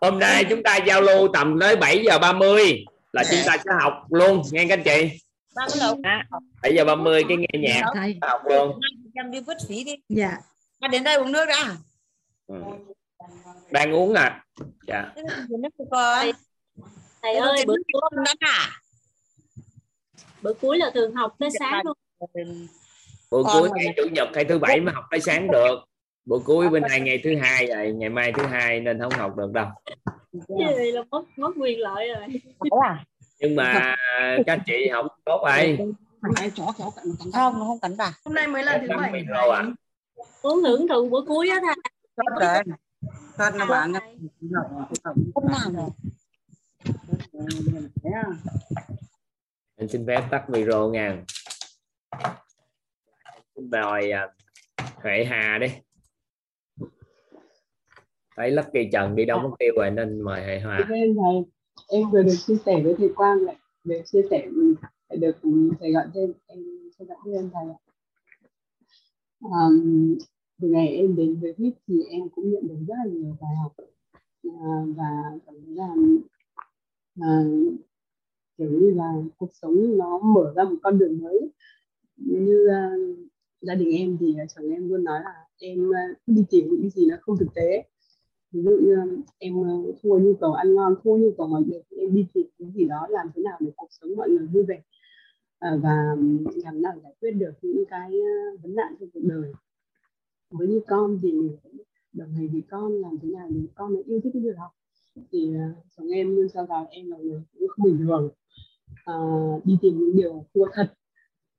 hôm nay chúng ta giao lưu tầm tới 7 giờ 30 là chúng ta sẽ học luôn nghe các anh chị. Ba cái lộn. 7 giờ 30 cái nghe nhạc. Thầy. Học luôn. Em đi vứt phí đi. Dạ. À, đến đây uống nước đã. Ừ. đang uống à dạ. Thầy ơi bữa đã à? Bữa cuối là thường học tới sáng luôn. bữa cuối ngày chủ nhật hay thứ bảy mà học tới sáng được bữa cuối bên này ngày thứ hai rồi ngày mai thứ hai nên không học được đâu. Cái là mất mất quyền lợi rồi? À nhưng mà các chị học tốt rồi không không cẩn bà. Hôm nay mới là thứ bảy. à? Muốn hưởng thụ bữa cuối á thầy tốt rồi. Tốt là bạn không nào rồi? Anh xin phép tắt micro nha. Xin mời à, Huệ Hà đi thấy Lucky Trần đi đâu mất tiêu rồi nên mời Hà Cảm ơn thầy. Em vừa được chia sẻ với thầy Quang lại được chia sẻ lại được thầy gọi tên em xin cảm ơn thầy ạ. Um, từ ngày em đến với HIT thì em cũng nhận được rất là nhiều bài học. À, và cảm thấy là à, kiểu như là cuộc sống nó mở ra một con đường mới. Như à, gia đình em thì chồng em luôn nói là em cứ đi tìm những cái gì nó không thực tế ví dụ như em ờ, thua nhu cầu ăn ngon thua nhu cầu mọi việc em đi tìm cái gì đó làm thế nào để cuộc sống mọi người vui vẻ ờ, và làm nào giải quyết được những cái ờ, vấn nạn trong cuộc đời. Với như con thì mình đồng hành với con làm thế nào để con nó yêu thích cái việc học. Thì chồng em luôn cho rằng em là người cũng không bình thường à, đi tìm những điều thua thật.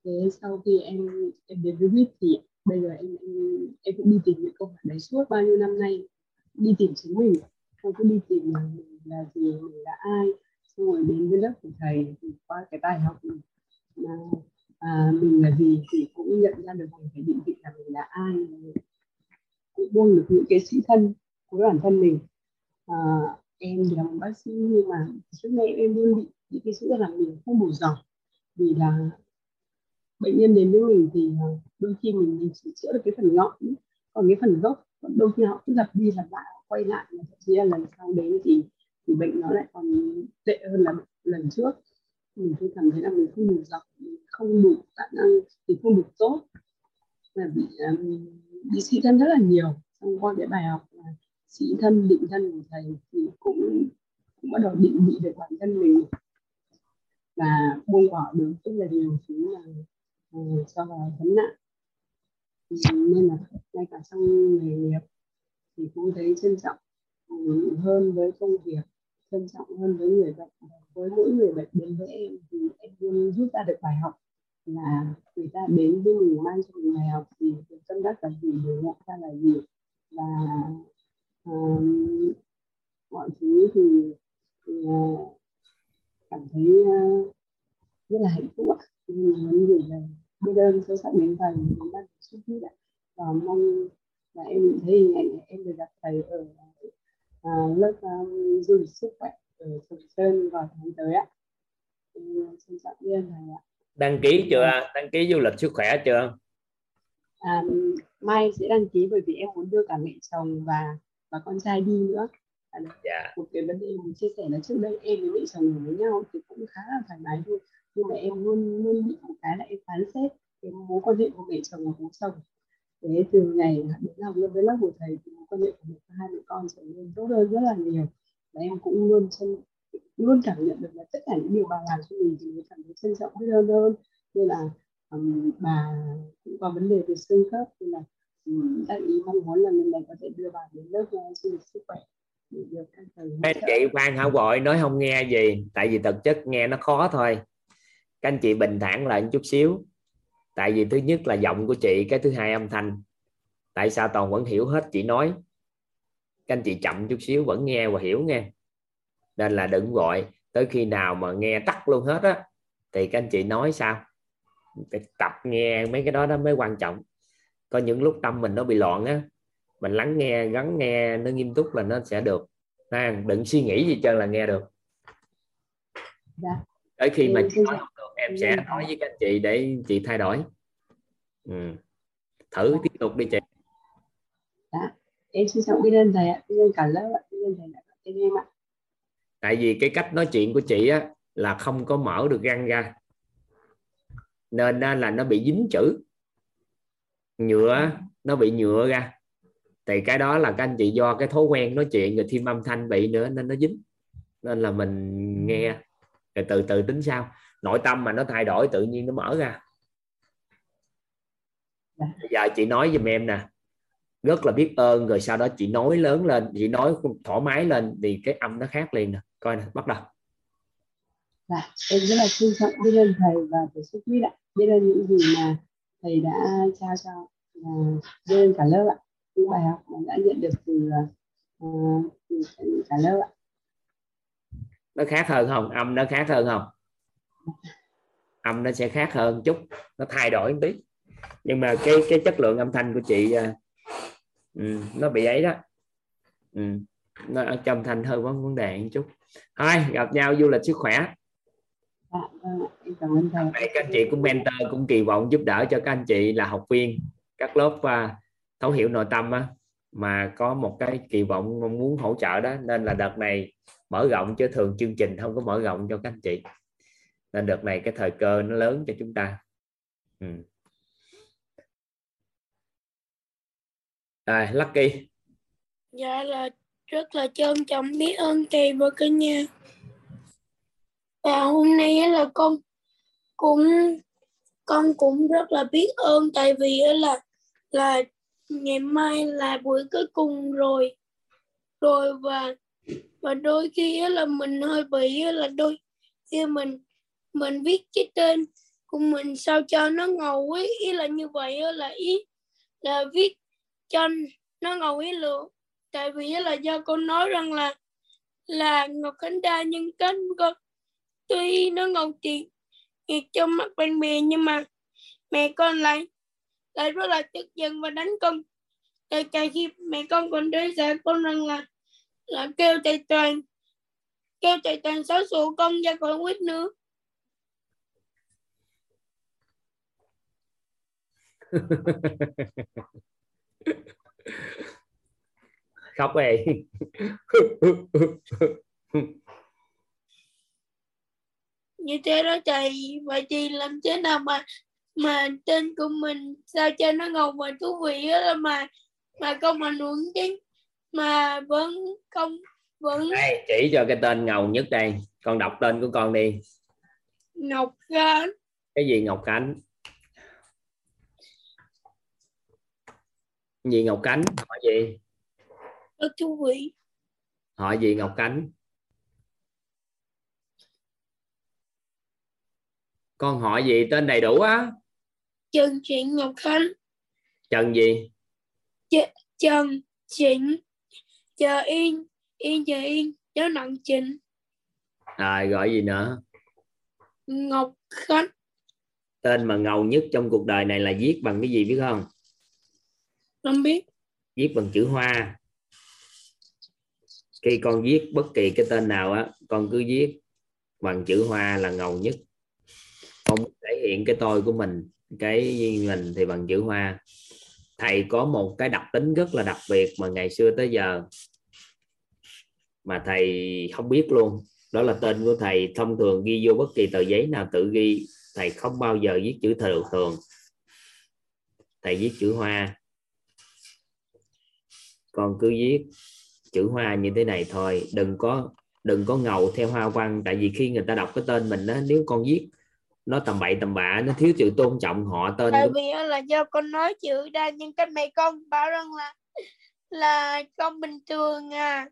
Thế sau khi em em đến với Vít thì bây giờ em em, em cũng đi tìm những câu hỏi đấy suốt bao nhiêu năm nay đi tìm chính mình không cứ đi tìm là mình là gì mình là ai. Xong rồi đến với lớp của thầy thì qua cái bài học mà à, à, mình là gì thì cũng nhận ra được mình phải định vị là mình là ai. Cũng buông được những cái sĩ thân của bản thân mình. À, em thì là một bác sĩ nhưng mà trước nay em luôn bị những cái sự là mình không đủ giỏi. Vì là bệnh nhân đến với mình thì à, đôi khi mình, mình chỉ chữa được cái phần ngọn còn cái phần gốc đôi khi họ cứ lặp đi lặp lại quay lại và thậm chí là lần sau đến thì thì bệnh nó lại còn tệ hơn là lần trước. Ừ, mình cứ cảm thấy là mình không đủ dọc không đủ khả năng thì không đủ tốt. Là bị um, bị sĩ thân rất là nhiều. Trong qua cái bài học là sĩ thân định thân của thầy thì cũng cũng bắt đầu định vị được bản thân mình. Và buông bỏ được rất là nhiều thứ là uh, do là vấn nạn. Nên là ngay cả trong nghề nghiệp thì cũng thấy trân trọng ừ, hơn với công việc trân trọng hơn với người bệnh. Với mỗi người bệnh đến với em thì em luôn rút ra được bài học là người ta đến với mình mang cho mình bài học gì được tâm đắc là gì để nhận ra là gì. Và um, mọi thứ thì, thì uh, cảm thấy uh, rất là hạnh phúc ạ. Nên muốn gửi lời biết ơn sâu sắc đến thầy đến ban tổ chức ạ. Và mong là em thấy hình ảnh em được gặp thầy ở à, lớp um, du lịch sức khỏe ở Sầm Sơn vào tháng tới ạ. Em xin biết ơn thầy ạ. Đăng ký chưa? Đăng ký du lịch sức khỏe chưa? À, mai sẽ đăng ký bởi vì em muốn đưa cả mẹ chồng và và con trai đi nữa. À, đấy, dạ. một cái vấn đề muốn chia sẻ là trước đây em với mẹ chồng ở với nhau thì cũng khá là thoải mái thôi. Nhưng mà em luôn luôn bị một cái là em phán xét cái mối quan hệ của mẹ chồng và bố chồng thế từ ngày đến học lớp với lớp của thầy thì quan hệ của mẹ và hai mẹ con trở nên tốt hơn rất là nhiều. Và em cũng luôn chân luôn cảm nhận được là tất cả những điều bà làm cho mình thì mình cảm thấy trân trọng biết ơn hơn. Như là um, bà cũng có vấn đề về xương khớp nên là um, đại ý mong muốn là lần này có thể đưa bà đến lớp uh, du lịch sức khỏe các anh chị khoan hả vội? Nói không nghe gì tại vì thực chất nghe nó khó thôi. Các anh chị bình thản lại một chút xíu tại vì thứ nhất là giọng của chị cái thứ hai âm thanh. Tại sao toàn vẫn hiểu hết chị nói. Các anh chị chậm chút xíu vẫn nghe và hiểu nghe. Nên là đừng gọi. Tới khi nào mà nghe tắt luôn hết á thì các anh chị nói sao? Phải tập nghe mấy cái đó đó mới quan trọng. Có những lúc tâm mình nó bị loạn á mình lắng nghe gắn nghe nó nghiêm túc là nó sẽ được. Ha đừng suy nghĩ gì trơn là nghe được. Dạ. tới khi mà Ừ, chị nói em sẽ nói với các anh chị để chị thay đổi. Ừ. thử tiếp tục đi chị. Em xin trọng biết ơn thầy ạ. Biết ơn cả lớp ạ. Biết ơn thầy đã tên em ạ. Tại vì cái cách nói chuyện của chị á là không có mở được răng ra. Nên là nó bị dính chữ. Nhựa nó bị nhựa ra. Thì cái đó là các anh chị do cái thói quen nói chuyện rồi thêm âm thanh bị nữa nên nó dính. Nên là mình nghe. Rồi từ từ tính sao nội tâm mà nó thay đổi tự nhiên nó mở ra. Bây giờ chị nói giùm em nè. Rất là biết ơn rồi sau đó chị nói lớn lên chị nói thoải mái lên thì cái âm nó khác liền nè. Coi nè bắt đầu. Dạ em rất là trân trọng biết ơn thầy và thầy xuất quý ạ. Biết ơn những gì mà thầy đã trao cho và biết ơn cả lớp ạ. Những bài học mà đã nhận được từ, uh, từ cả lớp ạ. Nó khác hơn không? Âm nó khác hơn không âm nó sẽ khác hơn chút nó thay đổi một tí. Nhưng mà cái cái chất lượng âm thanh của chị uh, nó bị ấy đó. Ừ, nó ở trong thanh hơi có vấn đề một chút. Thôi gặp nhau du lịch sức khỏe. Dạ, vâng thầy. Vậy các anh chị cũng mentor cũng kỳ vọng giúp đỡ cho các anh chị là học viên các lớp uh, thấu hiểu nội tâm á, mà có một cái kỳ vọng mong muốn hỗ trợ đó. Nên là đợt này mở rộng chứ thường chương trình không có mở rộng cho các anh chị nên đợt này cái thời cơ nó lớn cho chúng ta. Ừ. à, Lucky. Dạ là rất là trân trọng biết ơn thầy và cả nhà và hôm nay là con cũng con cũng rất là biết ơn tại vì là là ngày mai là buổi cuối cùng rồi. Rồi và và đôi khi là mình hơi bị là đôi khi mình mình viết cái tên của mình sao cho nó ngầu ấy. Ý là như vậy là ý là viết cho nó ngầu ý lượng tại vì là do con nói rằng là là ngọc khánh đa nhân cánh con tuy nó ngầu tiền thiệt trong mắt bạn bè, nhưng mà mẹ con lại lại rất là tức giận và đánh con. Tại cả khi mẹ con còn đối giả con rằng là là kêu thầy toàn, kêu thầy toàn xóa sổ con ra khỏi quýt nữa. Khóc về như thế đó thầy vậy thì làm thế nào mà mà tên của mình sao cho nó ngầu và thú vị đó mà mà không mà nuỗng chứ? Mà vẫn không vẫn đây chỉ cho cái tên ngầu nhất đây. Con đọc tên của con đi. Ngọc khánh. Cái gì ngọc khánh gì ngọc khánh? Hỏi gì? Rất thú vị hỏi gì ngọc khánh? Con hỏi gì? Tên đầy đủ á. Trần trịnh ngọc khánh. Trần gì? Ch trần trịnh. Chờ yên. Yên chờ yên. Cháu nặng trịnh. Rồi gọi gì nữa? Ngọc khánh. Tên mà ngầu nhất trong cuộc đời này là viết bằng cái gì biết không không biết. Viết bằng chữ hoa. Khi con viết bất kỳ cái tên nào á, con cứ viết bằng chữ hoa là ngầu nhất. Con thể hiện cái tôi của mình, cái mình thì bằng chữ hoa. Thầy có một cái đặc tính rất là đặc biệt mà ngày xưa tới giờ mà thầy không biết luôn. Đó là tên của thầy thông thường ghi vô bất kỳ tờ giấy nào tự ghi. Thầy không bao giờ viết chữ thường thường. Thầy viết chữ hoa con cứ viết chữ hoa như thế này thôi đừng có đừng có ngầu theo hoa văn. Tại vì khi người ta đọc cái tên mình đó nếu con viết nó tầm bậy tầm bạ nó thiếu sự tôn trọng họ tên tại vì là do con nói chữ đa nhưng cách mẹ con bảo rằng là là con bình thường à.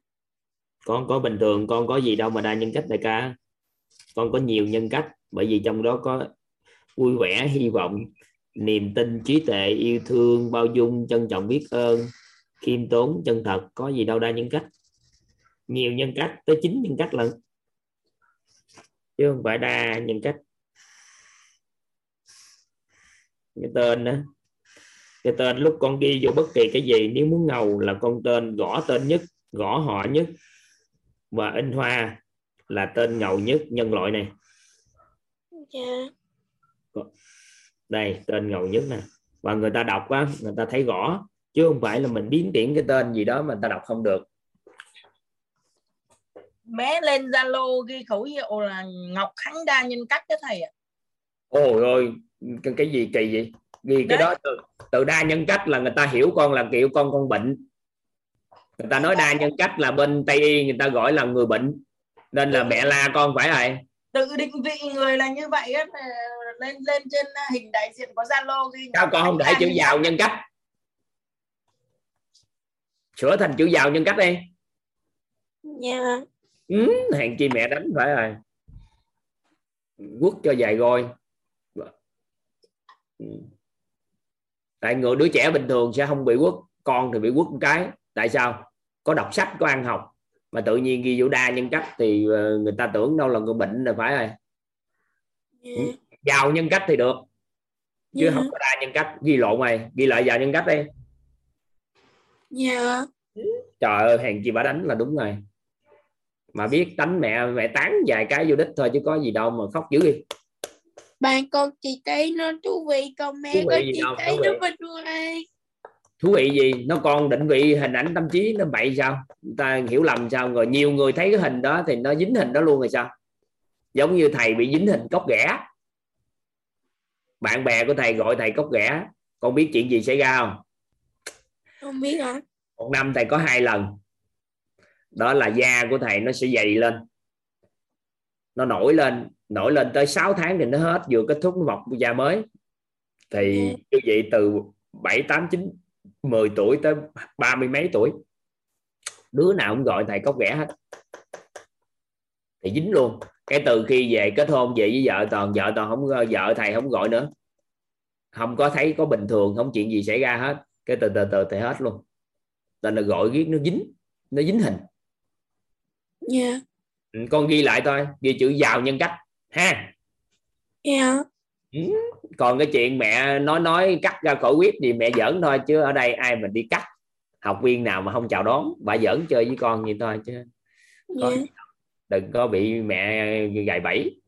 Con có bình thường con có gì đâu mà đa nhân cách đại ca. Con có nhiều nhân cách bởi vì trong đó có vui vẻ hy vọng niềm tin trí tuệ yêu thương bao dung trân trọng biết ơn khiêm tốn chân thật có gì đâu đa nhân cách. Nhiều nhân cách tới chín nhân cách lần chứ không phải đa nhân cách. Cái tên đó cái tên lúc con ghi vô bất kỳ cái gì nếu muốn ngầu là con tên gõ tên nhất gõ họ nhất. Và in hoa là tên ngầu nhất nhân loại này. Dạ. Đây tên ngầu nhất nè. Và người ta đọc á người ta thấy gõ chứ không phải là mình biến tiễn cái tên gì đó mà ta đọc không được. Bé lên zalo ghi khẩu hiệu là ngọc khánh đa nhân cách đó thầy ạ. Ôi ôi cái, cái gì kỳ vậy? Ghi cái đó từ, từ đa nhân cách là người ta hiểu con là kiểu con con bệnh. Người ta nói đa nhân cách là bên tây y người ta gọi là người bệnh. Nên là mẹ la con phải rồi tự định vị người là như vậy á lên lên trên hình đại diện có zalo ghi sao con không để chữ giàu nhân cách sửa thành chữ giàu nhân cách đi. Dạ. Ừ, hèn chi mẹ đánh phải rồi. Quất cho dài gôi. Ừ. tại người đứa trẻ bình thường sẽ không bị quất con thì bị quất một cái. Tại sao? Có đọc sách có ăn học. Mà tự nhiên ghi vô đa nhân cách thì ờ, người ta tưởng đâu là người bệnh là phải rồi. Dạ. Giàu nhân cách thì được. Chứ Dạ. không có đa nhân cách. Ghi lộn mày ghi lại giàu nhân cách đi dạ. Trời ơi hèn chi bà đánh là đúng rồi. Mà biết đánh mẹ mẹ tán vài cái vô đích thôi chứ có gì đâu mà khóc dữ đi. Bạn con chị thấy nó thú vị còn mẹ con chị đâu, thấy nó ngoài thú vị gì? Nó còn định vị hình ảnh tâm trí nó bậy sao? Người ta hiểu lầm sao? Rồi nhiều người thấy cái hình đó thì nó dính hình đó luôn rồi sao? Giống như thầy bị dính hình cốc ghẻ. Bạn bè của thầy gọi thầy cốc ghẻ. Con biết chuyện gì xảy ra không không biết hả? Một năm thầy có hai lần. Đó là da của thầy nó sẽ dày lên. Nó nổi lên nổi lên tới 6 tháng thì nó hết vừa kết thúc nó mọc da mới. Thì Ừ. như vậy từ 7 8 9 10 tuổi tới ba mươi mấy tuổi. Đứa nào cũng gọi thầy cốc ghẻ hết. Thì dính luôn. Cái từ khi về kết hôn về với vợ toàn vợ toàn không vợ thầy không gọi nữa. Không có thấy có bình thường không chuyện gì xảy ra hết cái từ từ từ thì hết luôn. Nên là gọi viết nó dính nó dính hình. Dạ. Ừ, con ghi lại thôi ghi chữ giàu nhân cách ha? Dạ. Còn cái chuyện mẹ nói nói cắt ra khỏi quyết thì mẹ giỡn thôi chứ ở đây ai mà đi cắt? Học viên nào mà không chào đón bà giỡn chơi với con vậy thôi chứ. Có dạ. đừng có bị mẹ gài bẫy.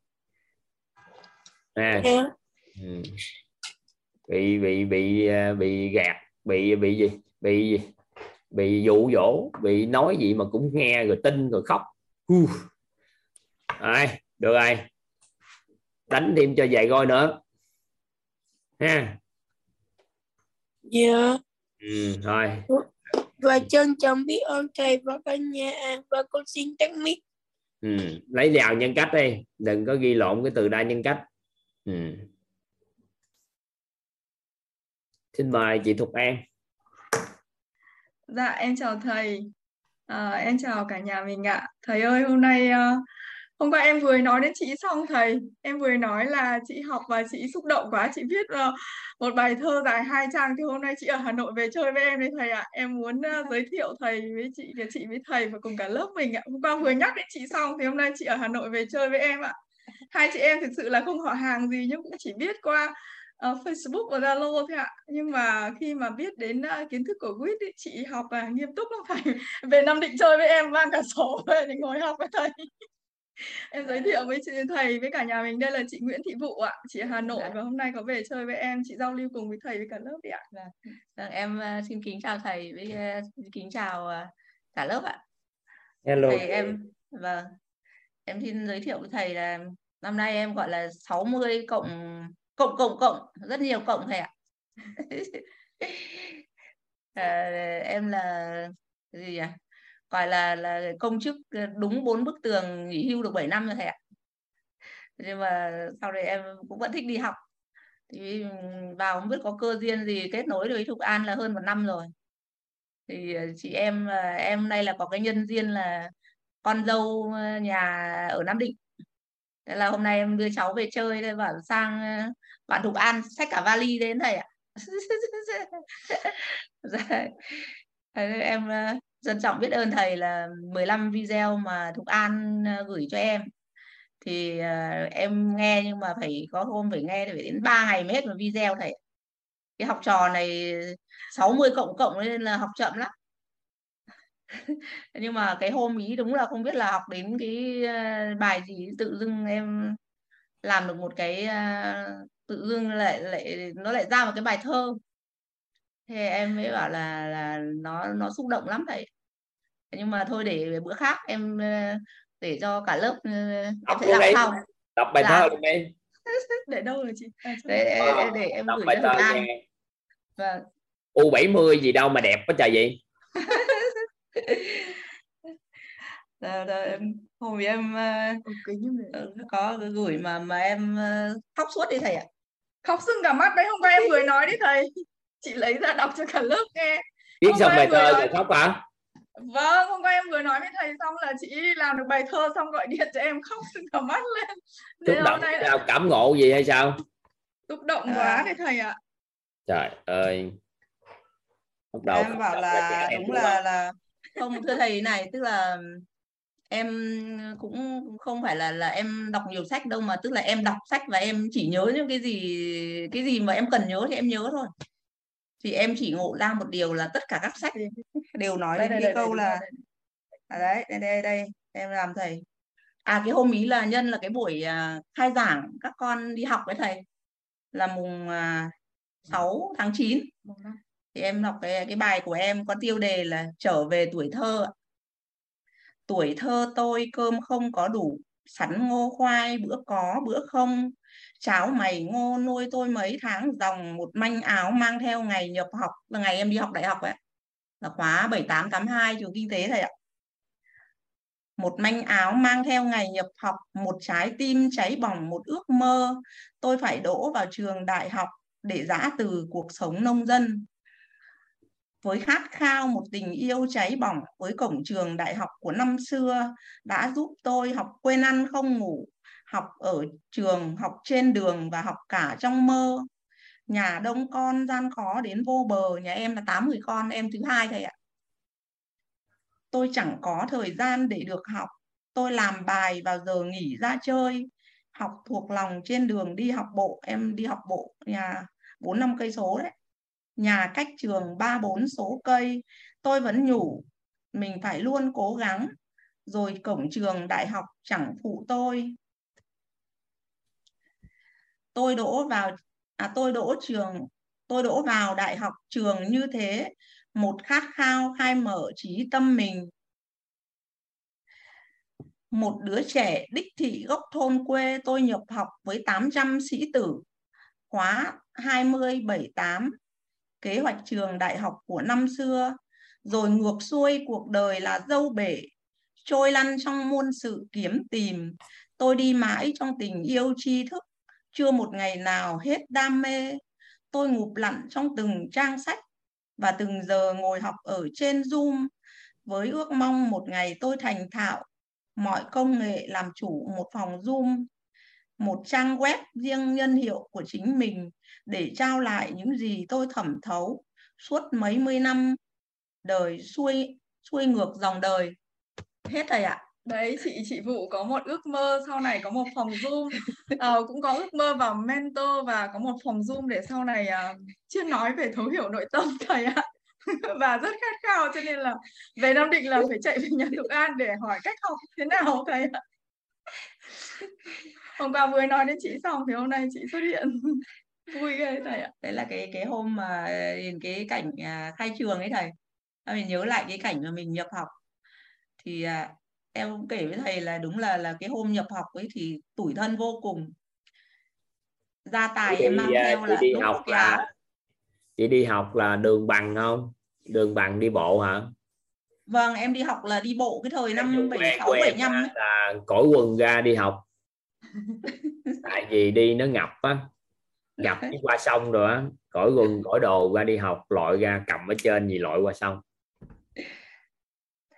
Ha? Dạ. Ừ. bị bị bị à, bị gạt bị bị gì? Bị gì? Bị dụ dỗ bị nói gì mà cũng nghe rồi tin rồi khóc. Rồi được rồi. Đánh thêm cho vài gôi nữa. Ha. Dạ. Ừ, thôi và trân trọng biết ơn thầy và cả nhà. Và con xin tắt mic. Ừ. lấy vào nhân cách đi. Đừng có ghi lộn cái từ đa nhân cách. Ừ xin mời chị Thục An. Dạ em chào thầy. À, em chào cả nhà mình ạ. Thầy ơi hôm nay uh, hôm qua em vừa nói đến chị xong thầy. Em vừa nói là chị học và chị xúc động quá. Chị viết uh, một bài thơ dài hai trang thì hôm nay chị ở Hà Nội về chơi với em đấy thầy ạ. Em muốn uh, giới thiệu thầy với chị và chị với thầy và cùng cả lớp mình ạ. Hôm qua vừa nhắc đến chị xong thì hôm nay chị ở Hà Nội về chơi với em ạ. Hai chị em thực sự là không họ hàng gì nhưng cũng chỉ biết qua ờ, Facebook và Zalo thôi ạ? Nhưng mà khi mà biết đến ờ, kiến thức của quýt ý, chị học là nghiêm túc lắm. Thầy về Nam Định chơi với em mang cả sổ về để ngồi học với thầy. Em giới thiệu với chị thầy với cả nhà mình. Đây là chị Nguyễn Thị Vụ ạ. Chị Hà Nội Dạ. và hôm nay có về chơi với em. Chị giao lưu cùng với thầy với cả lớp đi ạ. Vâng, em ờ, xin kính chào thầy với ờ, kính chào ờ, cả lớp ạ. hello. Thầy em vâng. Em xin giới thiệu với thầy là năm nay em gọi là 60 cộng cộng cộng cộng rất nhiều cộng thầy ạ. Ờ, em là gì nhỉ? Gọi là là công chức ờ, đúng bốn bức tường nghỉ hưu được 7 năm rồi thầy ạ. Nhưng mà sau này em cũng vẫn thích đi học. Thì vào không biết có cơ duyên gì kết nối với Thục An là hơn một năm rồi. Thì ờ, chị em em nay là có cái nhân duyên là con dâu nhà ở Nam Định. Thế là hôm nay em đưa cháu về chơi đây bảo sang bạn Thục An xách cả vali đến thầy ạ. Dạ. Em ờ, trân trọng biết ơn thầy là 15 video mà Thục An ờ, gửi cho em thì ờ, em nghe nhưng mà phải có hôm phải nghe phải đến 3 ngày mới hết một video thầy cái học trò này 60 cộng cộng nên là học chậm lắm nhưng mà cái hôm ý đúng là không biết là học đến cái bài gì tự dưng em làm được một cái tự dưng lại lại nó lại ra một cái bài thơ. Thế em mới bảo là là nó nó xúc động lắm thầy nhưng mà thôi để bữa khác em ờ, để cho cả lớp ừ, đọc em sẽ đọc đi sau. Đọc bài Dạ. thơ luôn đi để đâu rồi chị? À, chỗ để, để, để, để em đọc gửi bài cho thơ An. Nghe vâng. U 70 gì đâu mà đẹp quá trời gì Rồi, rồi, em hôm em ờ, ờ, có gửi mà mà em ờ, khóc suốt đi thầy ạ khóc sưng cả mắt đấy hôm qua em vừa nói đấy thầy. Chị lấy ra đọc cho cả lớp nghe. Viết Hôm xong bài thơ rồi khóc hả vâng hôm qua em vừa nói với thầy xong là chị làm được bài thơ xong gọi điện cho em khóc sưng cả mắt lên. Xúc Thế động hôm nay sao? Cảm ngộ gì hay sao? Xúc động À. quá đấy thầy ạ. Trời ơi. Bắt đầu em bảo là đúng là không? là không thưa thầy này tức là em cũng không phải là là em đọc nhiều sách đâu mà tức là em đọc sách và em chỉ nhớ những cái gì cái gì mà em cần nhớ thì em nhớ thôi. Thì em chỉ ngộ ra một điều là tất cả các sách đều nói đây đến đây cái đây, câu đây, là đây, à đấy đây đây đây em làm thầy. À cái hôm ý là nhân là cái buổi à, khai giảng các con đi học với thầy. Là mùng à, 6 tháng 9 thì em đọc cái cái bài của em có tiêu đề là trở về tuổi thơ tuổi thơ tôi cơm không có đủ, sắn ngô khoai bữa có bữa không. Cháo mày ngô nuôi tôi mấy tháng, dòng một manh áo mang theo ngày nhập học, là ngày em đi học đại học ấy. Là khóa 7882 trường kinh tế thầy ạ. Một manh áo mang theo ngày nhập học, một trái tim cháy bỏng, một ước mơ. Tôi phải đỗ vào trường đại học để giã từ cuộc sống nông dân với khát khao một tình yêu cháy bỏng, với cổng trường đại học của năm xưa, đã giúp tôi học quên ăn không ngủ, học ở trường, học trên đường và học cả trong mơ. Nhà đông con gian khó đến vô bờ, nhà em là 8 người con, em thứ hai thầy ạ. Tôi chẳng có thời gian để được học. Tôi làm bài vào giờ nghỉ ra chơi, học thuộc lòng trên đường đi học bộ, em đi học bộ nhà bốn năm cây số đấy nhà cách trường ba bốn số cây. Tôi vẫn nhủ, mình phải luôn cố gắng. Rồi cổng trường đại học chẳng phụ tôi. Tôi đỗ vào à tôi đỗ trường, tôi đỗ vào đại học trường như thế. Một khát khao khai mở trí tâm mình. Một đứa trẻ đích thị gốc thôn quê tôi nhập học với 800 sĩ tử. Khóa 2078 kế hoạch trường đại học của năm xưa. Rồi ngược xuôi cuộc đời là dâu bể trôi lăn trong muôn sự kiếm tìm. Tôi đi mãi trong tình yêu tri thức chưa một ngày nào hết đam mê. Tôi ngụp lặn trong từng trang sách và từng giờ ngồi học ở trên Zoom. Với ước mong một ngày tôi thành thạo mọi công nghệ làm chủ một phòng Zoom, một trang web riêng nhân hiệu của chính mình để trao lại những gì tôi thẩm thấu suốt mấy mươi năm đời xuôi xuôi ngược dòng đời. Hết thầy ạ. đấy chị chị Vũ có một ước mơ sau này có một phòng Zoom Ờ, cũng có ước mơ vào mentor và có một phòng Zoom để sau này à, chuyên nói về thấu hiểu nội tâm thầy ạ và rất khát khao cho nên là về Nam Định là phải chạy về nhà Thục An để hỏi cách học thế nào thầy ạ hôm qua vừa nói đến chị xong thì hôm nay chị xuất hiện. Vui ghê thầy ạ Đấy là cái cái hôm mà nhìn cái cảnh à, khai trường ấy thầy. À, Mình nhớ lại cái cảnh mà mình nhập học. Thì à, em cũng kể với thầy là đúng là là cái hôm nhập học ấy thì tủi thân vô cùng. Gia tài chị em mang à, theo chị là đi đúng học là chị đi học là đường bằng không? Đường bằng đi bộ hả? Vâng, em đi học là đi bộ cái thời năm Dùng quen 76 của em 75 á, ấy. là cởi quần ra đi học tại vì đi nó ngập á. Ngập qua sông rồi á. Cởi quần cởi đồ ra đi học lội ra cầm ở trên gì lội qua sông.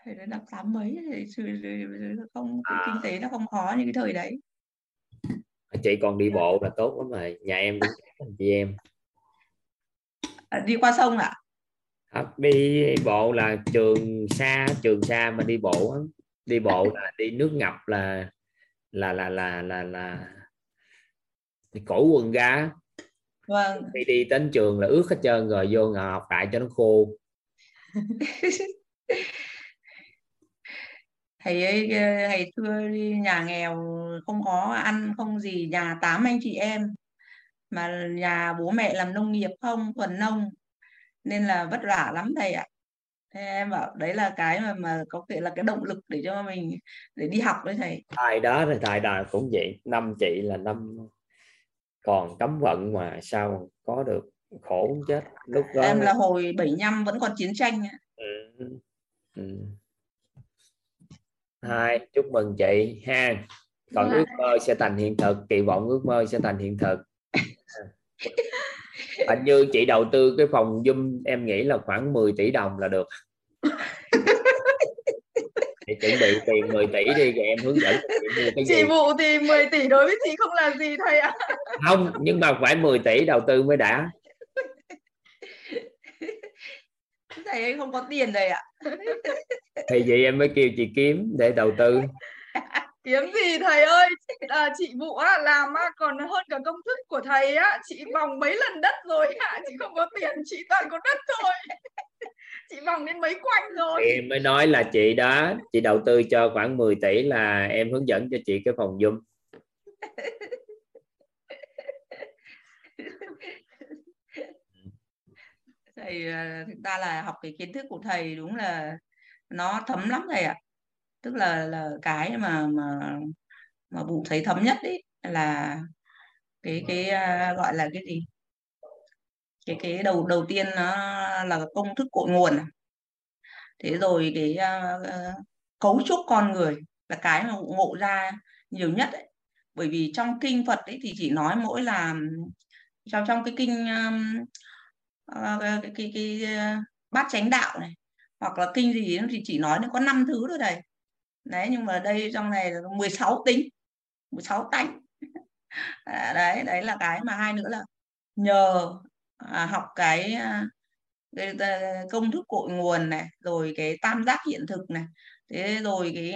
Thời đó năm tám mấy thì không À. kinh tế nó không khó như cái thời đấy. chị còn đi bộ là tốt lắm rồi. Nhà em cũng chị em. À, đi qua sông ạ. Thật, đi bộ là trường xa trường xa mà đi bộ đi bộ là đi nước ngập là là là là là là thì cởi quần ra. Vâng. đi đi đến trường là ướt hết trơn rồi vô ngồi học lại cho nó khô thầy ấy ờ, ngày xưa đi nhà nghèo không có ăn không gì nhà tám anh chị em mà nhà bố mẹ làm nông nghiệp không thuần nông nên là vất vả lắm thầy ạ thế em bảo đấy là cái mà mà có thể là cái động lực để cho mình để đi học đấy thầy thời đó thì thời đó cũng vậy năm chị là năm còn cấm vận mà sao có được khổ chết lúc đó em là hồi 75 vẫn còn chiến tranh ạ. ừ. Ừ. hai chúc mừng chị ha còn Dạ. ước mơ sẽ thành hiện thực kỳ vọng ước mơ sẽ thành hiện thực hình như chị đầu tư cái phòng Zoom em nghĩ là khoảng 10 tỷ đồng là được. Thì chuẩn bị tiền 10 tỷ đi rồi em hướng dẫn chị mua cái gì. chị vụ thì 10 tỷ đối với chị không là gì thầy ạ. Không nhưng mà phải 10 tỷ đầu tư mới đã. Thầy ấy không có tiền rồi ạ. Thì vậy em mới kêu chị kiếm để đầu tư kiếm gì thầy ơi? À, chị vụ á, làm á, còn hơn cả công thức của thầy á. Chị vòng mấy lần đất rồi ạ chị không có tiền chị toàn có đất thôi. Chị vòng đến mấy quanh rồi. Em mới nói là chị đó chị đầu tư cho khoảng 10 tỷ là em hướng dẫn cho chị cái phòng Zoom. Thầy à, thực ra là học cái kiến thức của thầy đúng là nó thấm lắm thầy ạ tức là là cái mà mà mà vụ thấy thấm nhất đấy là cái cái à, gọi là cái gì? Cái cái đầu đầu tiên nó là công thức cội nguồn. Thế rồi cái à, cấu trúc con người là cái mà ngộ ra nhiều nhất ấy. bởi vì trong kinh Phật ấy thì chỉ nói mỗi là trong trong cái kinh um, ờ, cái cái, cái, cái uh, bát chánh đạo này hoặc là kinh gì ấy, thì chỉ nói nó có 5 thứ thôi này đấy nhưng mà đây trong này là 16 tính 16 tánh à, đấy đấy là cái mà hai nữa là nhờ à, học cái, à, cái, cái công thức cội nguồn này rồi cái tam giác hiện thực này thế rồi cái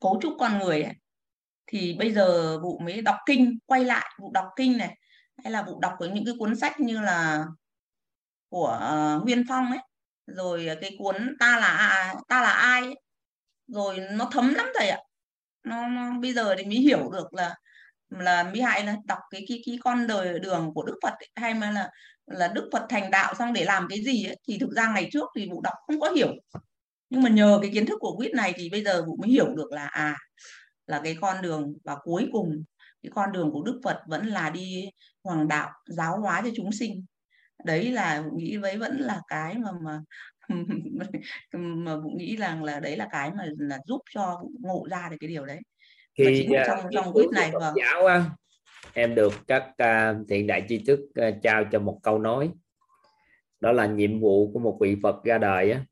cấu trúc con người này. thì bây giờ vụ mới đọc kinh quay lại vụ đọc kinh này hay là vụ đọc với những cái cuốn sách như là của uh, Nguyên Phong ấy rồi cái cuốn ta là ta là ai ấy rồi nó thấm lắm thầy ạ. Nó, nó bây giờ thì mới hiểu được là là mới hay là đọc cái cái cái con đời đường của Đức Phật ấy, hay mà là là Đức Phật thành đạo xong để làm cái gì ấy, thì thực ra ngày trước thì vụ đọc không có hiểu. Nhưng mà nhờ cái kiến thức của quýt này thì bây giờ vụ mới hiểu được là à là cái con đường và cuối cùng cái con đường của Đức Phật vẫn là đi hoàng đạo giáo hóa cho chúng sinh. Đấy là nghĩ với vẫn là cái mà mà mà vụ nghĩ rằng là đấy là cái mà là giúp cho vụ ngộ ra được cái điều đấy. Và khi chính uh, trong trong quýt này Phật vâng. giáo em được các uh, thiện đại tri thức uh, trao cho một câu nói. Đó là nhiệm vụ của một vị Phật ra đời á.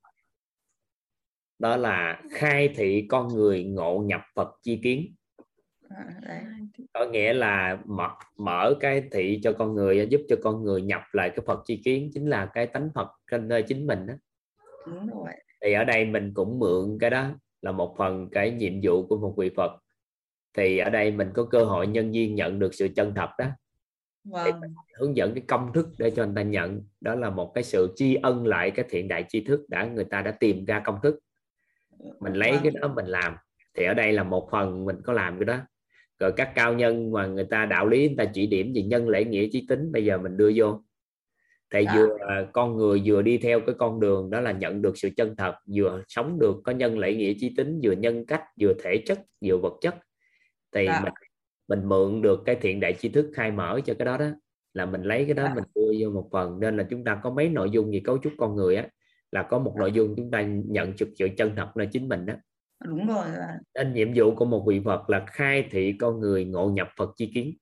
Đó là khai thị con người ngộ nhập Phật chi kiến. Có nghĩa là mở, mở cái thị cho con người giúp cho con người nhập lại cái Phật chi kiến chính là cái tánh Phật trên nơi chính mình đó. Đúng rồi. Thì ở đây mình cũng mượn cái đó là một phần cái nhiệm vụ của một vị Phật. Thì ở đây mình có cơ hội nhân viên nhận được sự chân thật đó. Vâng. hướng dẫn cái công thức để cho người ta nhận. Đó là một cái sự tri ân lại cái thiện đại tri thức đã người ta đã tìm ra công thức. Mình lấy cái đó mình làm. Thì ở đây là một phần mình có làm cái đó. Rồi các cao nhân mà người ta đạo lý người ta chỉ điểm về nhân lễ nghĩa trí tính bây giờ mình đưa vô thì Dạ. vừa con người vừa đi theo cái con đường đó là nhận được sự chân thật vừa sống được có nhân lễ nghĩa trí tính vừa nhân cách vừa thể chất vừa vật chất thì Dạ. mình mình mượn được cái thiện đại tri thức khai mở cho cái đó đó là mình lấy cái đó Dạ. mình đưa vô một phần nên là chúng ta có mấy nội dung về cấu trúc con người á là có một nội dung chúng ta nhận được sự chân thật là chính mình đó đúng rồi dạ. nên nhiệm vụ của một vị Phật là khai thị con người ngộ nhập Phật chi kiến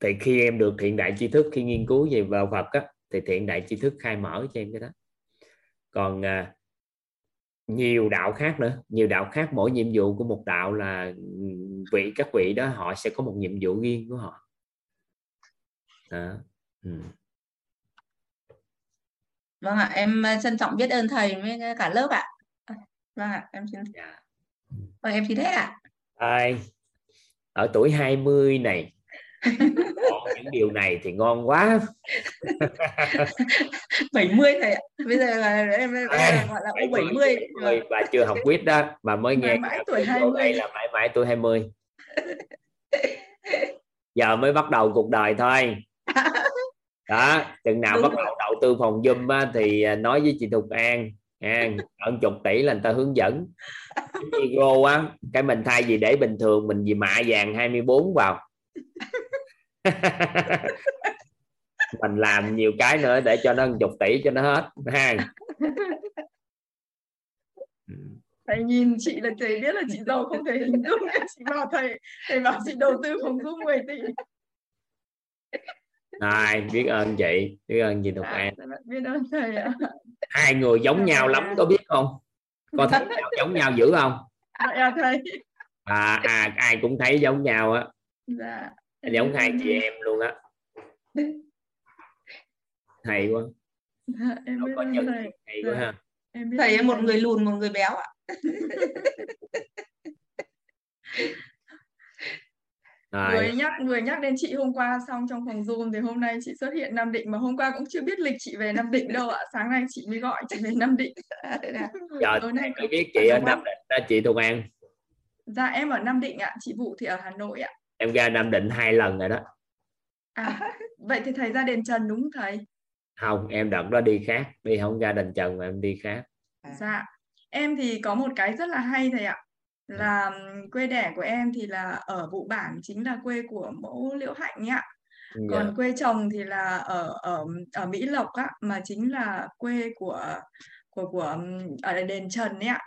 thì khi em được thiện đại tri thức khi nghiên cứu về vào Phật á, thì thiện đại tri thức khai mở cho em cái đó. Còn à, nhiều đạo khác nữa. Nhiều đạo khác mỗi nhiệm vụ của một đạo là ừm, vị các vị đó họ sẽ có một nhiệm vụ riêng của họ. Đó. Ừ. vâng ạ em ờ, trân trọng biết ơn thầy với cả lớp ạ. Vâng ạ em xin. Dạ. vâng em xin hết ạ. Ai, ở tuổi 20 này còn những điều này thì ngon quá. 70 thầy ạ. Bây giờ là em, em, À, gọi là u 70 70 bà chưa học quýt đó bà mới nghe Mãi mãi tuổi câu 20. này là mãi mãi tuổi 20 giờ mới bắt đầu cuộc đời thôi. Đó chừng nào Đúng bắt đầu đầu tư phòng Zoom á, thì à, nói với chị Thục An à, hơn chục tỷ là người ta hướng dẫn. Ego á cái mình thay vì để bình thường mình gì mạ vàng 24 vào mình làm nhiều cái nữa để cho nó chục tỷ cho nó hết ha. Thầy nhìn chị là thầy biết là chị giàu không? Thể hình dung chị bảo thầy thầy bảo chị đầu tư phòng Zoom 10 tỷ. Rồi biết ơn chị biết ơn chị Thục Dạ, An. biết ơn thầy ạ. Hai người giống nhau lắm có biết không? Có thấy nhau giống nhau dữ không? À thầy. À, à ai cũng thấy giống nhau á. Dạ giống hai chị em luôn á. Hay quá. Dạ, em biết có nhận thầy hay quá Dạ. ha. Em biết thầy em một thầy. người lùn một người béo ạ. Rồi. Vừa nhắc vừa nhắc đến chị hôm qua xong trong phòng Zoom thì hôm nay chị xuất hiện Nam Định mà hôm qua cũng chưa biết lịch chị về Nam Định đâu ạ. Sáng nay chị mới gọi chị về Nam Định. Giờ tối nay biết chị ở Dạ, Nam Định chị Thục An. Dạ em ở Nam Định ạ. Chị Vũ thì ở Hà Nội ạ em ra Nam Định hai lần rồi đó à vậy thì thầy ra đền Trần đúng không thầy không em đợt đó đi khác đi không ra đền Trần mà em đi khác Dạ, em thì có một cái rất là hay thầy ạ. Là ừm, quê đẻ của em thì là ở Vụ Bản chính là quê của mẫu Liễu Hạnh ấy ạ. Còn Dạ. quê chồng thì là ở ở ở Mỹ Lộc á mà chính là quê của của của ở đền Trần ấy ạ.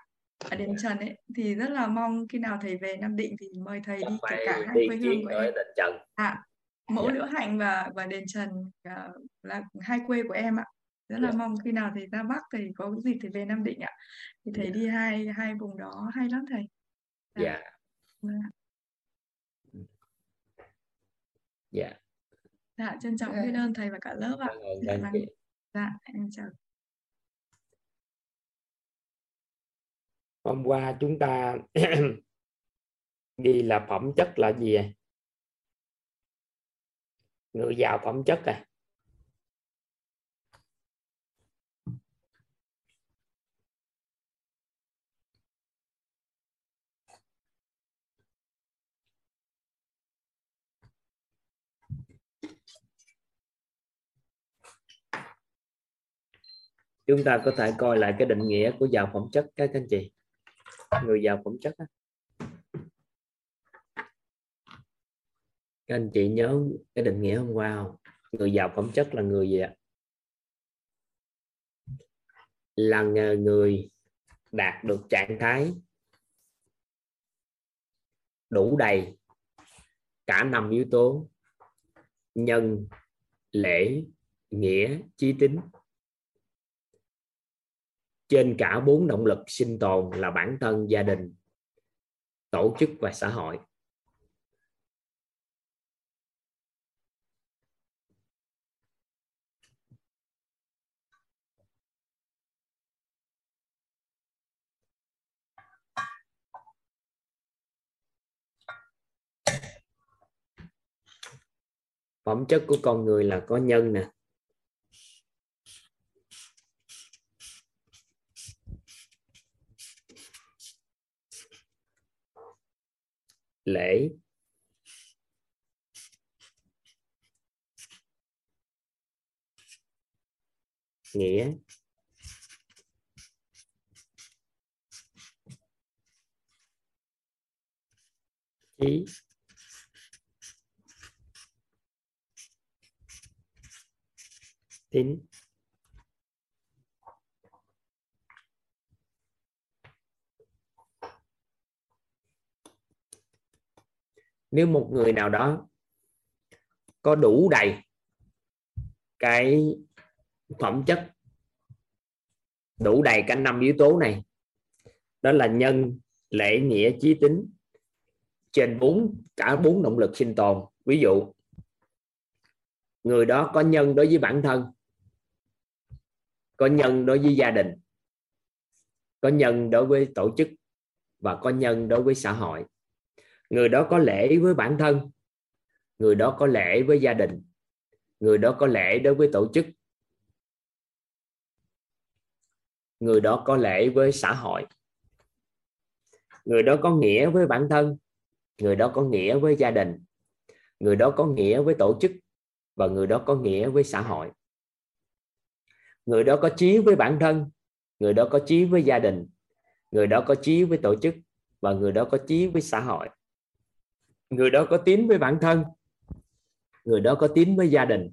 Ở đền Trần ấy thì rất là mong khi nào thầy về Nam Định thì mời thầy đi kể phải cả hai đi quê hương của em. đền Trần À, mẫu Dạ. Liễu Hạnh và và đền Trần à, là hai quê của em ạ. Rất là Dạ. mong khi nào thầy ra Bắc thì có dịp thì về Nam Định ạ. Thì thầy đi hai hai vùng đó hay lắm thầy. Dạ. dạ Vâng ạ. dạ Dạ, trân trọng biết ơn thầy và cả lớp ạ. Dạ, vâng. Dạ, em chào. Hôm qua chúng ta ghi là phẩm chất là gì à? người giàu phẩm chất à chúng ta có thể coi lại cái định nghĩa của giàu phẩm chất các anh chị người giàu phẩm chất đó. các anh chị nhớ cái định nghĩa hôm qua không? Người giàu phẩm chất là người gì ạ? Là người đạt được trạng thái đủ đầy cả năm yếu tố, nhân, lễ, nghĩa trí tính trên cả bốn động lực sinh tồn là bản thân, gia đình, tổ chức và xã hội. Phẩm chất của con người là có nhân nè. Lễ. Nghĩa. Ý tín. Nếu một người nào đó có đủ đầy cái phẩm chất, đủ đầy cả năm yếu tố này, đó là nhân, lễ, nghĩa, trí tính, trên bốn, cả bốn động lực sinh tồn. Ví dụ, người đó có nhân đối với bản thân, có nhân đối với gia đình, có nhân đối với tổ chức và có nhân đối với xã hội người đó có lễ với bản thân người đó có lễ với gia đình người đó có lễ đối với tổ chức người đó có lễ với xã hội người đó có nghĩa với bản thân người đó có nghĩa với gia đình người đó có nghĩa với tổ chức và người đó có nghĩa với xã hội người đó có chí với bản thân người đó có chí với gia đình người đó có chí với tổ chức và người đó có chí với xã hội người đó có tín với bản thân. Người đó có tín với gia đình.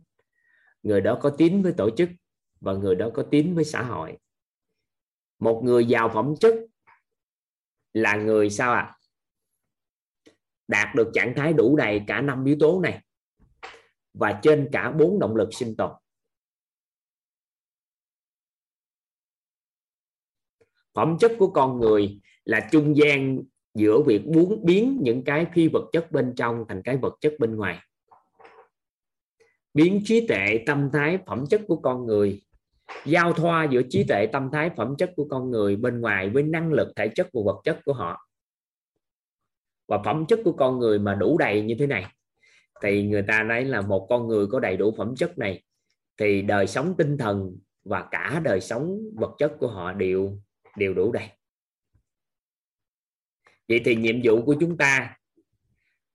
Người đó có tín với tổ chức. Và người đó có tín với xã hội. Một người giàu phẩm chất là người sao ạ? À? đạt được trạng thái đủ đầy cả năm yếu tố này. Và trên cả bốn động lực sinh tồn. Phẩm chất của con người là trung gian giữa việc muốn biến những cái phi vật chất bên trong thành cái vật chất bên ngoài. Biến trí tuệ tâm thái phẩm chất của con người, giao thoa giữa trí tuệ tâm thái phẩm chất của con người bên ngoài với năng lực thể chất và vật chất của họ. Và phẩm chất của con người mà đủ đầy như thế này, thì người ta nói là một con người có đầy đủ phẩm chất này, thì đời sống tinh thần và cả đời sống vật chất của họ đều đều đủ đầy vậy thì nhiệm vụ của chúng ta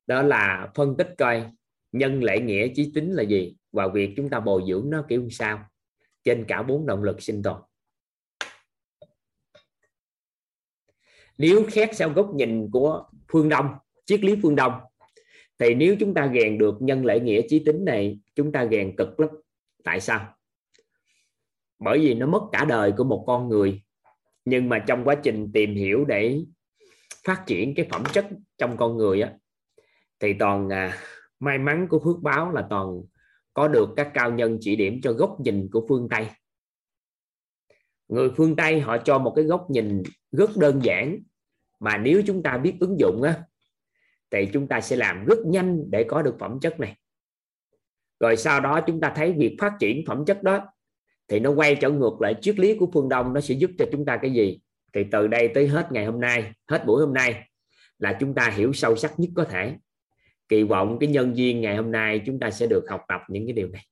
đó là phân tích coi nhân lễ nghĩa chí tính là gì và việc chúng ta bồi dưỡng nó kiểu sao trên cả bốn động lực sinh tồn. Nếu xét theo góc nhìn của phương đông, triết lý phương đông, thì nếu chúng ta rèn được nhân lễ nghĩa chí tính này, chúng ta rèn cực lắm. Tại sao? Bởi vì nó mất cả đời của một con người, nhưng mà trong quá trình tìm hiểu để phát triển cái phẩm chất trong con người á thì toàn à, may mắn của phước báo là toàn có được các cao nhân chỉ điểm cho góc nhìn của phương tây. Người phương tây họ cho một cái góc nhìn rất đơn giản mà nếu chúng ta biết ứng dụng á thì chúng ta sẽ làm rất nhanh để có được phẩm chất này. Rồi sau đó chúng ta thấy việc phát triển phẩm chất đó thì nó quay trở ngược lại triết lý của phương đông nó sẽ giúp cho chúng ta cái gì? Thì từ đây tới hết ngày hôm nay, hết buổi hôm nay là chúng ta hiểu sâu sắc nhất có thể. Kỳ vọng cái nhân viên ngày hôm nay chúng ta sẽ được học tập những cái điều này.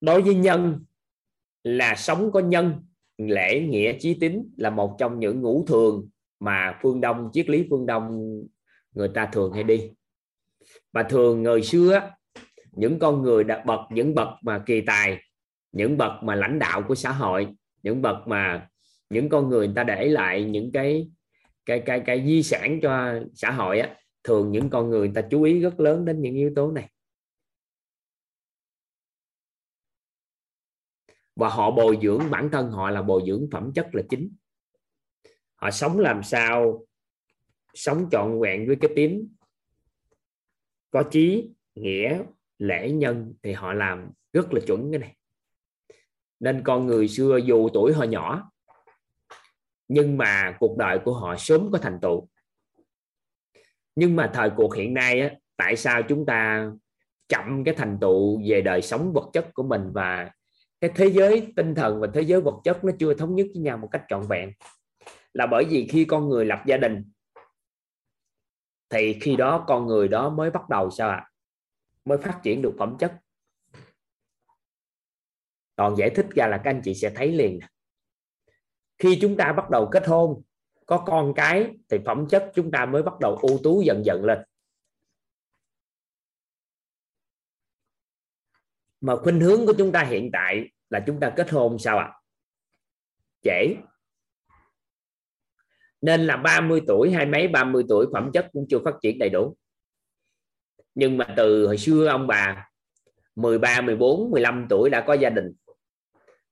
Đối với nhân là sống có nhân, lễ nghĩa chí tín là một trong những ngũ thường mà phương đông, triết lý phương đông người ta thường hay đi. Và thường người xưa những con người đã bậc, những bậc mà kỳ tài những bậc mà lãnh đạo của xã hội những bậc mà những con người, người ta để lại những cái cái cái cái di sản cho xã hội á thường những con người, người ta chú ý rất lớn đến những yếu tố này. Và họ bồi dưỡng bản thân họ là bồi dưỡng phẩm chất là chính. Họ sống làm sao sống trọn vẹn với cái tím có trí nghĩa lễ nhân thì họ làm rất là chuẩn cái này nên con người xưa dù tuổi họ nhỏ nhưng mà cuộc đời của họ sớm có thành tựu. Nhưng mà thời cuộc hiện nay á, tại sao chúng ta chậm cái thành tựu về đời sống vật chất của mình và cái thế giới tinh thần và thế giới vật chất nó chưa thống nhất với nhau một cách trọn vẹn? Là bởi vì khi con người lập gia đình thì khi đó con người đó mới bắt đầu sao ạ? À? mới phát triển được phẩm chất còn giải thích ra là các anh chị sẽ thấy liền. Khi chúng ta bắt đầu kết hôn, có con cái, thì phẩm chất chúng ta mới bắt đầu ưu tú dần dần lên. Mà khuynh hướng của chúng ta hiện tại là chúng ta kết hôn sao ạ? À? trễ. Nên là 30 tuổi hai mấy 30 tuổi phẩm chất cũng chưa phát triển đầy đủ. Nhưng mà từ hồi xưa ông bà 13 14 15 tuổi đã có gia đình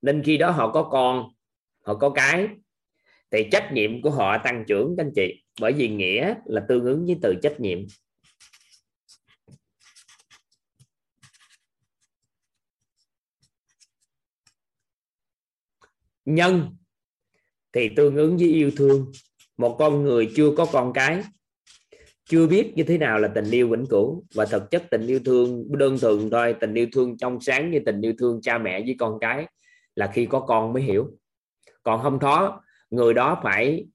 nên khi đó họ có con, họ có cái, thì trách nhiệm của họ tăng trưởng các anh chị. Bởi vì nghĩa là tương ứng với từ trách nhiệm. Nhân thì tương ứng với yêu thương. Một con người chưa có con cái, chưa biết như thế nào là tình yêu vĩnh cửu. Và thực chất tình yêu thương, đơn thuần thôi, tình yêu thương trong sáng như tình yêu thương cha mẹ với con cái là khi có con mới hiểu. Còn không có người đó phải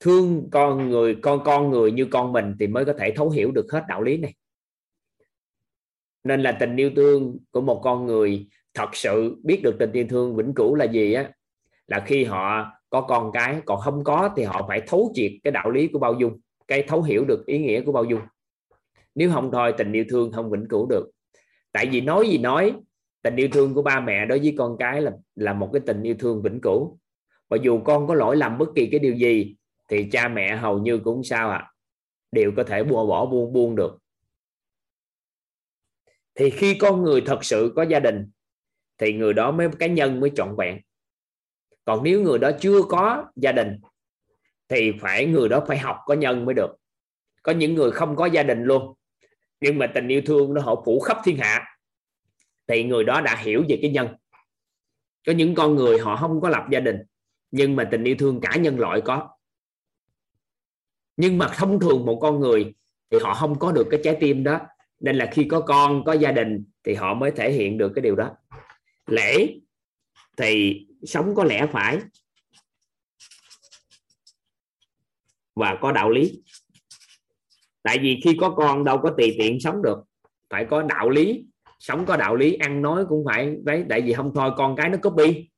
thương con người, con con người như con mình thì mới có thể thấu hiểu được hết đạo lý này. Nên là tình yêu thương của một con người thật sự biết được tình yêu thương vĩnh cửu là gì á, là khi họ có con cái, còn không có thì họ phải thấu triệt cái đạo lý của bao dung, cái thấu hiểu được ý nghĩa của bao dung. Nếu không thôi, tình yêu thương không vĩnh cửu được. Tại vì nói gì nói tình yêu thương của ba mẹ đối với con cái là là một cái tình yêu thương vĩnh cửu. Và dù con có lỗi làm bất kỳ cái điều gì thì cha mẹ hầu như cũng sao ạ? À, đều có thể buông bỏ buông buông được. Thì khi con người thật sự có gia đình thì người đó mới cá nhân mới trọn vẹn. Còn nếu người đó chưa có gia đình thì phải người đó phải học có nhân mới được. Có những người không có gia đình luôn nhưng mà tình yêu thương nó họ phủ khắp thiên hạ thì người đó đã hiểu về cái nhân. Có những con người họ không có lập gia đình, nhưng mà tình yêu thương cả nhân loại có. Nhưng mà thông thường một con người thì họ không có được cái trái tim đó. Nên là khi có con, có gia đình thì họ mới thể hiện được cái điều đó. Lễ thì sống có lẽ phải. Và có đạo lý. Tại vì khi có con đâu có tùy tiện sống được. Phải có đạo lý sống có đạo lý, ăn nói cũng phải đấy, tại vì không thôi con cái nó copy.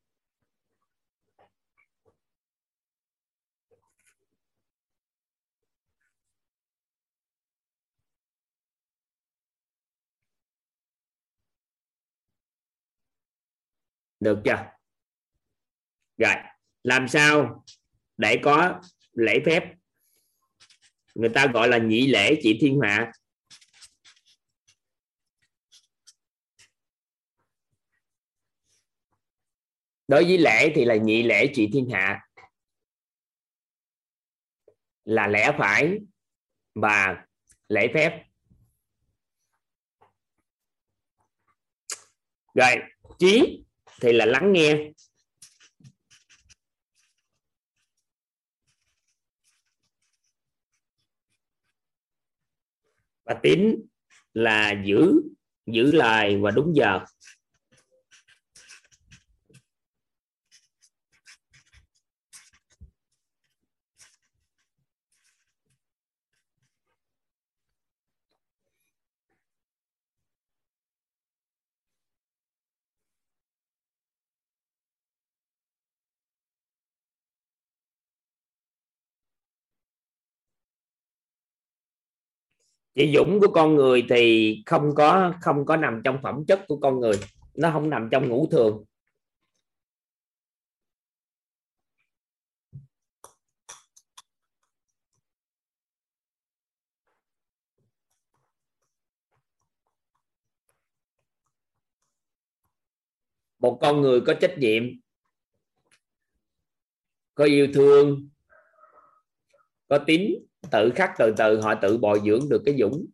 Được chưa? Rồi, làm sao để có lễ phép? Người ta gọi là nhị lễ chị thiên hạ đối với lễ thì là nhị lễ trị thiên hạ. Là lẽ phải và lễ phép. Rồi trí thì là lắng nghe. Và tín là giữ giữ lời và đúng giờ. Chị dũng của con người thì không có không có nằm trong phẩm chất của con người. Nó không nằm trong ngũ thường. Một con người có trách nhiệm, có yêu thương, có tính tự khắc từ từ họ tự bồi dưỡng được cái dũng.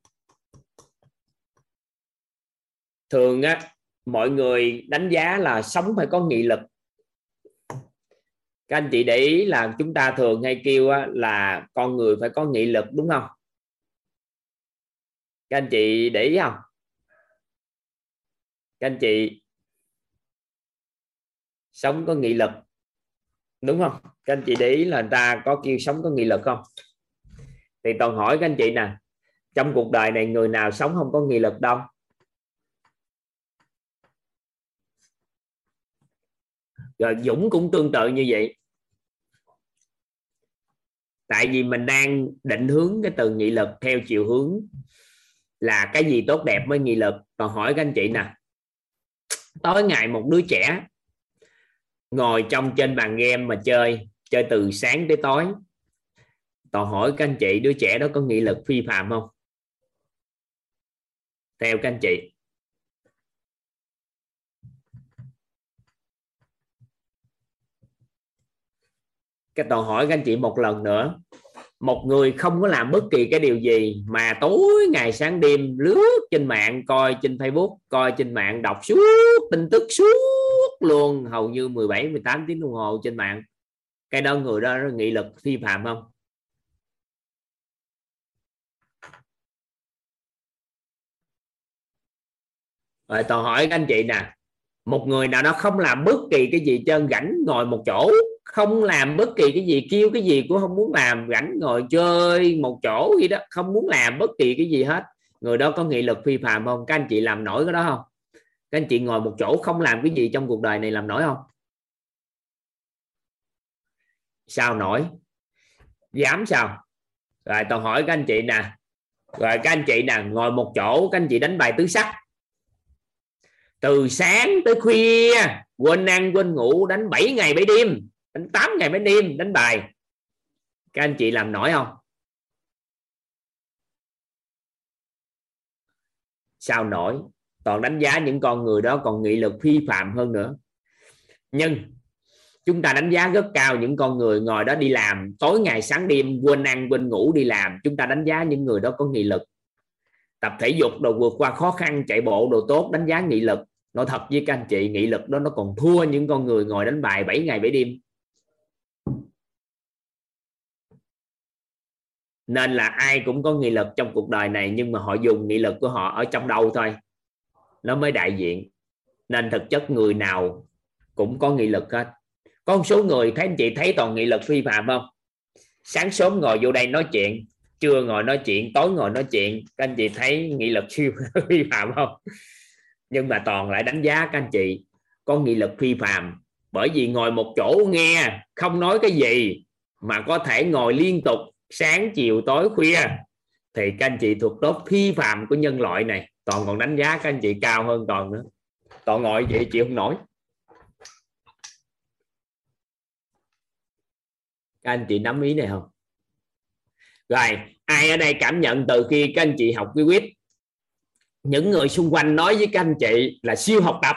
Thường á mọi người đánh giá là sống phải có nghị lực. Các anh chị để ý là chúng ta thường hay kêu á, là con người phải có nghị lực đúng không? Các anh chị để ý không? Các anh chị sống có nghị lực đúng không? Các anh chị để ý là người ta có kêu sống có nghị lực không? Thì toàn hỏi các anh chị nè, trong cuộc đời này người nào sống không có nghị lực đâu? Rồi Dũng cũng tương tự như vậy. Tại vì mình đang định hướng cái từ nghị lực theo chiều hướng là cái gì tốt đẹp mới nghị lực. Còn hỏi các anh chị nè, tối ngày một đứa trẻ ngồi trong trên bàn game mà chơi chơi từ sáng tới tối toàn hỏi các anh chị, đứa trẻ đó có nghị lực phi phạm không? Theo các anh chị. Cái toàn hỏi các anh chị một lần nữa. Một người không có làm bất kỳ cái điều gì mà tối ngày sáng đêm lướt trên mạng, coi trên Facebook, coi trên mạng, đọc suốt tin tức suốt luôn, hầu như 17 18 tiếng đồng hồ trên mạng. Cái đó người đó nghị lực phi phạm không? Rồi tôi hỏi các anh chị nè, một người nào đó không làm bất kỳ cái gì trơn rảnh ngồi một chỗ, không làm bất kỳ cái gì, kêu cái gì cũng không muốn làm, rảnh ngồi chơi một chỗ gì đó, không muốn làm bất kỳ cái gì hết. Người đó có nghị lực phi phàm không? Các anh chị làm nổi cái đó không? Các anh chị ngồi một chỗ không làm cái gì trong cuộc đời này làm nổi không? Sao nổi? Dám sao? Rồi tôi hỏi các anh chị nè. Rồi các anh chị nè, ngồi một chỗ, các anh chị đánh bài tứ sắc từ sáng tới khuya, quên ăn, quên ngủ, đánh 7 ngày 7 đêm, đánh 8 ngày 7 đêm, đánh bài. Các anh chị làm nổi không? Sao nổi? Toàn đánh giá những con người đó còn nghị lực phi phạm hơn nữa. Nhưng chúng ta đánh giá rất cao những con người ngồi đó đi làm. Tối ngày sáng đêm, quên ăn, quên ngủ đi làm. Chúng ta đánh giá những người đó có nghị lực. Tập thể dục đồ vượt qua khó khăn, chạy bộ đồ tốt, đánh giá nghị lực nói thật với các anh chị, nghị lực đó nó còn thua những con người ngồi đánh bài 7 ngày 7 đêm. Nên là ai cũng có nghị lực trong cuộc đời này, nhưng mà họ dùng nghị lực của họ ở trong đâu thôi. Nó mới đại diện. Nên thực chất người nào cũng có nghị lực hết. Có một số người, thấy anh chị thấy toàn nghị lực phi phạm không? Sáng sớm ngồi vô đây nói chuyện, trưa ngồi nói chuyện, tối ngồi nói chuyện. Các anh chị thấy nghị lực siêu phi phạm không? Nhưng mà toàn lại đánh giá các anh chị, có nghị lực phi phạm bởi vì ngồi một chỗ nghe, không nói cái gì, mà có thể ngồi liên tục sáng chiều tối khuya. Thì các anh chị thuộc tốt phi phạm của nhân loại này. Toàn còn đánh giá các anh chị cao hơn toàn nữa. Toàn ngồi vậy chị không nổi. Các anh chị nắm ý này không? Rồi, ai ở đây cảm nhận từ khi các anh chị học quy quyết? Những người xung quanh nói với các anh chị là siêu học tập,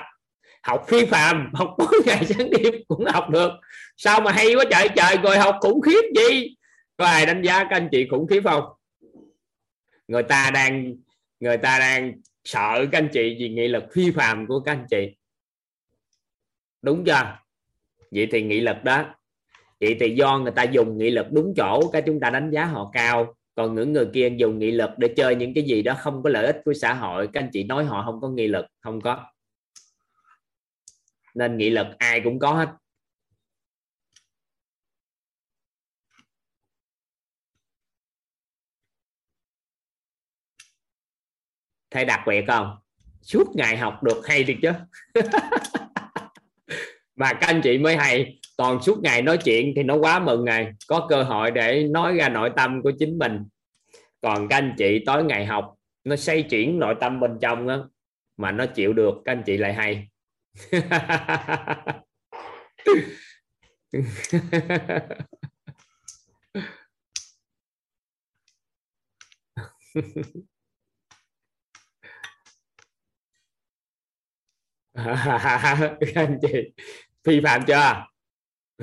học phi phạm học tối ngày sáng đêm cũng học được. Sao mà hay quá trời trời rồi học khủng khiếp gì? Có ai đánh giá các anh chị khủng khiếp không? Người ta đang, người ta đang sợ các anh chị vì nghị lực phi phạm của các anh chị. Đúng chưa? Vậy thì nghị lực đó, vậy thì do người ta dùng nghị lực đúng chỗ cái chúng ta đánh giá họ cao còn những người kia dùng nghị lực để chơi những cái gì đó không có lợi ích của xã hội, các anh chị nói họ không có nghị lực, không có. Nên nghị lực ai cũng có hết. Thầy đặc biệt không? Suốt ngày học được hay được chứ. Mà các anh chị mới hay còn suốt ngày nói chuyện thì nó quá mừng ngày có cơ hội để nói ra nội tâm của chính mình. Còn các anh chị tối ngày học nó xây chuyển nội tâm bên trong đó, mà nó chịu được các anh chị lại hay. Các anh chị phi phạm chưa?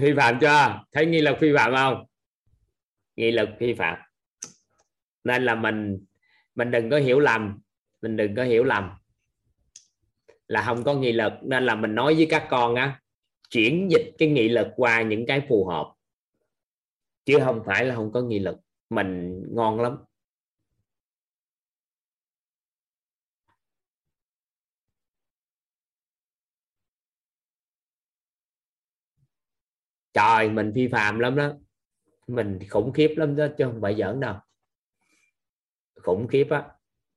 Phi phạm chưa? Thấy nghi lực phi phạm không? Nghi lực phi phạm. Nên là mình mình đừng có hiểu lầm. Mình đừng có hiểu lầm. Là không có nghị lực nên là mình nói với các con á, chuyển dịch cái nghị lực qua những cái phù hợp. Chứ không phải là không có nghị lực mình ngon lắm. Trời, mình phi phạm lắm đó. Mình khủng khiếp lắm đó, chứ không phải giỡn đâu. Khủng khiếp á,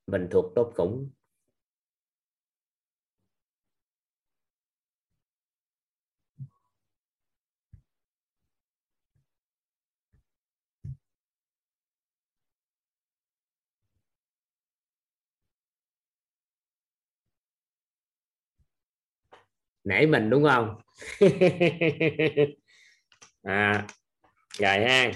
mình thuộc tốt khủng. Nể mình đúng không? à rồi ha.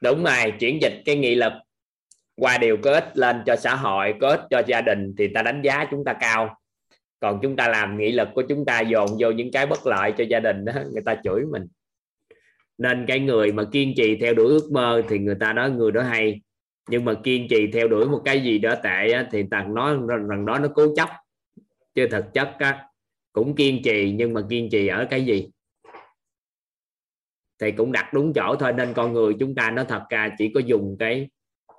Đúng rồi chuyển dịch cái nghị lực qua điều có ích lên cho xã hội có ích cho gia đình thì ta đánh giá chúng ta cao. Còn chúng ta làm nghị lực của chúng ta dồn vô những cái bất lợi cho gia đình đó người ta chửi mình. Nên cái người mà kiên trì theo đuổi ước mơ thì người ta nói người đó hay. Nhưng mà kiên trì theo đuổi một cái gì đó tệ thì thằng nói rằng đó nó cố chấp. Chứ thực chất á, cũng kiên trì, nhưng mà kiên trì ở cái gì? Thì cũng đặt đúng chỗ thôi, nên con người chúng ta nó thật ra chỉ có dùng cái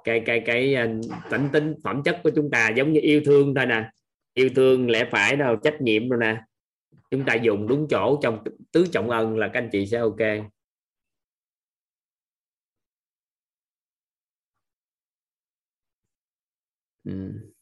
cái cái cái ờ, tính tính, phẩm chất của chúng ta giống như yêu thương thôi nè. Yêu thương lẽ phải đâu, trách nhiệm rồi nè. Chúng ta dùng đúng chỗ trong tứ trọng ân là các anh chị sẽ ok. Ừ.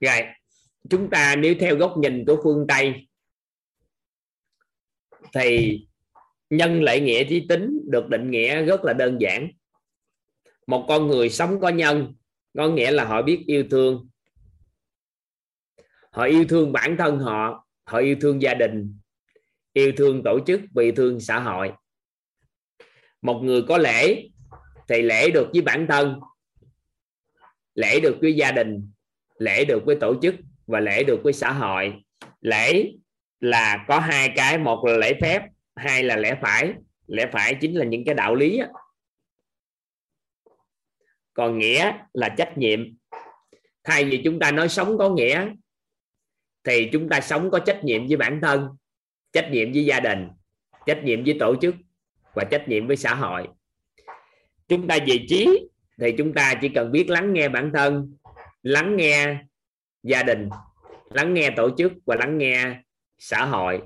rồi, chúng ta nếu theo góc nhìn của phương tây, thì nhân lễ nghĩa trí tính được định nghĩa rất là đơn giản. Một con người sống có nhân, có nghĩa là họ biết yêu thương. Họ yêu thương bản thân họ họ yêu thương gia đình, yêu thương tổ chức và yêu thương xã hội. Một người có lễ thì lễ được với bản thân, lễ được với gia đình lễ được với tổ chức và lễ được với xã hội. Lễ là có hai cái, một là lễ phép, hai là lẽ phải. Lẽ phải chính là những cái đạo lý còn nghĩa là trách nhiệm. Thay vì chúng ta nói sống có nghĩa, thì chúng ta sống có trách nhiệm với bản thân, trách nhiệm với gia đình, trách nhiệm với tổ chức và trách nhiệm với xã hội. Chúng ta về trí thì chúng ta chỉ cần biết lắng nghe bản thân lắng nghe gia đình, lắng nghe tổ chức và lắng nghe xã hội.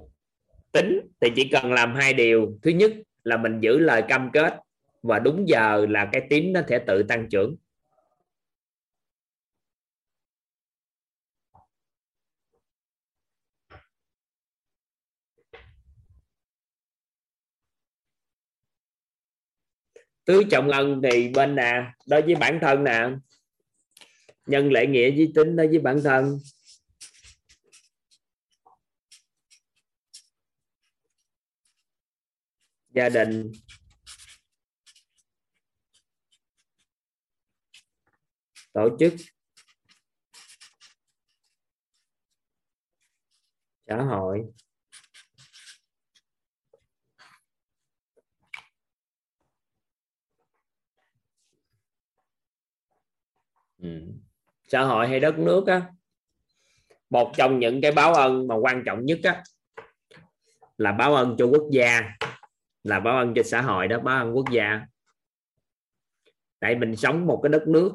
Tính thì chỉ cần làm hai điều. Thứ nhất là mình giữ lời cam kết và đúng giờ là cái tín nó sẽ tự tăng trưởng. Tứ trọng ân thì bên nè, đối với bản thân nè nhân lễ nghĩa với tính đối với bản thân. Gia đình. Tổ chức. Xã hội. Ừ xã hội hay đất nước á, một trong những cái báo ơn mà quan trọng nhất á, là báo ơn cho quốc gia, là báo ơn cho xã hội đó, báo ơn quốc gia. Tại mình sống một cái đất nước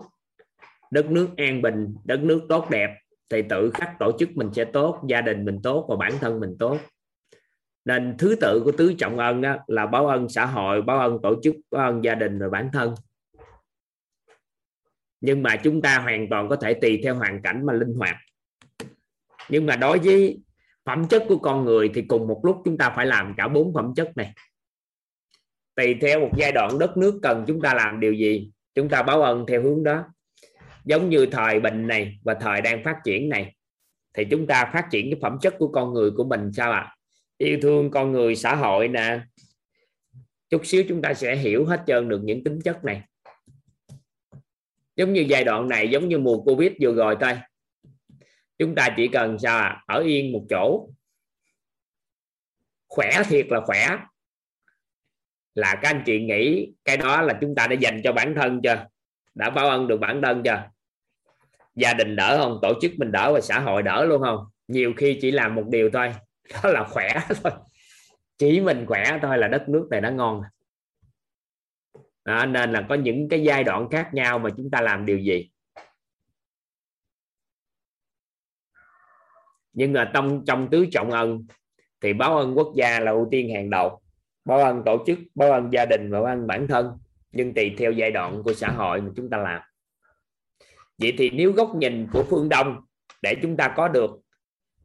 đất nước an bình, đất nước tốt đẹp, thì tự khắc tổ chức mình sẽ tốt, gia đình mình tốt và bản thân mình tốt. Nên thứ tự của tứ trọng ân đó là báo ân xã hội, báo ân tổ chức, báo ân gia đình và bản thân nhưng mà chúng ta hoàn toàn có thể tùy theo hoàn cảnh mà linh hoạt. Nhưng mà đối với phẩm chất của con người thì cùng một lúc chúng ta phải làm cả bốn phẩm chất này. Tùy theo một giai đoạn đất nước cần chúng ta làm điều gì, chúng ta báo ơn theo hướng đó. Giống như thời bình này và thời đang phát triển này, thì chúng ta phát triển cái phẩm chất của con người của mình sao ạ? À? yêu thương con người, xã hội nè. Chút xíu chúng ta sẽ hiểu hết trơn được những tính chất này giống như giai đoạn này, giống như mùa covid vừa rồi thôi. Chúng ta chỉ cần sao à? ở yên một chỗ. Khỏe thiệt là khỏe. Là các anh chị nghĩ cái đó là chúng ta đã dành cho bản thân chưa? Đã báo ân được bản thân chưa? Gia đình đỡ không? Tổ chức mình đỡ và xã hội đỡ luôn không? Nhiều khi chỉ làm một điều thôi. Đó là khỏe thôi. Chỉ mình khỏe thôi là đất nước này đã ngon. À, đó, nên là có những cái giai đoạn khác nhau mà chúng ta làm điều gì? Nhưng mà trong trong tứ trọng ân thì báo ân quốc gia là ưu tiên hàng đầu. Báo ân tổ chức báo ân gia đình và báo ân bản thân. Nhưng tùy theo giai đoạn của xã hội mà chúng ta làm. Vậy thì nếu góc nhìn của phương đông để chúng ta có được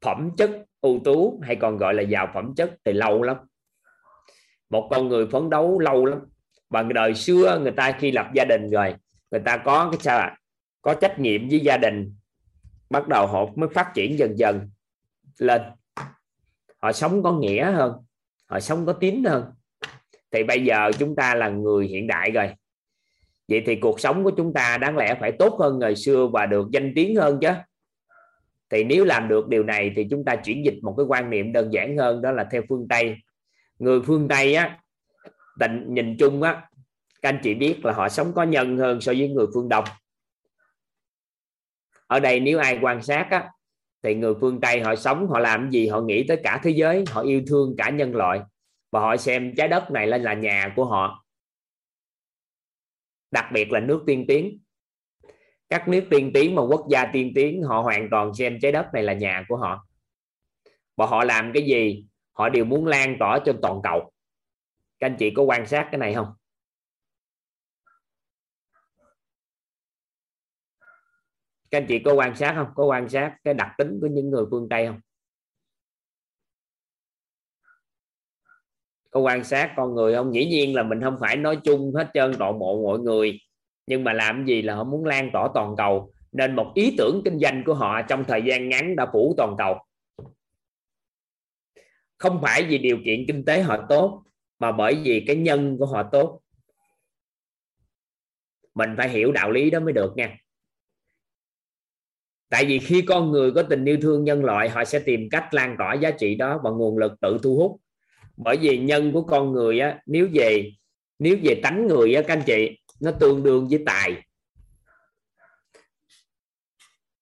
phẩm chất ưu tú hay còn gọi là giàu phẩm chất thì lâu lắm. Một con người phấn đấu lâu lắm và đời xưa, người ta khi lập gia đình rồi, người ta có cái sao à? có trách nhiệm với gia đình, bắt đầu họ mới phát triển dần dần lên. Họ sống có nghĩa hơn, họ sống có tín hơn. Thì bây giờ chúng ta là người hiện đại rồi. Vậy thì cuộc sống của chúng ta đáng lẽ phải tốt hơn ngày xưa và được danh tiếng hơn chứ. Thì nếu làm được điều này thì chúng ta chuyển dịch một cái quan niệm đơn giản hơn, đó là theo phương tây. Người phương tây á tình nhìn chung á, các anh chị biết là họ sống có nhân hơn so với người phương đông. Ở đây nếu ai quan sát á, thì người phương tây họ sống, họ làm gì, họ nghĩ tới cả thế giới, họ yêu thương cả nhân loại. Và họ xem trái đất này lên là nhà của họ. Đặc biệt là nước tiên tiến. Các nước tiên tiến mà quốc gia tiên tiến, họ hoàn toàn xem trái đất này là nhà của họ. Và họ làm cái gì? Họ đều muốn lan tỏa trên toàn cầu các anh chị có quan sát cái này không? Các anh chị có quan sát không? Có quan sát cái đặc tính của những người phương tây không? Có quan sát con người không? Dĩ nhiên là mình không phải nói chung hết trơn, toàn bộ mọi người. Nhưng mà làm gì là họ muốn lan tỏa toàn cầu. Nên một ý tưởng kinh doanh của họ trong thời gian ngắn đã phủ toàn cầu. Không phải vì điều kiện kinh tế họ tốt mà bởi vì cái nhân của họ tốt mình phải hiểu đạo lý đó mới được nha. Tại vì khi con người có tình yêu thương nhân loại họ sẽ tìm cách lan tỏa giá trị đó và nguồn lực tự thu hút. Bởi vì nhân của con người á nếu về nếu về tánh người á các anh chị nó tương đương với tài.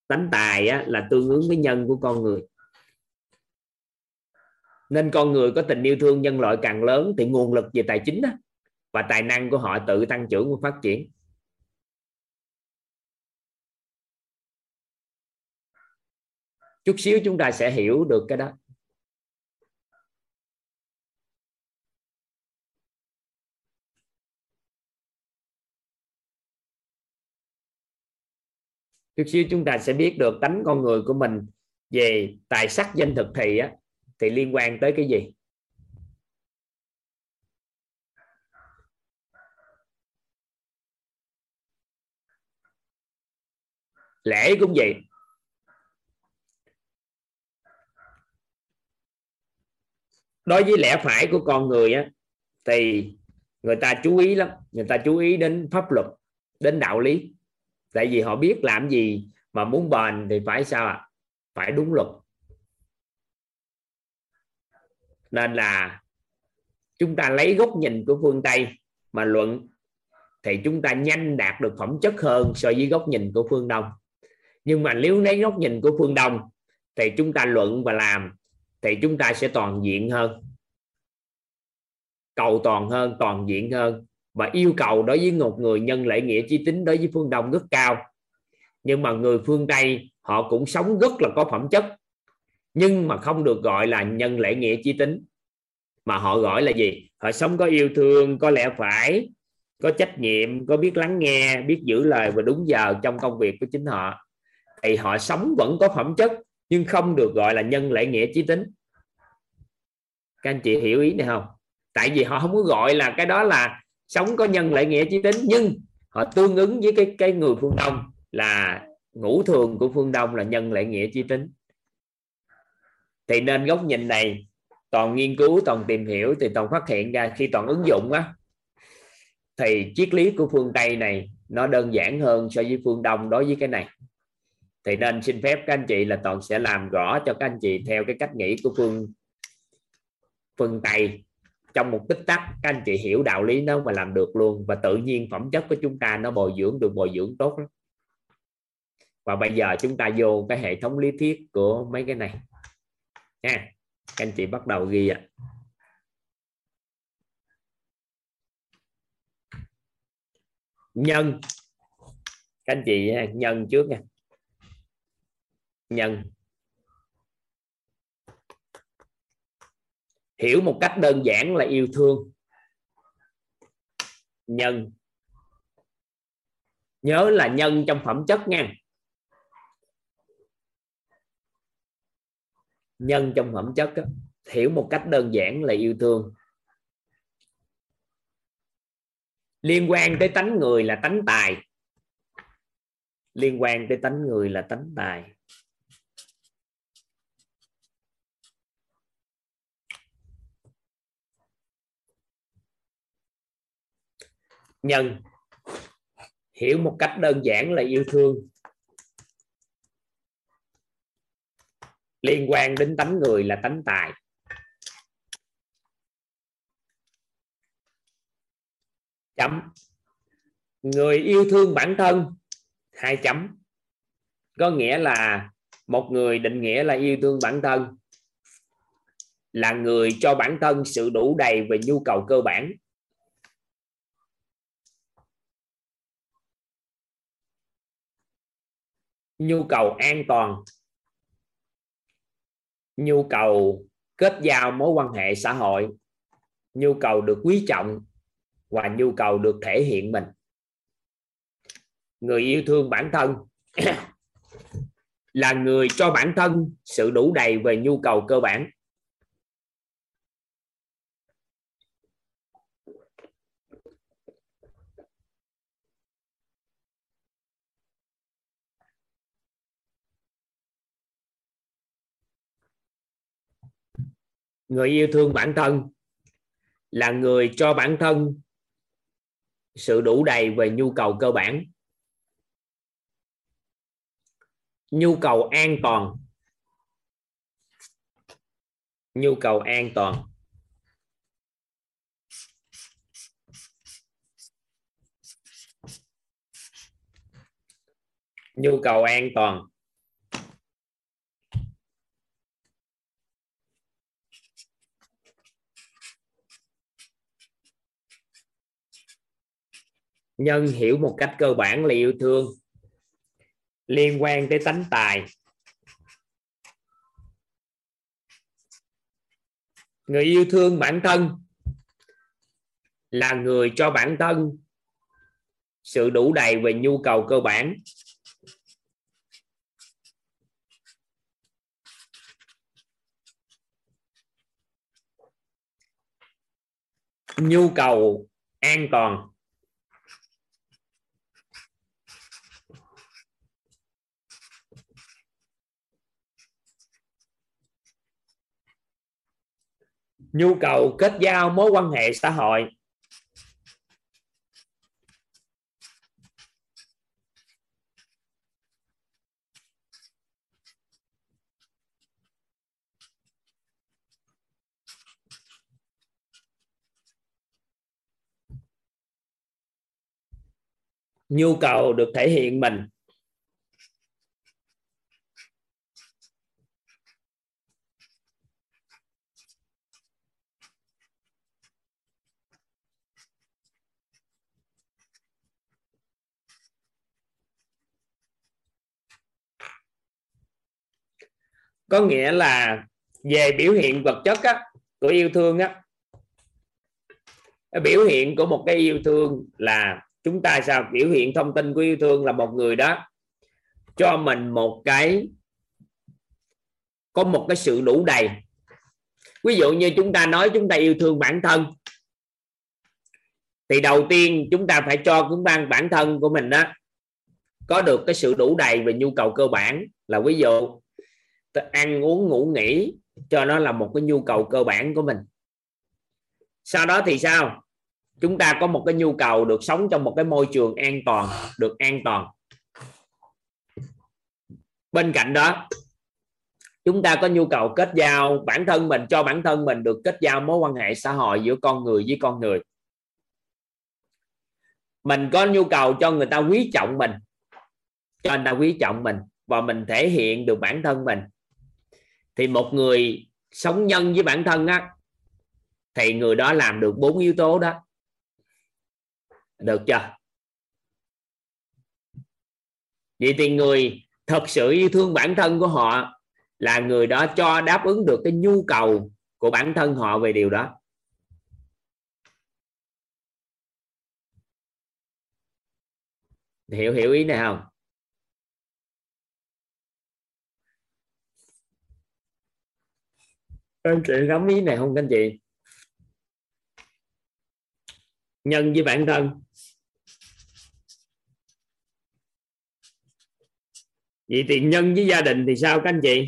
Tánh tài á, là tương ứng với nhân của con người nên con người có tình yêu thương nhân loại càng lớn thì nguồn lực về tài chính đó và tài năng của họ tự tăng trưởng và phát triển. Chút xíu chúng ta sẽ hiểu được cái đó. Chút xíu chúng ta sẽ biết được tánh con người của mình về tài sắc danh thực thì á thì liên quan tới cái gì? Lễ cũng vậy. Đối với lẽ phải của con người á, thì người ta chú ý lắm. Người ta chú ý đến pháp luật, đến đạo lý. Tại vì họ biết làm gì mà muốn bền thì phải sao ạ? À? phải đúng luật nên là chúng ta lấy góc nhìn của phương tây mà luận, thì chúng ta nhanh đạt được phẩm chất hơn so với góc nhìn của phương đông. Nhưng mà nếu lấy góc nhìn của phương đông, thì chúng ta luận và làm, thì chúng ta sẽ toàn diện hơn. Cầu toàn hơn, toàn diện hơn. Và yêu cầu đối với một người nhân lễ nghĩa chi tính đối với phương đông rất cao. Nhưng mà người phương tây, họ cũng sống rất là có phẩm chất nhưng mà không được gọi là nhân lễ nghĩa chí tính. Mà họ gọi là gì? Họ sống có yêu thương, có lẽ phải, có trách nhiệm, có biết lắng nghe, biết giữ lời và đúng giờ trong công việc của chính họ. Thì họ sống vẫn có phẩm chất, nhưng không được gọi là nhân lễ nghĩa chí tính. Các anh chị hiểu ý này không? Tại vì họ không có gọi là cái đó là sống có nhân lễ nghĩa chí tính, nhưng họ tương ứng với cái cái người phương đông là ngũ thường của phương đông là nhân lễ nghĩa chí tính thì nên góc nhìn này, toàn nghiên cứu, toàn tìm hiểu, thì toàn phát hiện ra khi toàn ứng dụng á, thì triết lý của phương tây này nó đơn giản hơn so với phương đông đối với cái này. Thì nên xin phép các anh chị là toàn sẽ làm rõ cho các anh chị theo cái cách nghĩ của phương phương tây. Trong một tích tắc, các anh chị hiểu đạo lý nó mà làm được luôn, và tự nhiên phẩm chất của chúng ta nó bồi dưỡng được bồi dưỡng tốt lắm. Và bây giờ chúng ta vô cái hệ thống lý thuyết của mấy cái này nha các anh chị bắt đầu ghi ạ. Nhân. Các anh chị nhân trước nha. Nhân. Hiểu một cách đơn giản là yêu thương. Nhân. Nhớ là nhân trong phẩm chất nha. Nhân trong phẩm chất đó, hiểu một cách đơn giản là yêu thương. Liên quan tới tánh người là tánh tài. Liên quan tới tánh người là tánh tài. Nhân hiểu một cách đơn giản là yêu thương. Liên quan đến tánh người là tánh tài. Chấm. Người yêu thương bản thân, hai chấm. Có nghĩa là một người định nghĩa là yêu thương bản thân, là người cho bản thân sự đủ đầy về nhu cầu cơ bản. Nhu cầu an toàn nhu cầu kết giao mối quan hệ xã hội. Nhu cầu được quý trọng và nhu cầu được thể hiện mình. Người yêu thương bản thân là người cho bản thân sự đủ đầy về nhu cầu cơ bản. Người yêu thương bản thân là người cho bản thân sự đủ đầy về nhu cầu cơ bản. Nhu cầu an toàn. Nhu cầu an toàn. Nhu cầu an toàn. Nhân hiểu một cách cơ bản là yêu thương. Liên quan tới tánh tài. Người yêu thương bản thân là người cho bản thân sự đủ đầy về nhu cầu cơ bản. Nhu cầu an toàn. Nhu cầu kết giao mối quan hệ xã hội. Nhu cầu được thể hiện mình. Có nghĩa là về biểu hiện vật chất á, của yêu thương á biểu hiện của một cái yêu thương là chúng ta sao? Biểu hiện thông tin của yêu thương là một người đó cho mình một cái có một cái sự đủ đầy. Ví dụ như chúng ta nói chúng ta yêu thương bản thân thì đầu tiên chúng ta phải cho chúng ta bản thân của mình đó có được cái sự đủ đầy về nhu cầu cơ bản. Là ví dụ ăn uống ngủ nghỉ cho nó là một cái nhu cầu cơ bản của mình. Sau đó thì sao? Chúng ta có một cái nhu cầu được sống trong một cái môi trường an toàn, được an toàn. Bên cạnh đó, chúng ta có nhu cầu kết giao bản thân mình, cho bản thân mình được kết giao mối quan hệ xã hội giữa con người với con người. Mình có nhu cầu cho người ta quý trọng mình, cho người ta quý trọng mình và mình thể hiện được bản thân mình thì một người sống nhân với bản thân á, thì người đó làm được bốn yếu tố đó. Được chưa? Vậy thì người thật sự yêu thương bản thân của họ là người đó cho đáp ứng được cái nhu cầu của bản thân họ về điều đó. Hiểu hiểu ý này không? Anh chị gắm ý này không, các anh chị? Nhân với bản thân. Vậy thì nhân với gia đình thì sao, các anh chị?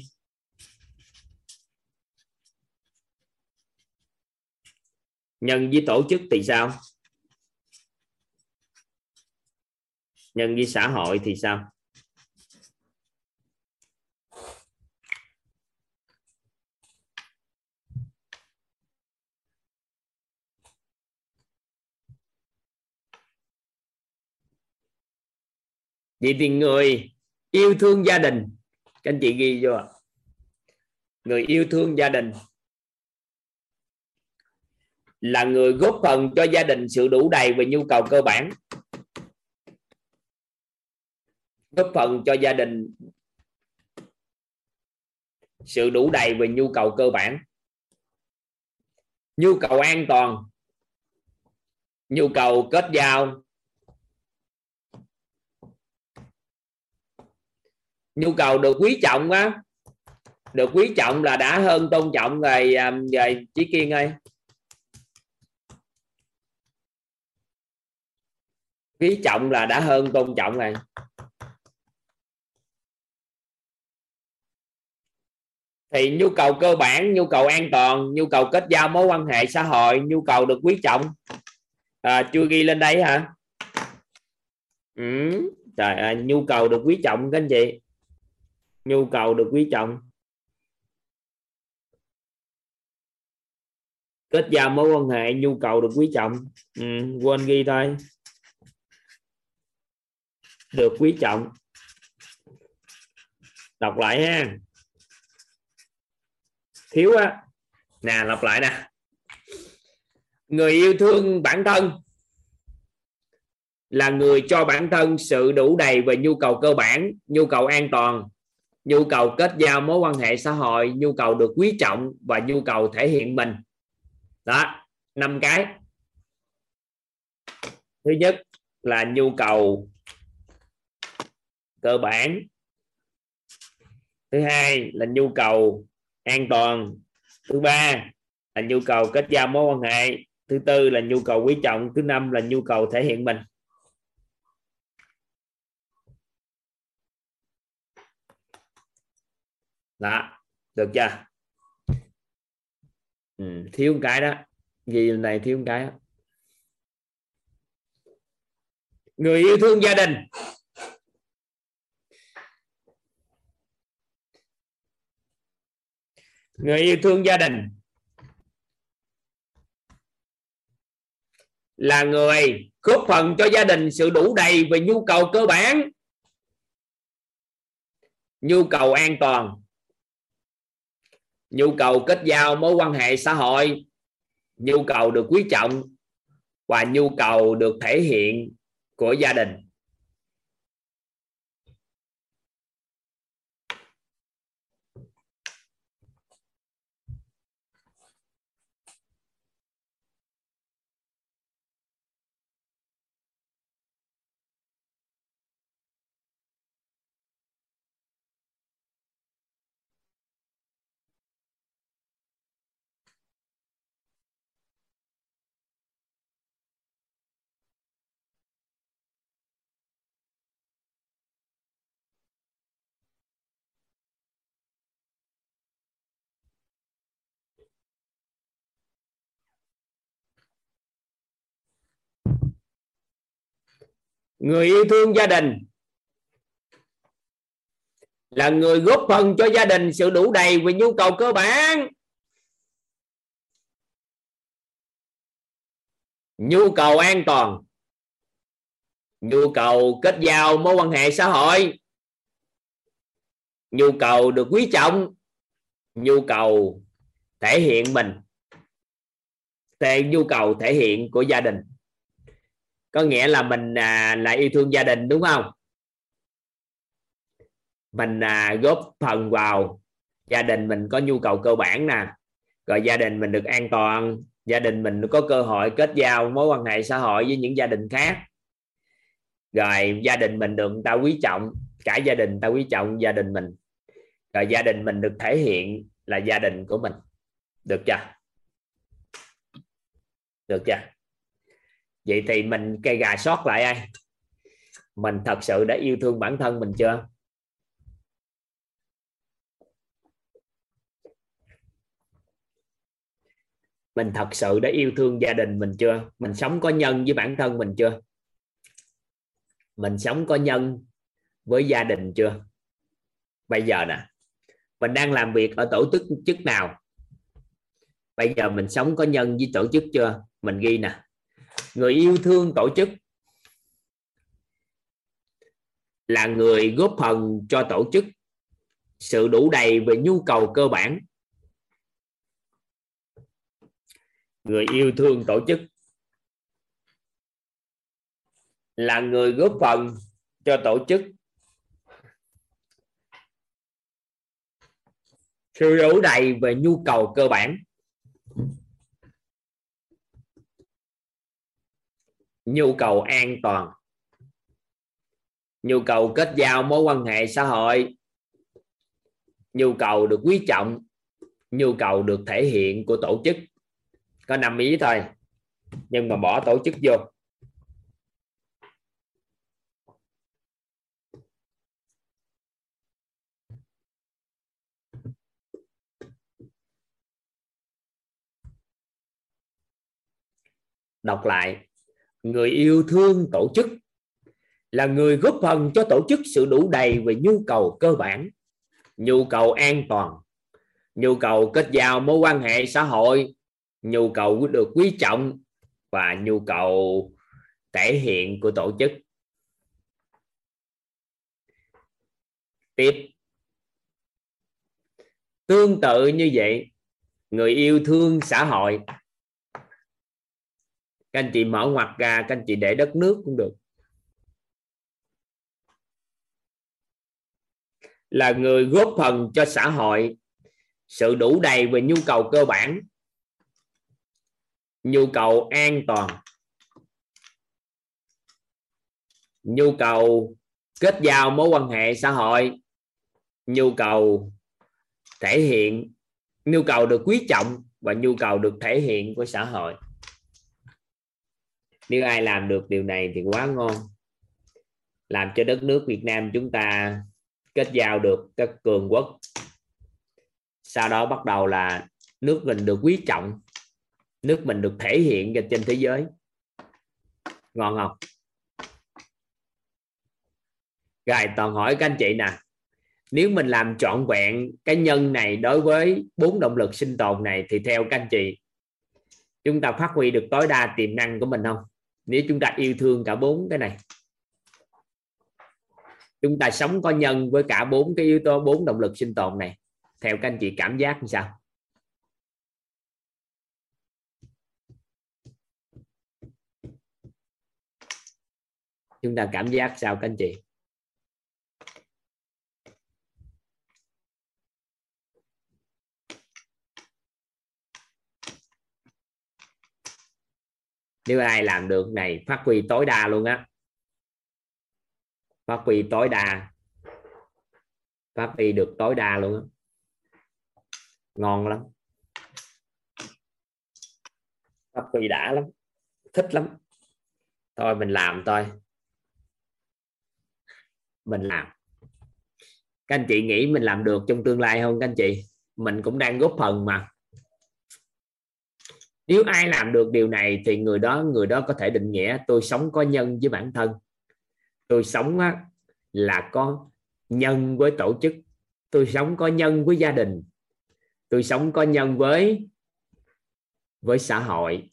Nhân với tổ chức thì sao? Nhân với xã hội thì sao? Vậy thì người yêu thương gia đình, các anh chị ghi vô người yêu thương gia đình là người góp phần cho gia đình sự đủ đầy về nhu cầu cơ bản. Góp phần cho gia đình sự đủ đầy về nhu cầu cơ bản. Nhu cầu an toàn. Nhu cầu kết giao. Nhu cầu được quý trọng á. Được quý trọng là đã hơn tôn trọng rồi rồi à, chí kiên ơi. Quý trọng là đã hơn tôn trọng rồi. Thì nhu cầu cơ bản nhu cầu an toàn nhu cầu kết giao mối quan hệ xã hội nhu cầu được quý trọng. À, chưa ghi lên đây hả? Ừ. trời ơi, nhu cầu được quý trọng các anh chị nhu cầu được quý trọng. Kết giao mối quan hệ nhu cầu được quý trọng. Ừ, quên ghi thôi. Được quý trọng. Đọc lại ha. Thiếu á. Nè lặp lại nè. Người yêu thương bản thân là người cho bản thân sự đủ đầy về nhu cầu cơ bản nhu cầu an toàn nhu cầu kết giao mối quan hệ xã hội, nhu cầu được quý trọng và nhu cầu thể hiện mình. Đó, năm cái. Thứ nhất là nhu cầu cơ bản. Thứ hai là nhu cầu an toàn. Thứ ba là nhu cầu kết giao mối quan hệ. Thứ tư là nhu cầu quý trọng. Thứ năm là nhu cầu thể hiện mình. Đó được chưa? Ừ, thiếu một cái đó. Gì này thiếu một cái đó. người yêu thương gia đình. Người yêu thương gia đình là người góp phần cho gia đình sự đủ đầy về nhu cầu cơ bản nhu cầu an toàn nhu cầu kết giao mối quan hệ xã hội. Nhu cầu được quý trọng và nhu cầu được thể hiện của gia đình. Người yêu thương gia đình là người góp phần cho gia đình sự đủ đầy về nhu cầu cơ bản. Nhu cầu an toàn, nhu cầu kết giao mối quan hệ xã hội, nhu cầu được quý trọng, nhu cầu thể hiện mình, tệ, nhu cầu thể hiện của gia đình có nghĩa là mình à, là yêu thương gia đình đúng không? Mình à, góp phần vào gia đình mình có nhu cầu cơ bản nè. Rồi gia đình mình được an toàn gia đình mình có cơ hội kết giao mối quan hệ xã hội với những gia đình khác. Rồi gia đình mình được người ta quý trọng cả gia đình ta quý trọng gia đình mình. Rồi gia đình mình được thể hiện là gia đình của mình. Được chưa? Được chưa? Vậy thì mình cây gà sót lại ai? Mình thật sự đã yêu thương bản thân mình chưa? Mình thật sự đã yêu thương gia đình mình chưa? Mình sống có nhân với bản thân mình chưa? Mình sống có nhân với gia đình chưa? Bây giờ nè, mình đang làm việc ở tổ chức chức nào? Bây giờ mình sống có nhân với tổ chức chưa? Mình ghi nè người yêu thương tổ chức, là người góp phần cho tổ chức sự đủ đầy về nhu cầu cơ bản. Người yêu thương tổ chức là người góp phần cho tổ chức sự đủ đầy về nhu cầu cơ bản. Nhu cầu an toàn. Nhu cầu kết giao mối quan hệ xã hội. Nhu cầu được quý trọng. Nhu cầu được thể hiện của tổ chức. Có năm ý thôi, nhưng mà bỏ tổ chức vô. Đọc lại người yêu thương tổ chức là người góp phần cho tổ chức sự đủ đầy về nhu cầu cơ bản, nhu cầu an toàn, nhu cầu kết giao mối quan hệ xã hội, nhu cầu được quý trọng và nhu cầu thể hiện của tổ chức. Tiếp. Tương tự như vậy, người yêu thương xã hội các anh chị mở ngoặt ra, các anh chị để đất nước cũng được. Là người góp phần cho xã hội, sự đủ đầy về nhu cầu cơ bản, nhu cầu an toàn, nhu cầu kết giao mối quan hệ xã hội, nhu cầu thể hiện, nhu cầu được quý trọng và nhu cầu được thể hiện của xã hội nếu ai làm được điều này thì quá ngon. Làm cho đất nước Việt Nam chúng ta kết giao được các cường quốc. Sau đó bắt đầu là nước mình được quý trọng, nước mình được thể hiện ra trên thế giới. Ngon không? Rồi, toàn hỏi các anh chị nè. Nếu mình làm trọn vẹn cái nhân này đối với bốn động lực sinh tồn này thì theo các anh chị, chúng ta phát huy được tối đa tiềm năng của mình không? Nếu chúng ta yêu thương cả bốn cái này, chúng ta sống có nhân với cả bốn cái yếu tố, bốn động lực sinh tồn này, theo các anh chị cảm giác như sao? Chúng ta cảm giác sao các anh chị? Nếu ai làm được này, phát huy tối đa luôn á. Phát huy tối đa. Phát huy được tối đa luôn á. Ngon lắm. Phát huy đã lắm. Thích lắm. Thôi, mình làm thôi. Mình làm. Các anh chị nghĩ mình làm được trong tương lai không, các anh chị? Mình cũng đang góp phần mà nếu ai làm được điều này thì người đó người đó có thể định nghĩa tôi sống có nhân với bản thân. Tôi sống á, là có nhân với tổ chức. Tôi sống có nhân với gia đình. Tôi sống có nhân với với xã hội.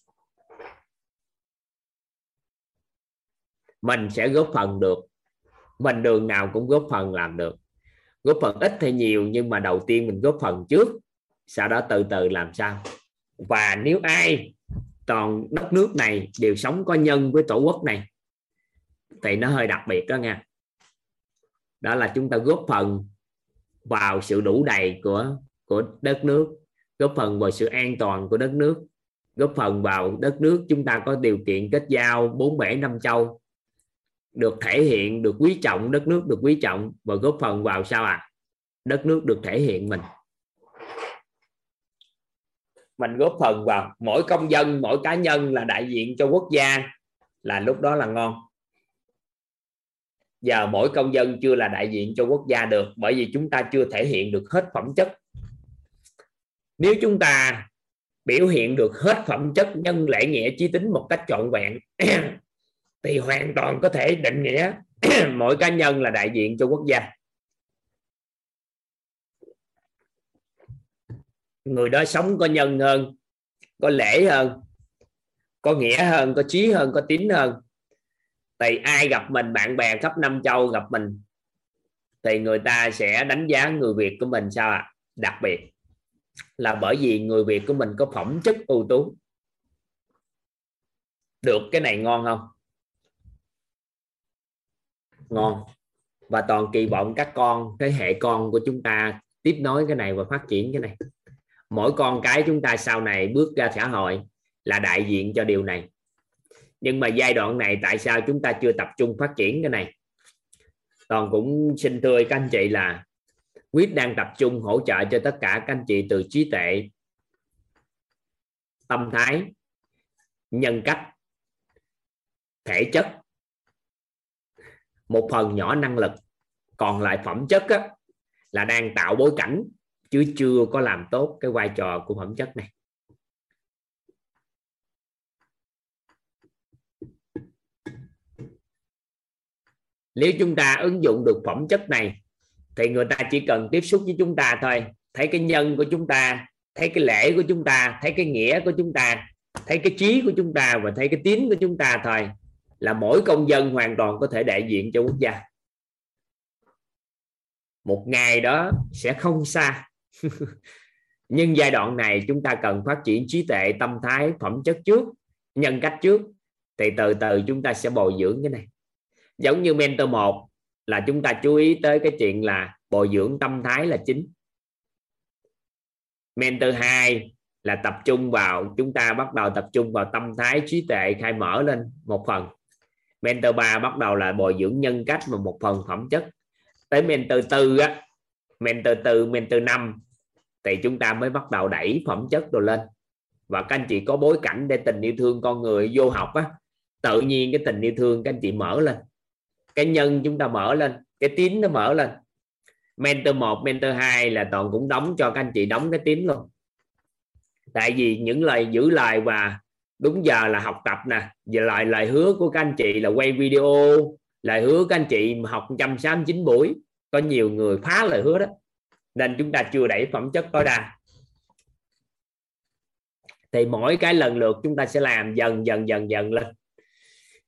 Mình sẽ góp phần được. Mình đường nào cũng góp phần làm được. Góp phần ít hay nhiều nhưng mà đầu tiên mình góp phần trước sau đó từ từ làm sao? Và nếu ai toàn đất nước này đều sống có nhân với tổ quốc này, thì nó hơi đặc biệt đó nha đó là chúng ta góp phần vào sự đủ đầy của của đất nước, góp phần vào sự an toàn của đất nước, góp phần vào đất nước chúng ta có điều kiện kết giao bốn bể năm châu, được thể hiện, được quý trọng, đất nước được quý trọng và góp phần vào sao ạ à? đất nước được thể hiện mình mình góp phần vào mỗi công dân, mỗi cá nhân là đại diện cho quốc gia là lúc đó là ngon. Giờ mỗi công dân chưa là đại diện cho quốc gia được, bởi vì chúng ta chưa thể hiện được hết phẩm chất. Nếu chúng ta biểu hiện được hết phẩm chất nhân lễ nghĩa trí tính một cách trọn vẹn, thì hoàn toàn có thể định nghĩa mỗi cá nhân là đại diện cho quốc gia. Người đó sống có nhân hơn, có lễ hơn, có nghĩa hơn, có trí hơn, có tín hơn. Thì ai gặp mình, bạn bè khắp năm châu gặp mình, thì người ta sẽ đánh giá người việt của mình sao ạ? À? đặc biệt là bởi vì người việt của mình có phẩm chất ưu tú. Được cái này ngon không? Ngon. Và toàn kỳ vọng các con, thế hệ con của chúng ta tiếp nối cái này và phát triển cái này mỗi con cái chúng ta sau này bước ra xã hội là đại diện cho điều này. Nhưng mà giai đoạn này tại sao chúng ta chưa tập trung phát triển cái này? Toàn cũng xin thưa các anh chị là quyết đang tập trung hỗ trợ cho tất cả các anh chị từ trí tuệ tâm thái nhân cách thể chất. Một phần nhỏ năng lực còn lại phẩm chất á, là đang tạo bối cảnh chứ chưa có làm tốt cái vai trò của phẩm chất này. Nếu chúng ta ứng dụng được phẩm chất này, thì người ta chỉ cần tiếp xúc với chúng ta thôi. Thấy cái nhân của chúng ta, thấy cái lễ của chúng ta, thấy cái nghĩa của chúng ta, thấy cái trí của chúng ta và thấy cái tín của chúng ta thôi là mỗi công dân hoàn toàn có thể đại diện cho quốc gia. Một ngày đó sẽ không xa. nhưng giai đoạn này chúng ta cần phát triển trí tuệ, tâm thái, phẩm chất trước, nhân cách trước, thì từ từ chúng ta sẽ bồi dưỡng cái này. Giống như mentor một là chúng ta chú ý tới cái chuyện là bồi dưỡng tâm thái là chính. Mentor 2 là tập trung vào, chúng ta bắt đầu tập trung vào tâm thái trí tuệ khai mở lên một phần. Mentor 3 bắt đầu là bồi dưỡng nhân cách và một phần phẩm chất. Tới mentor tư á, mentor tư, mentor 5 thì chúng ta mới bắt đầu đẩy phẩm chất đồ lên. Và các anh chị có bối cảnh để tình yêu thương con người vô học á, tự nhiên cái tình yêu thương các anh chị mở lên. Cái nhân chúng ta mở lên, cái tín nó mở lên. Mentor 1 mentor 2 là toàn cũng đóng cho các anh chị đóng cái tín luôn. Tại vì những lời giữ lời và đúng giờ là học tập nè và lời lời hứa của các anh chị là quay video, lời hứa các anh chị học 169 buổi. Có nhiều người phá lời hứa đó nên chúng ta chưa đẩy phẩm chất tối đa thì mỗi cái lần lượt chúng ta sẽ làm dần dần dần dần lên.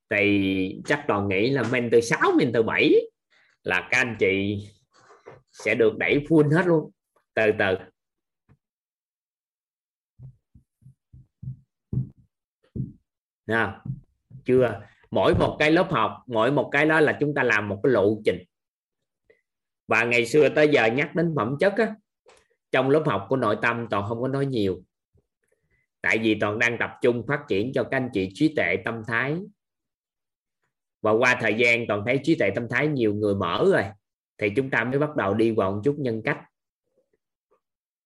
Thì chắc toàn nghĩ là mentor 6 mentor 7 là các anh chị sẽ được đẩy full hết luôn, từ từ. Nào, chưa? Mỗi một cái lớp học, mỗi một cái đó là chúng ta làm một cái lộ trình và ngày xưa tới giờ nhắc đến phẩm chất á, trong lớp học của nội tâm toàn không có nói nhiều. Tại vì toàn đang tập trung phát triển cho các anh chị trí tuệ tâm thái. Và qua thời gian toàn thấy trí tuệ tâm thái nhiều người mở rồi thì chúng ta mới bắt đầu đi vào một chút nhân cách.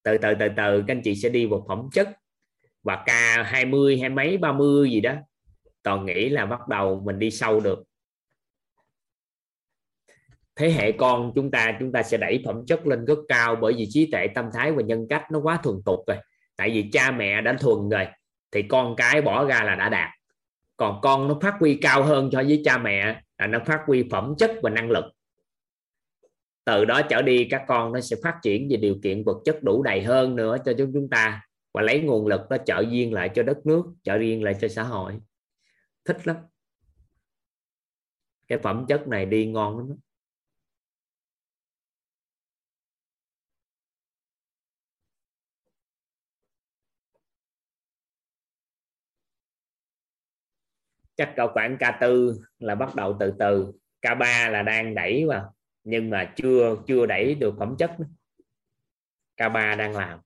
Từ từ từ từ các anh chị sẽ đi vào phẩm chất. Và ca 20 hay mấy 30 gì đó toàn nghĩ là bắt đầu mình đi sâu được thế hệ con chúng ta chúng ta sẽ đẩy phẩm chất lên rất cao bởi vì trí tuệ tâm thái và nhân cách nó quá thuần tục rồi. Tại vì cha mẹ đã thuần rồi, thì con cái bỏ ra là đã đạt. Còn con nó phát huy cao hơn so với cha mẹ là nó phát huy phẩm chất và năng lực. Từ đó trở đi, các con nó sẽ phát triển về điều kiện vật chất đủ đầy hơn nữa cho chúng chúng ta và lấy nguồn lực đó trợ duyên lại cho đất nước, trợ duyên lại cho xã hội. Thích lắm. Cái phẩm chất này đi ngon lắm. Chắc cỡ khoảng K4 là bắt đầu từ từ K3 là đang đẩy vào, nhưng mà chưa chưa đẩy được phẩm chất K3 đang làm.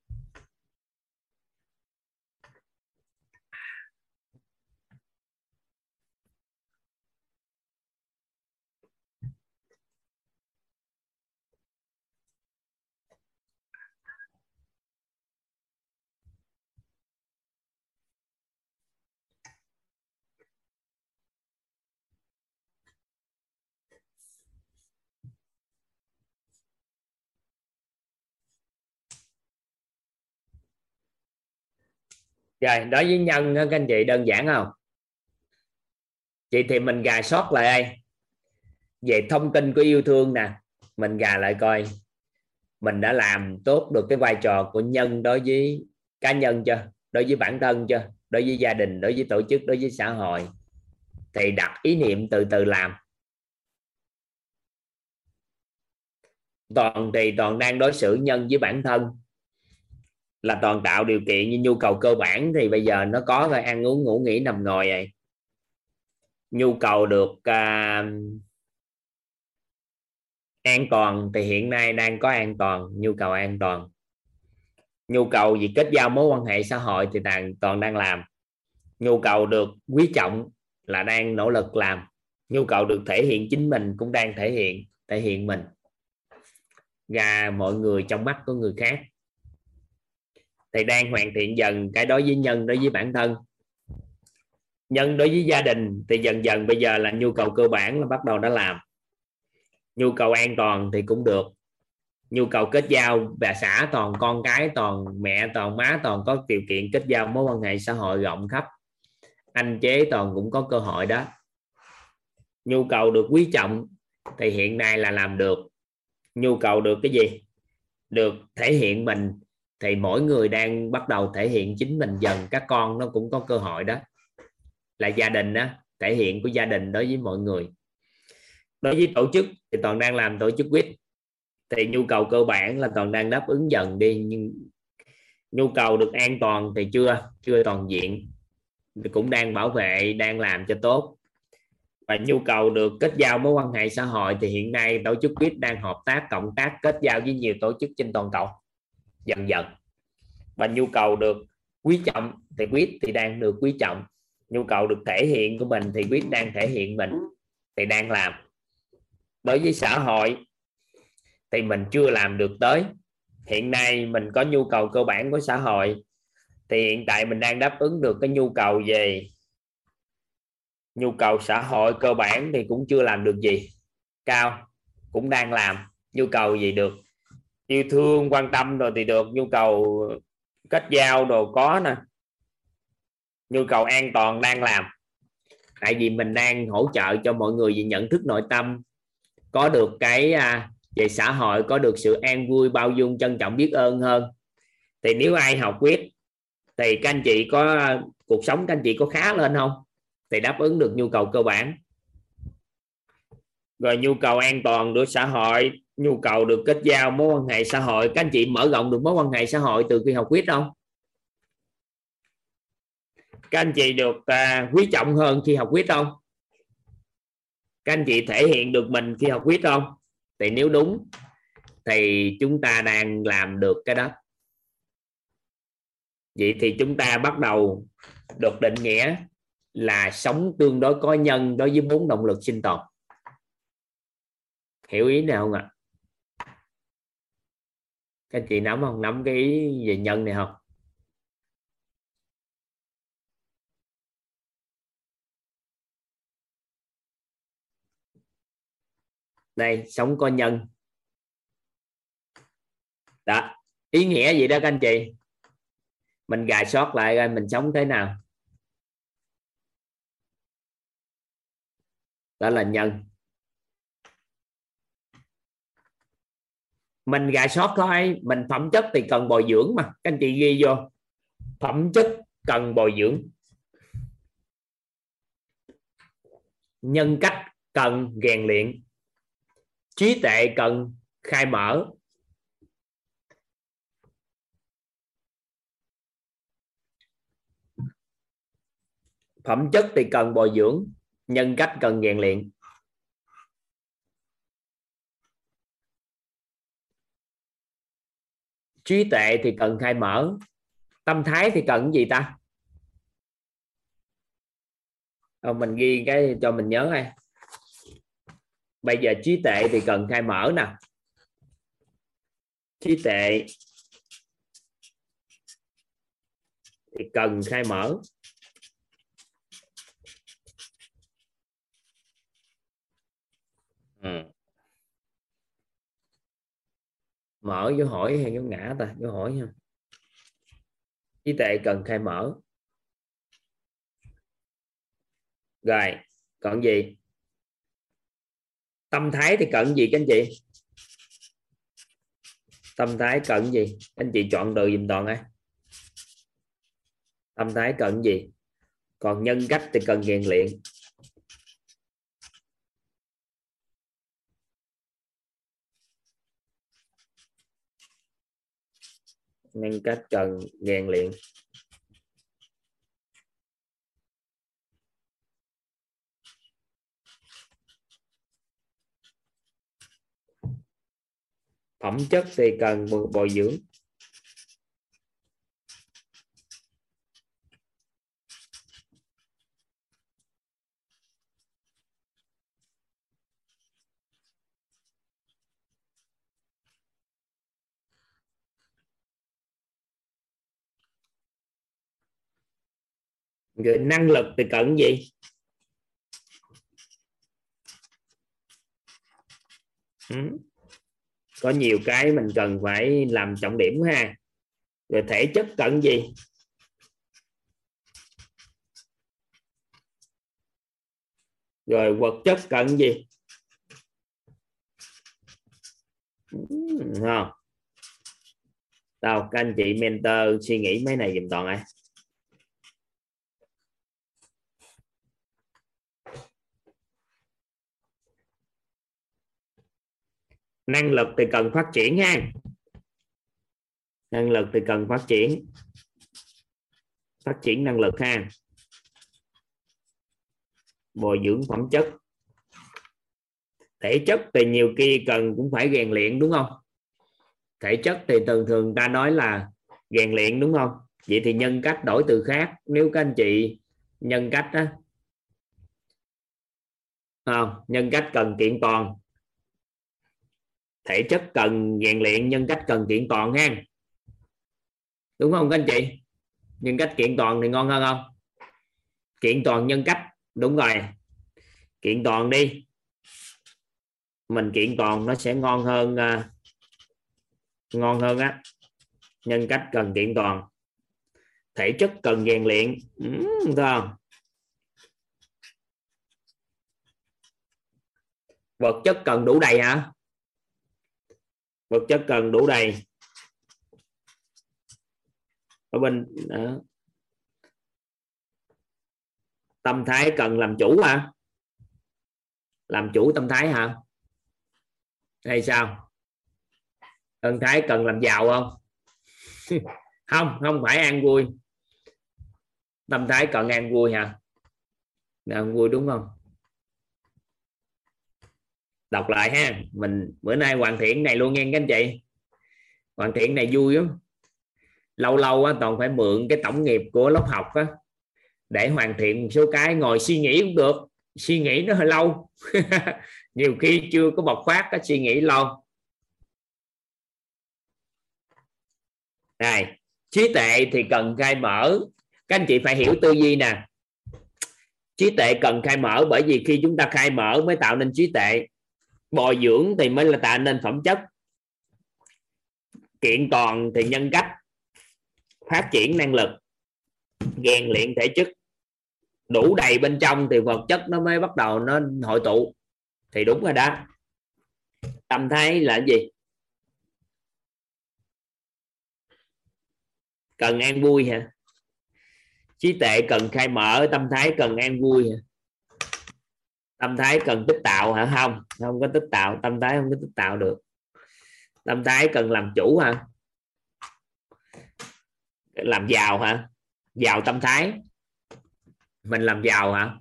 Rồi, đối với nhân các anh chị đơn giản không? Chị thì mình gà sót lại đây. Về thông tin của yêu thương nè, mình gà lại coi. Mình đã làm tốt được cái vai trò của nhân đối với cá nhân chưa? Đối với bản thân chưa? Đối với gia đình, đối với tổ chức, đối với xã hội? Thì đặt ý niệm từ từ làm. Toàn thì toàn đang đối xử nhân với bản thân là toàn tạo điều kiện như nhu cầu cơ bản thì bây giờ nó có rồi ăn uống ngủ nghỉ nằm ngồi vậy. Nhu cầu được uh, an toàn thì hiện nay đang có an toàn nhu cầu an toàn. Nhu cầu gì kết giao mối quan hệ xã hội thì toàn toàn đang làm. Nhu cầu được quý trọng là đang nỗ lực làm. Nhu cầu được thể hiện chính mình cũng đang thể hiện thể hiện mình. Ra mọi người trong mắt của người khác thì đang hoàn thiện dần cái đối với nhân, đối với bản thân. Nhân đối với gia đình thì dần dần bây giờ là nhu cầu cơ bản là bắt đầu đã làm. Nhu cầu an toàn thì cũng được. Nhu cầu kết giao bà xã toàn, con cái toàn, mẹ toàn, má toàn có điều kiện kết giao mối quan hệ xã hội rộng khắp. Anh chế toàn cũng có cơ hội đó. Nhu cầu được quý trọng thì hiện nay là làm được. Nhu cầu được cái gì? Được thể hiện mình thì mỗi người đang bắt đầu thể hiện chính mình dần, các con nó cũng có cơ hội đó. Là gia đình đó thể hiện của gia đình đối với mọi người. Đối với tổ chức thì toàn đang làm tổ chức quýt. Thì nhu cầu cơ bản là toàn đang đáp ứng dần đi, nhưng nhu cầu được an toàn thì chưa chưa toàn diện. Thì cũng đang bảo vệ, đang làm cho tốt. Và nhu cầu được kết giao mối quan hệ xã hội thì hiện nay tổ chức quýt đang hợp tác, cộng tác, kết giao với nhiều tổ chức trên toàn cầu dần dần. Và nhu cầu được quý trọng thì quyết thì đang được quý trọng. Nhu cầu được thể hiện của mình thì quyết đang thể hiện mình thì đang làm. Đối với xã hội thì mình chưa làm được tới. Hiện nay mình có nhu cầu cơ bản của xã hội thì hiện tại mình đang đáp ứng được cái nhu cầu về nhu cầu xã hội cơ bản thì cũng chưa làm được gì. Cao, cũng đang làm. Nhu cầu gì được? Yêu thương quan tâm rồi thì được. Nhu cầu kết giao đồ có nè. Nhu cầu an toàn đang làm. Tại vì mình đang hỗ trợ cho mọi người về nhận thức nội tâm. Có được cái à, về xã hội có được sự an vui bao dung trân trọng biết ơn hơn. Thì nếu ai học quyết thì các anh chị có à, cuộc sống các anh chị có khá lên không? Thì đáp ứng được nhu cầu cơ bản. Rồi nhu cầu an toàn của xã hội nhu cầu được kết giao mối quan hệ xã hội. Các anh chị mở rộng được mối quan hệ xã hội từ khi học quyết không? Các anh chị được à, quý trọng hơn khi học quyết không? Các anh chị thể hiện được mình khi học quyết không? Thì nếu đúng thì chúng ta đang làm được cái đó. Vậy thì chúng ta bắt đầu được định nghĩa là sống tương đối có nhân đối với bốn động lực sinh tồn. Hiểu ý nào không ạ? Các chị nắm không? Nắm cái ý về nhân này không? Đây, sống có nhân. Đó, ý nghĩa gì đó các anh chị? Mình gài sót lại coi mình sống thế nào. Đó là nhân. Mình gà sót thôi mình phẩm chất thì cần bồi dưỡng mà. Các anh chị ghi vô. Phẩm chất cần bồi dưỡng. Nhân cách cần rèn luyện. Trí tuệ cần khai mở. Phẩm chất thì cần bồi dưỡng. Nhân cách cần rèn luyện. Trí tuệ thì cần khai mở. Tâm thái thì cần gì ta? Ờ, mình ghi cái cho mình nhớ hay bây giờ trí tuệ thì cần khai mở nè. Trí tuệ thì cần khai mở. Ừ. mở vô hỏi hay vô ngã ta? Vô hỏi nha. Trí tuệ cần khai mở. Rồi, còn gì? Tâm thái thì cần gì các anh chị? Tâm thái cần gì? Anh chị chọn từ dùm toàn ấy tâm thái cần gì? Còn nhân cách thì cần rèn luyện. Ngăn cách cần rèn luyện. Phẩm chất thì cần bồi dưỡng. Rồi năng lực thì cần gì? Ừ. có nhiều cái mình cần phải làm trọng điểm ha. Rồi thể chất cần gì? Rồi vật chất cần gì? Ừ, Không đâu các anh chị mentor suy nghĩ mấy này dùm toàn ai. Năng lực thì cần phát triển ha. Năng lực thì cần phát triển. Phát triển năng lực ha. Bồi dưỡng phẩm chất. Thể chất thì nhiều khi cần cũng phải rèn luyện đúng không? Thể chất thì thường thường ta nói là rèn luyện đúng không? Vậy thì nhân cách đổi từ khác. Nếu các anh chị nhân cách đó không à, nhân cách cần kiện toàn thể chất cần rèn luyện nhân cách cần kiện toàn ha đúng không các anh chị? Nhân cách kiện toàn thì ngon hơn không? Kiện toàn nhân cách đúng rồi. Kiện toàn đi. Mình kiện toàn nó sẽ ngon hơn uh, ngon hơn á. Nhân cách cần kiện toàn. Thể chất cần rèn luyện. Ừ, không? Vật chất cần đủ đầy hả? Vật chất cần đủ đầy. Ở bên, đó. tâm thái cần làm chủ hả? Làm chủ tâm thái hả? Hay sao? Tâm thái cần làm giàu không? Không không phải an vui. Tâm thái cần an vui hả? An vui đúng không? Đọc lại ha. Mình bữa nay hoàn thiện này luôn nghe các anh chị. Hoàn thiện này vui lắm. Lâu lâu á, toàn phải mượn cái tổng nghiệp của lớp học á, để hoàn thiện một số cái ngồi suy nghĩ cũng được. Suy nghĩ nó hơi lâu. Nhiều khi chưa có bộc phát cái suy nghĩ lâu. Này trí tuệ thì cần khai mở. Các anh chị phải hiểu tư duy nè. Trí tuệ cần khai mở bởi vì khi chúng ta khai mở mới tạo nên trí tuệ bồi dưỡng thì mới là tạo nên phẩm chất. Kiện toàn thì nhân cách, phát triển năng lực, rèn luyện thể chất. Đủ đầy bên trong thì vật chất nó mới bắt đầu nó hội tụ. Thì đúng rồi đó. Tâm thái là gì? Cần an vui hả? Trí tệ cần khai mở, tâm thái cần an vui hả? Tâm thái cần tích tạo hả? Không không có tích tạo. Tâm thái không có tích tạo được. Tâm thái cần làm chủ hả? Làm giàu hả? Giàu tâm thái. Mình làm giàu hả?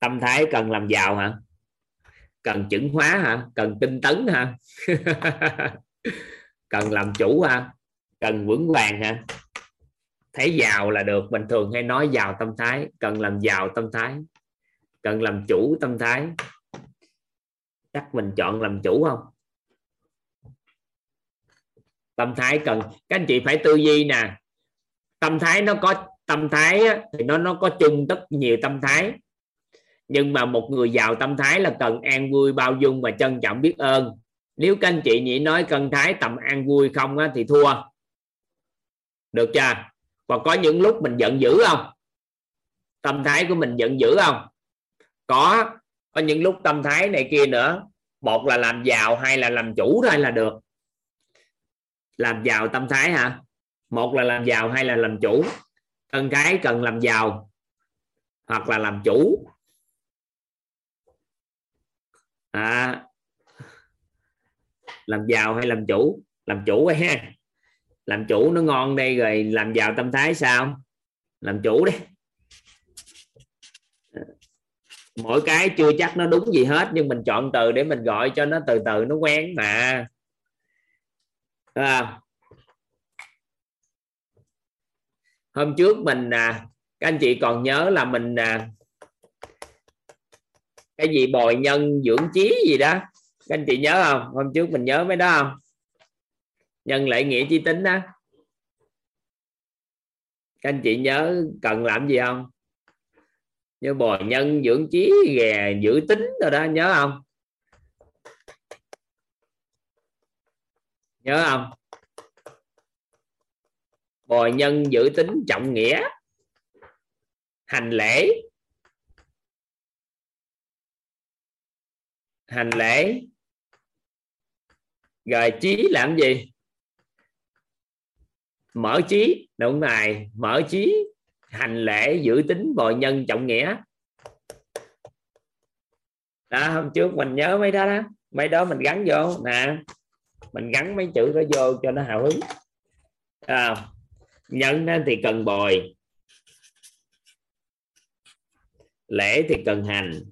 Tâm thái cần làm giàu hả? Cần chuẩn hóa hả? Cần tinh tấn hả? Cần làm chủ hả? Cần vững vàng hả? Thấy giàu là được. Bình thường hay nói giàu tâm thái, cần làm giàu tâm thái cần làm chủ tâm thái. Chắc mình chọn làm chủ không? Tâm thái cần. Các anh chị phải tư duy nè. Tâm thái nó có tâm thái á, thì nó nó có chung tất nhiều tâm thái. Nhưng mà một người giàu tâm thái là cần an vui bao dung và trân trọng biết ơn. Nếu các anh chị nhỉ nói cân thái tầm an vui không á, thì thua. Được chưa? Và có những lúc mình giận dữ không? Tâm thái của mình giận dữ không? Có có những lúc tâm thái này kia nữa. Một là làm giàu hay là làm chủ thôi là được. Làm giàu tâm thái hả? Một là làm giàu hay là làm chủ. Thân cái cần làm giàu hoặc là làm chủ. À, làm giàu hay làm chủ? Làm chủ ấy ha. Làm chủ nó ngon đây rồi làm giàu tâm thái sao? Làm chủ đi mỗi cái chưa chắc nó đúng gì hết nhưng mình chọn từ để mình gọi cho nó từ từ nó quen mà. À. hôm trước mình à, các anh chị còn nhớ là mình à, cái gì bồi nhân dưỡng trí gì đó. Các anh chị nhớ không? Hôm trước mình nhớ mấy đó không? Nhân lễ nghĩa chi tính đó. Các anh chị nhớ cần làm gì không? Nhớ bò nhân dưỡng trí gà giữ tính rồi đó, nhớ không? Nhớ không? Bò nhân giữ tính trọng nghĩa, hành lễ. Hành lễ. Rồi trí làm gì? Mở trí. Đúng này mở trí hành lễ giữ tính bồi nhân trọng nghĩa. Đó hôm trước mình nhớ mấy đó đó. Mấy đó mình gắn vô nè. Mình gắn mấy chữ đó vô cho nó hào hứng. À, nhân thì cần bồi. Lễ thì cần hành.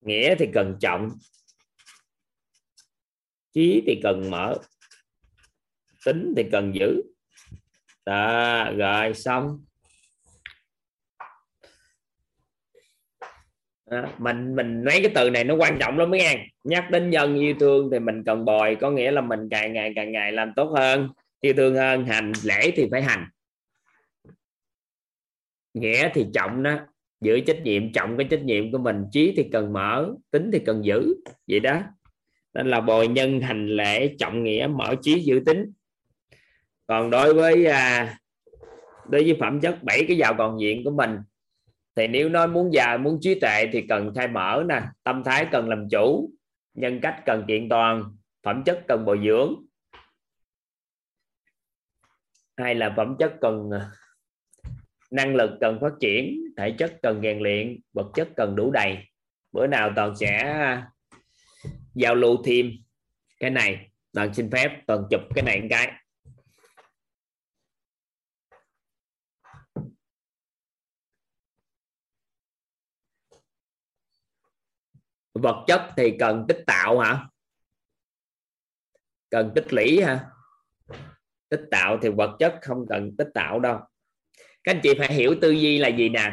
Nghĩa thì cần trọng. Trí thì cần mở. Tính thì cần giữ đó, rồi xong. Đó, mình mình mấy cái từ này nó quan trọng lắm mấy em. Nhắc đến nhân yêu thương thì mình cần bồi có nghĩa là mình càng ngày càng ngày làm tốt hơn. Yêu thương hơn hành lễ thì phải hành. Nghĩa thì trọng đó. Giữ trách nhiệm trọng cái trách nhiệm của mình. Trí thì cần mở tính thì cần giữ. Vậy đó. Nên là bồi nhân hành lễ trọng nghĩa mở trí giữ tính còn đối với à, đối với phẩm chất bảy cái giàu còn diện của mình thì nếu nói muốn giàu muốn trí tuệ thì cần khai mở nè tâm thái cần làm chủ nhân cách cần kiện toàn phẩm chất cần bồi dưỡng. Hay là phẩm chất cần à, năng lực cần phát triển thể chất cần rèn luyện vật chất cần đủ đầy. Bữa nào toàn sẽ à, giao lưu thêm cái này. Toàn xin phép toàn chụp cái này một cái. Vật chất thì cần tích tạo hả? Cần tích lũy hả? Tích tạo thì vật chất không cần tích tạo đâu. Các anh chị phải hiểu tư duy là gì nè?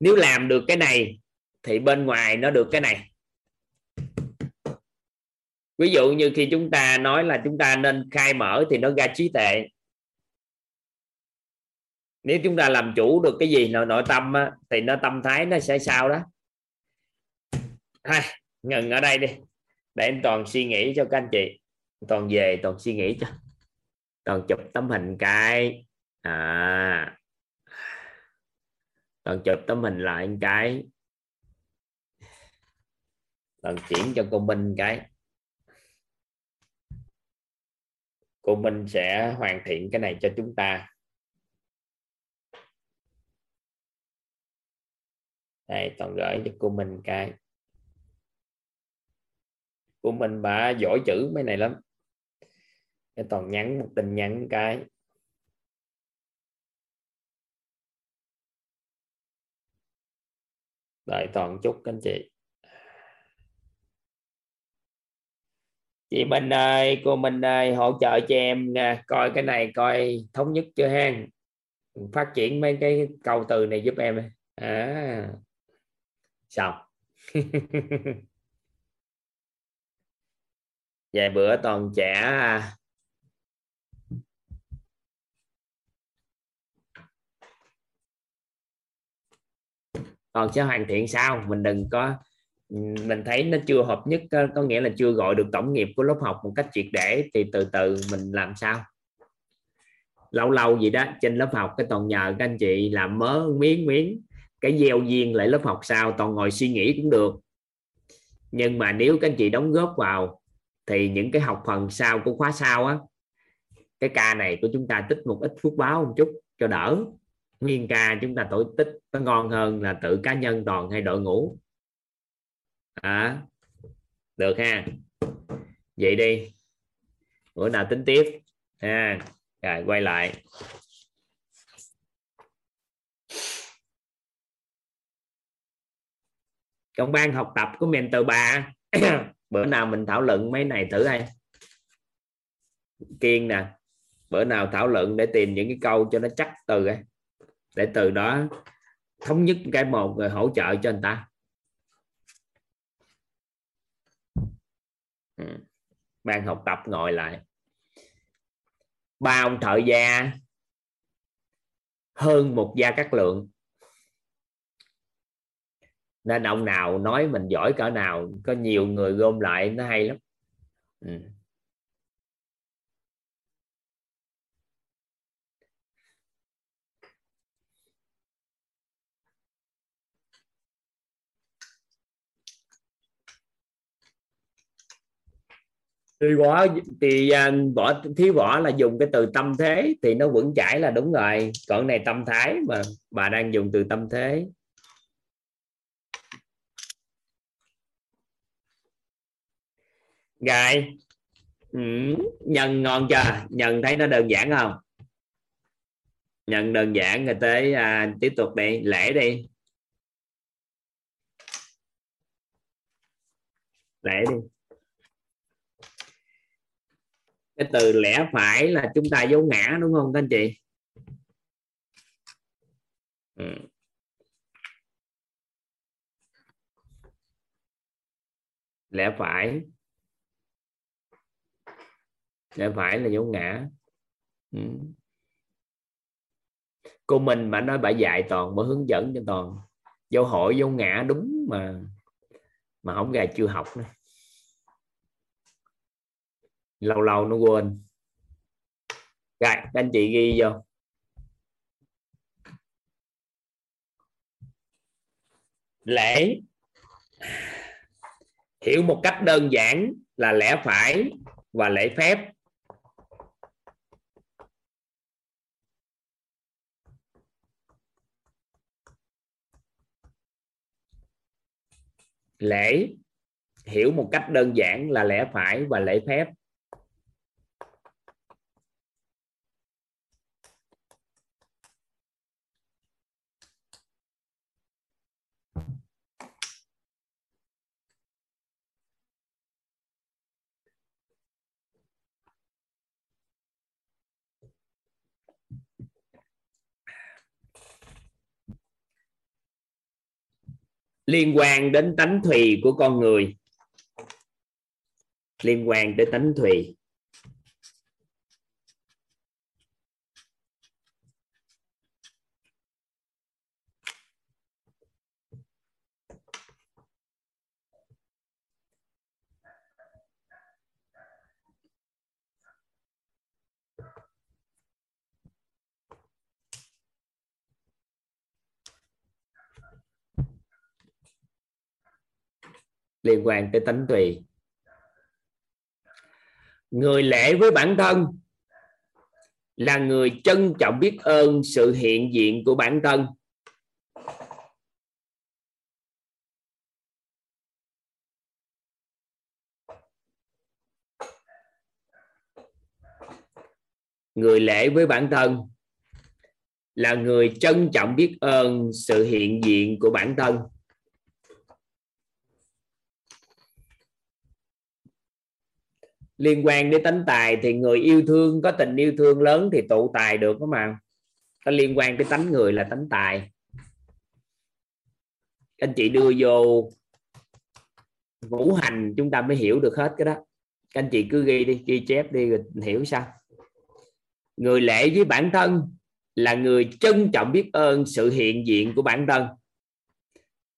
Nếu làm được cái này thì bên ngoài nó được cái này. Ví dụ như khi chúng ta nói là chúng ta nên khai mở thì nó ra trí tệ nếu chúng ta làm chủ được cái gì nội nội tâm á, thì nó tâm thái nó sẽ sao đó? Hai, ngừng ở đây đi. Để anh toàn suy nghĩ cho các anh chị. Toàn về toàn suy nghĩ cho. Toàn chụp tấm hình cái. À. Toàn chụp tấm hình lại một cái. Toàn chuyển cho cô Minh cái. Cô Minh sẽ hoàn thiện cái này cho chúng ta. Đây toàn gửi cho cô Minh cái của mình bà giỏi chữ mấy này lắm. Cái toàn nhắn một tin nhắn cái. Đợi toàn chúc anh chị. Chị Minh ơi, cô Minh ơi, hỗ trợ cho em nha coi cái này coi thống nhất chưa hen phát triển mấy cái câu từ này giúp em à xong. vài bữa toàn trẻ à. còn sẽ hoàn thiện sao mình đừng có mình thấy nó chưa hợp nhất có, có nghĩa là chưa gọi được tổng nghiệp của lớp học một cách triệt để thì từ từ mình làm sao lâu lâu gì đó trên lớp học cái toàn nhờ các anh chị làm mớ miếng miếng cái gieo duyên lại lớp học sau toàn ngồi suy nghĩ cũng được. Nhưng mà nếu các anh chị đóng góp vào thì những cái học phần sau của khóa sau á cái ca này của chúng ta tích một ít phước báo một chút cho đỡ. Nguyên ca chúng ta tổ tích nó ngon hơn là tự cá nhân toàn hay đội ngũ. À, được ha. Vậy đi. Bữa nào tính tiếp. Ha. Rồi quay lại. Trong ban học tập của mentor bà bữa nào mình thảo luận mấy này thử hay kiên nè, bữa nào thảo luận để tìm những cái câu cho nó chắc từ ấy, để từ đó thống nhất cái một rồi hỗ trợ cho người ta. Ừ, Ban học tập ngồi lại. Ba ông thợ gia hơn một gia các lượng nên ông nào nói mình giỏi cỡ nào, có nhiều người gom lại, nó hay lắm. Ừ. thì võ thì à, võ thiếu võ là dùng cái từ tâm thế thì nó vững chãi là đúng rồi. Còn này tâm thái mà bà đang dùng từ tâm thế. Rồi. Ừ. nhân ngon chưa? Nhân thấy nó đơn giản không? Nhân đơn giản rồi tới à, tiếp tục đi lễ đi. Lễ đi. Cái từ lẽ phải là chúng ta dấu ngã đúng không các anh chị? Ừ. lẽ phải lẽ phải là dấu ngã. Ừ. cô mình mà nói bà dạy toàn bà hướng dẫn cho toàn. Dấu hỏi dấu ngã đúng mà mà không gà chưa học nữa. Lâu lâu nó quên. Rồi anh chị ghi vô. Lễ. Hiểu một cách đơn giản là lẽ phải và lễ phép lễ. Hiểu một cách đơn giản là lẽ phải và lễ phép. Liên quan đến tánh thùy của con người. Liên quan tới tánh thùy. Liên quan tới tánh tùy người lễ với bản thân là người trân trọng biết ơn sự hiện diện của bản thân. Người lễ với bản thân là người trân trọng biết ơn sự hiện diện của bản thân. Liên quan đến tánh tài thì người yêu thương, có tình yêu thương lớn thì tụ tài được đó mà. Nó liên quan tới tánh người là tánh tài. Anh chị đưa vô ngũ hành chúng ta mới hiểu được hết cái đó. Các anh chị cứ ghi đi, ghi chép đi rồi hiểu sao. Người lễ với bản thân là người trân trọng biết ơn sự hiện diện của bản thân.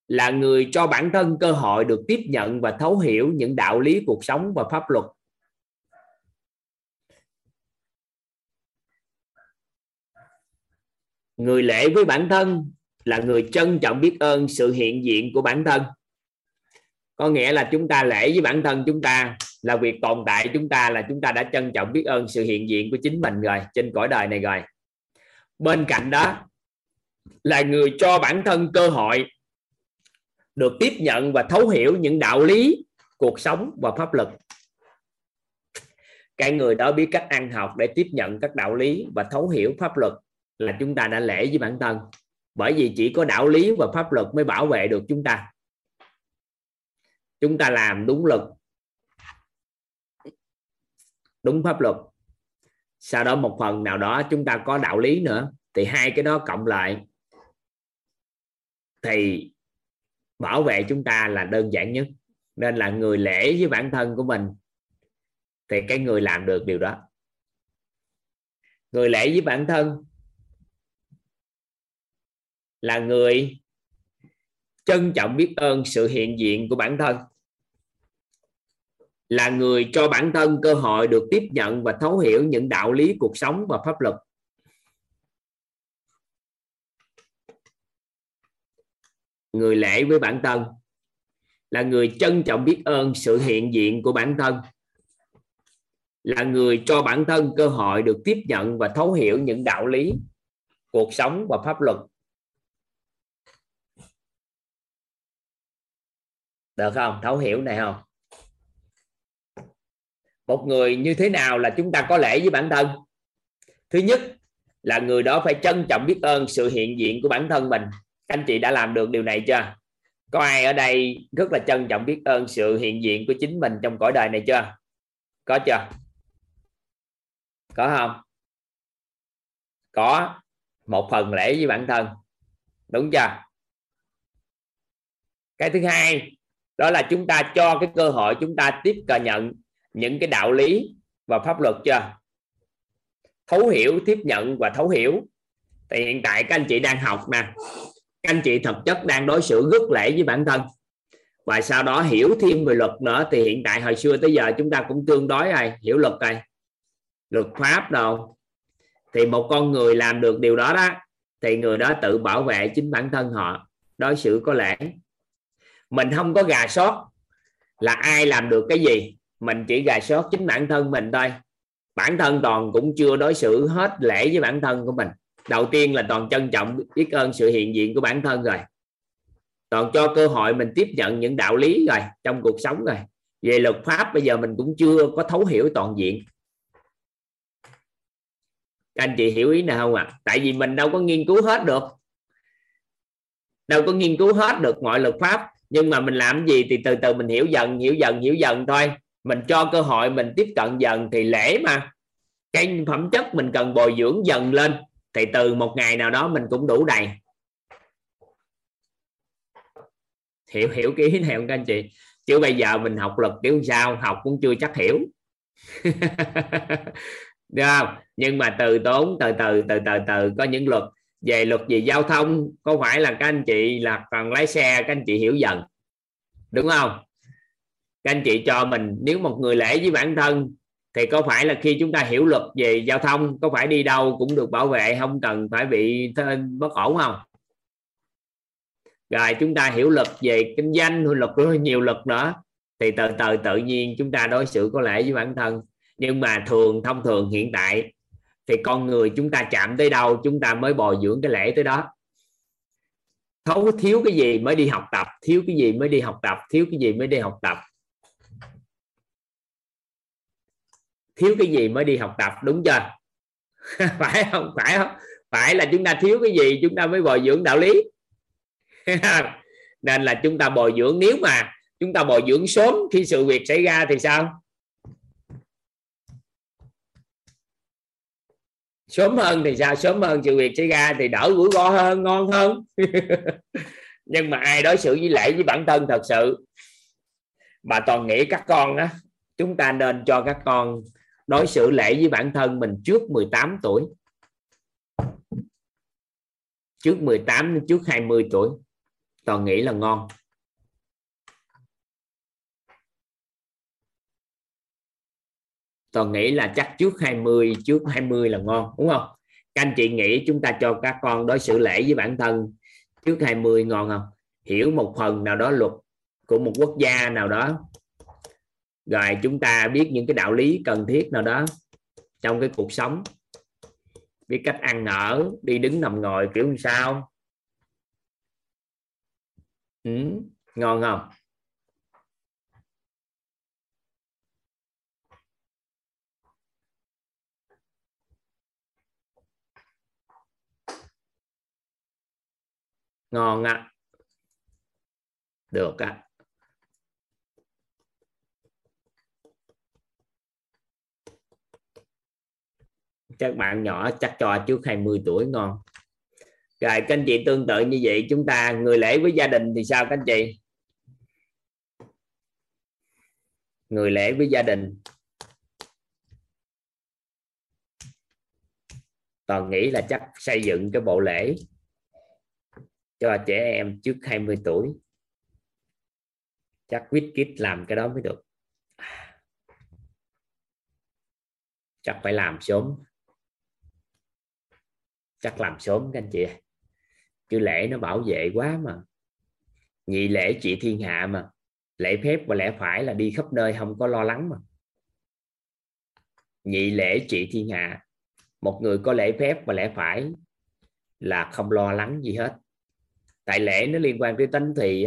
Là người cho bản thân cơ hội được tiếp nhận và thấu hiểu những đạo lý cuộc sống và pháp luật. Người lễ với bản thân là người trân trọng biết ơn sự hiện diện của bản thân. Có nghĩa là chúng ta lễ với bản thân chúng ta, là việc tồn tại chúng ta, là chúng ta đã trân trọng biết ơn sự hiện diện của chính mình rồi, trên cõi đời này rồi. Bên cạnh đó, là người cho bản thân cơ hội được tiếp nhận và thấu hiểu những đạo lý, cuộc sống và pháp luật. Cái người đó biết cách ăn học để tiếp nhận các đạo lý và thấu hiểu pháp luật là chúng ta đã lễ với bản thân. Bởi vì chỉ có đạo lý và pháp luật mới bảo vệ được chúng ta. Chúng ta làm đúng luật. Đúng pháp luật. Sau đó một phần nào đó chúng ta có đạo lý nữa. Thì hai cái đó cộng lại. Thì bảo vệ chúng ta là đơn giản nhất. Nên là người lễ với bản thân của mình thì cái người làm được điều đó. Người lễ với bản thân là người trân trọng biết ơn sự hiện diện của bản thân, là người cho bản thân cơ hội được tiếp nhận và thấu hiểu những đạo lý cuộc sống và pháp luật. Người lễ với bản thân là người trân trọng biết ơn sự hiện diện của bản thân, là người cho bản thân cơ hội được tiếp nhận và thấu hiểu những đạo lý cuộc sống và pháp luật. Được không? Thấu hiểu này không? Một người như thế nào là chúng ta có lễ với bản thân? Thứ nhất là người đó phải trân trọng biết ơn sự hiện diện của bản thân mình. Anh chị đã làm được điều này chưa? Có ai ở đây rất là trân trọng biết ơn sự hiện diện của chính mình trong cõi đời này chưa? Có chưa? Có không? Có. Một phần lễ với bản thân. Đúng chưa? Cái thứ hai đó là chúng ta cho cái cơ hội chúng ta tiếp cận nhận những cái đạo lý và pháp luật chưa? Thấu hiểu, tiếp nhận và thấu hiểu. Thì hiện tại các anh chị đang học nè, các anh chị thực chất đang đối xử rất lễ với bản thân. Và sau đó hiểu thêm về luật nữa, thì hiện tại hồi xưa tới giờ chúng ta cũng tương đối rồi, hiểu luật rồi. Luật pháp đâu thì một con người làm được điều đó đó, thì người đó tự bảo vệ chính bản thân họ, đối xử có lễ mình không có gà sót. Là ai làm được cái gì? Mình chỉ gà sót chính bản thân mình thôi. Bản thân toàn cũng chưa đối xử hết lễ với bản thân của mình. Đầu tiên là toàn trân trọng biết ơn sự hiện diện của bản thân rồi. Toàn cho cơ hội mình tiếp nhận những đạo lý rồi, trong cuộc sống rồi. Về luật pháp bây giờ mình cũng chưa có thấu hiểu toàn diện. Các anh chị hiểu ý nào không ạ? À? tại vì mình đâu có nghiên cứu hết được. Đâu có nghiên cứu hết được mọi luật pháp nhưng mà mình làm gì thì từ từ mình hiểu dần hiểu dần hiểu dần thôi. Mình cho cơ hội, mình tiếp cận dần thì lễ mà. Cái phẩm chất mình cần bồi dưỡng dần lên thì từ một ngày nào đó mình cũng đủ đầy. Hiểu hiểu cái ý này không các anh chị? Chứ bây giờ mình học luật kiểu sao, học cũng chưa chắc hiểu. Được không? Nhưng mà từ tốn, từ từ từ từ từ, có những luật về luật về giao thông, có phải là các anh chị là còn lái xe, các anh chị hiểu dần, đúng không? Các anh chị cho mình, nếu một người lễ với bản thân, thì có phải là khi chúng ta hiểu luật về giao thông, có phải đi đâu cũng được bảo vệ, không cần phải bị bất ổn không? Rồi, chúng ta hiểu luật về kinh doanh luật nhiều luật nữa, thì từ từ tự nhiên chúng ta đối xử có lễ với bản thân. Nhưng mà thường, thông thường hiện tại thì con người chúng ta chạm tới đâu, chúng ta mới bồi dưỡng cái lễ tới đó. Thấu, thiếu cái gì mới đi học tập, thiếu cái gì mới đi học tập, thiếu cái gì mới đi học tập. Thiếu cái gì mới đi học tập, đúng chưa? Phải không? Phải không? Phải là chúng ta thiếu cái gì, chúng ta mới bồi dưỡng đạo lý. Nên là chúng ta bồi dưỡng, nếu mà chúng ta bồi dưỡng sớm khi sự việc xảy ra thì sao? Sớm hơn thì sao? Sớm hơn sự việc xảy ra thì đỡ rủi ro hơn, ngon hơn. Nhưng mà ai đối xử với lễ với bản thân thật sự? Bà toàn nghĩ các con á, chúng ta nên cho các con đối xử lễ với bản thân mình trước 18 tuổi. Trước 18 trước 20 tuổi. Toàn nghĩ là ngon. Toàn nghĩ là chắc trước 20 trước 20 là ngon đúng không? Các anh chị nghĩ chúng ta cho các con đối xử lễ với bản thân trước 20 ngon không? Hiểu một phần nào đó luật của một quốc gia nào đó. Rồi chúng ta biết những cái đạo lý cần thiết nào đó trong cái cuộc sống. Biết cách ăn ở đi đứng nằm ngồi kiểu như sao. Ừ, ngon không? Ngon ạ à. được ạ à. các bạn nhỏ chắc cho trước 20 tuổi ngon rồi, các anh chị tương tự như vậy, chúng ta người lễ với gia đình thì sao các anh chị người lễ với gia đình toàn nghĩ là chắc xây dựng cái bộ lễ cho trẻ em trước 20 tuổi. Chắc quýt kít làm cái đó mới được. Chắc phải làm sớm. Chắc làm sớm các anh chị. Chứ lễ nó bảo vệ quá mà. Nhị lễ trị thiên hạ mà. Lễ phép và lẽ phải là đi khắp nơi, không có lo lắng mà. Nhị lễ trị thiên hạ, một người có lễ phép và lẽ phải là không lo lắng gì hết tại lễ nó liên quan tới tánh thì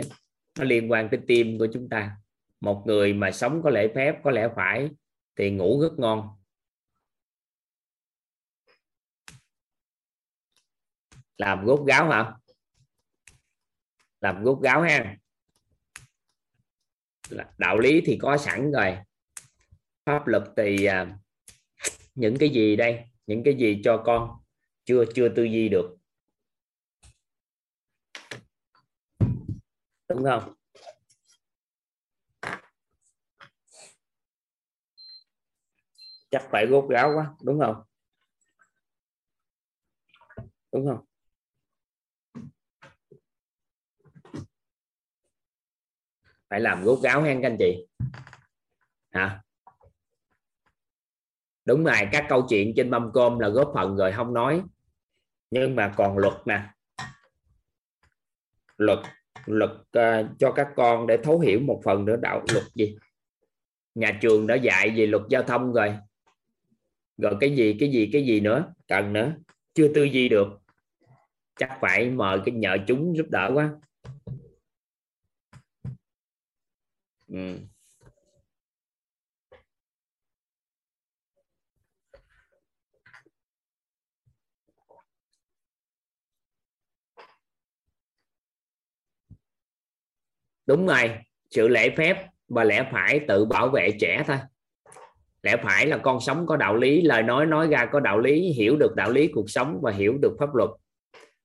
nó liên quan tới tim của chúng ta. Một người mà sống có lễ phép, có lẽ phải, thì ngủ rất ngon. Làm gốt gáo hả? Làm gốt gáo ha. Đạo lý thì có sẵn rồi. Pháp luật thì à, những cái gì đây? Những cái gì cho con? Chưa chưa tư duy được. Đúng không? Chắc phải gốc gáo quá, đúng không? Đúng không? Phải làm gốc gáo hen các anh chị. Hả? Đúng rồi, các câu chuyện trên mâm cơm là góp phần rồi, không nói. Nhưng mà còn luật nè. Luật luật uh, ờ, cho các con để thấu hiểu một phần nữa đạo luật gì? Nhà trường đã dạy về luật giao thông rồi. Rồi cái gì cái gì cái gì nữa? Cần nữa. Chưa tư duy được. Chắc phải mời cái nhờ chúng giúp đỡ quá. Ừ. đúng rồi, sự lễ phép và lẽ phải tự bảo vệ trẻ thôi. Lẽ phải là con sống có đạo lý, lời nói nói ra có đạo lý, hiểu được đạo lý cuộc sống và hiểu được pháp luật.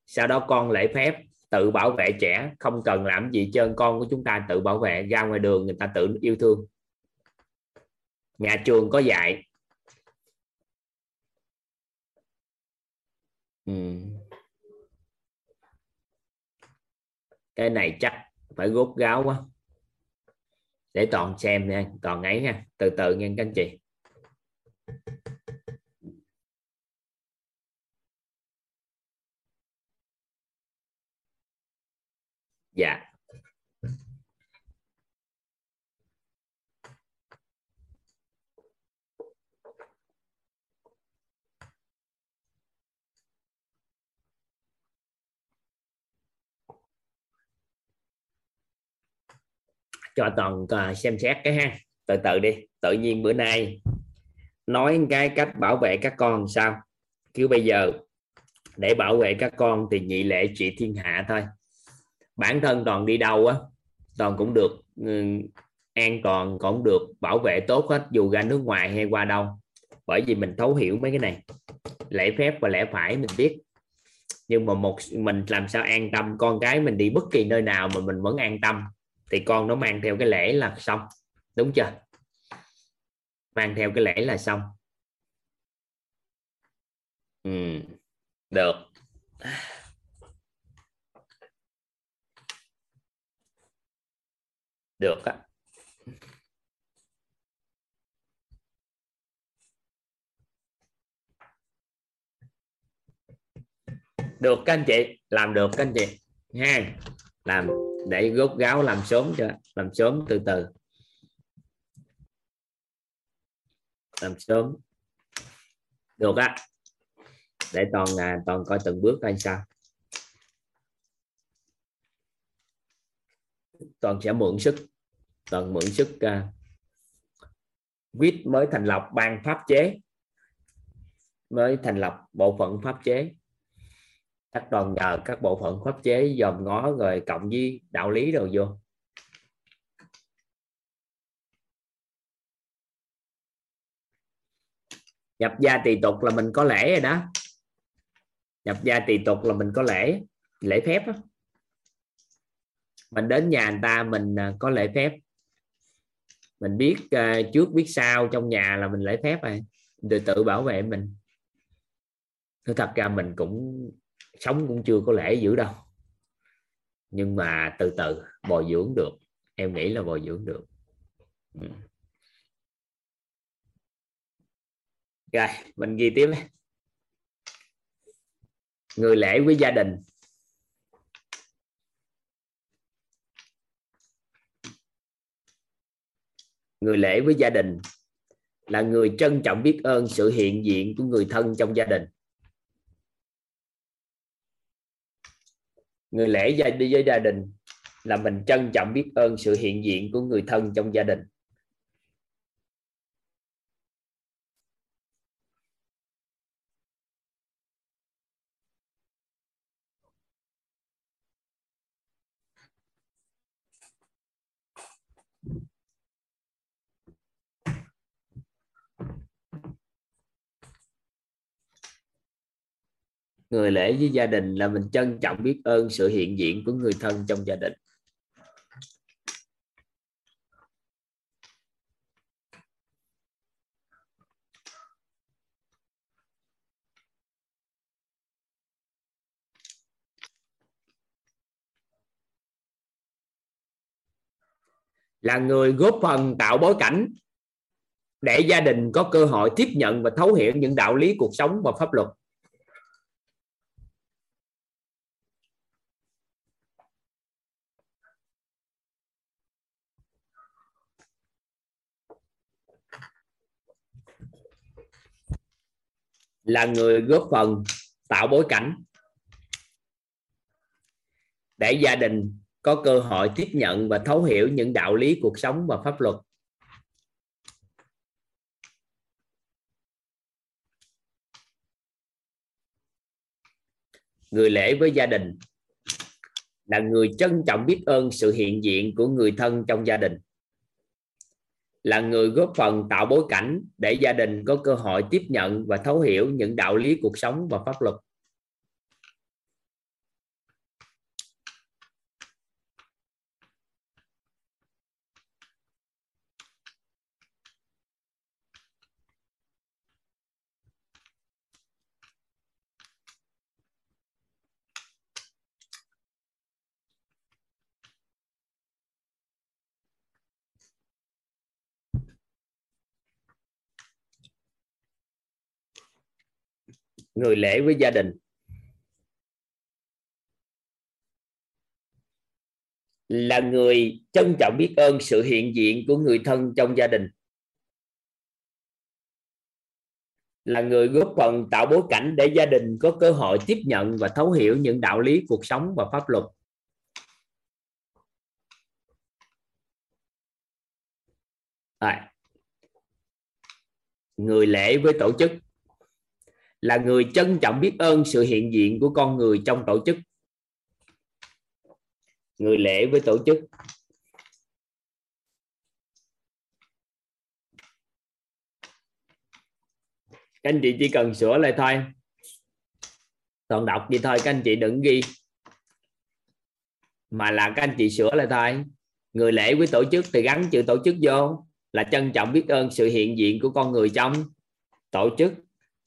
Sau đó con lễ phép, tự bảo vệ trẻ, không cần làm gì trơn, con của chúng ta tự bảo vệ, ra ngoài đường người ta tự yêu thương. Nhà trường có dạy. Ừ. cái này chắc phải gốt gáo quá. Để toàn xem nha, toàn ấy nha. Từ từ nha các anh chị. Dạ. Cho toàn à, xem xét cái ha. Từ từ đi, tự nhiên bữa nay nói cái cách bảo vệ các con sao? Cứ bây giờ, để bảo vệ các con thì nhị lệ trị thiên hạ thôi. Bản thân toàn đi đâu á, toàn cũng được ừ, an toàn, cũng được bảo vệ tốt hết, dù ra nước ngoài hay qua đâu. Bởi vì mình thấu hiểu mấy cái này. Lễ phép và lẽ phải mình biết. Nhưng mà một, mình làm sao an tâm, con cái mình đi bất kỳ nơi nào mà mình vẫn an tâm thì con nó mang theo cái lễ là xong. Đúng chưa? Mang theo cái lễ là xong. Ừ. được. Được á. Được các anh chị. Làm được các anh chị. Ha làm để gốc gáo làm sớm cho làm sớm từ từ. Làm sớm. Được á. Để toàn à, toàn coi từng bước coi sao. Toàn sẽ mượn sức toàn mượn sức à, uh, viết mới thành lập ban pháp chế mới thành lập bộ phận pháp chế các đoàn nhờ các bộ phận pháp chế dòm ngó rồi cộng với đạo lý đồ vô. Nhập gia tỳ tục là mình có lễ rồi đó. Nhập gia tỳ tục là mình có lễ lễ phép đó. mình đến nhà người ta mình à, có lễ phép. Mình biết uh, trước biết sau trong nhà là mình lễ phép rồi. Từ tự bảo vệ mình. Nói thật ra mình cũng sống cũng chưa có lễ dữ đâu. Nhưng mà từ từ, bồi dưỡng được. Em nghĩ là bồi dưỡng được. Ừ. rồi, mình ghi tiếp người lễ với gia đình. Người lễ với gia đình là người trân trọng biết ơn sự hiện diện của người thân trong gia đình. Người lễ gia, đi với gia đình là mình trân trọng biết ơn sự hiện diện của người thân trong gia đình. Người lễ với gia đình là mình trân trọng biết ơn sự hiện diện của người thân trong gia đình. Là người góp phần tạo bối cảnh để gia đình có cơ hội tiếp nhận và thấu hiểu những đạo lý cuộc sống và pháp luật. Là người góp phần tạo bối cảnh để gia đình có cơ hội tiếp nhận và thấu hiểu những đạo lý cuộc sống và pháp luật. Người lễ với gia đình là người trân trọng biết ơn sự hiện diện của người thân trong gia đình là người góp phần tạo bối cảnh để gia đình có cơ hội tiếp nhận và thấu hiểu những đạo lý cuộc sống và pháp luật. Người lễ với gia đình. Là người trân trọng biết ơn sự hiện diện của người thân trong gia đình. Là người góp phần tạo bối cảnh để gia đình có cơ hội tiếp nhận và thấu hiểu những đạo lý cuộc sống và pháp luật. À. người lễ với tổ chức là người trân trọng biết ơn sự hiện diện của con người trong tổ chức. Người lễ với tổ chức. Các anh chị chỉ cần sửa lại thôi. Toàn đọc gì thôi, các anh chị đừng ghi. Mà là các anh chị sửa lại thôi. Người lễ với tổ chức thì gắn chữ tổ chức vô, là trân trọng biết ơn sự hiện diện của con người trong tổ chức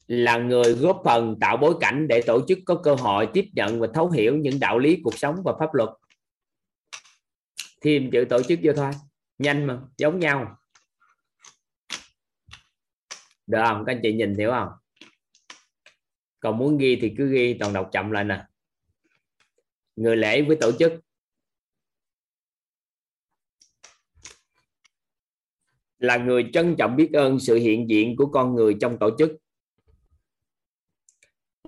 là người góp phần tạo bối cảnh để tổ chức có cơ hội tiếp nhận và thấu hiểu những đạo lý, cuộc sống và pháp luật. Thêm chữ tổ chức vô thôi. Nhanh mà, giống nhau. Được không? Các anh chị nhìn hiểu không? Còn muốn ghi thì cứ ghi, toàn đọc chậm lại nè. Người lễ với tổ chức. Là người trân trọng biết ơn sự hiện diện của con người trong tổ chức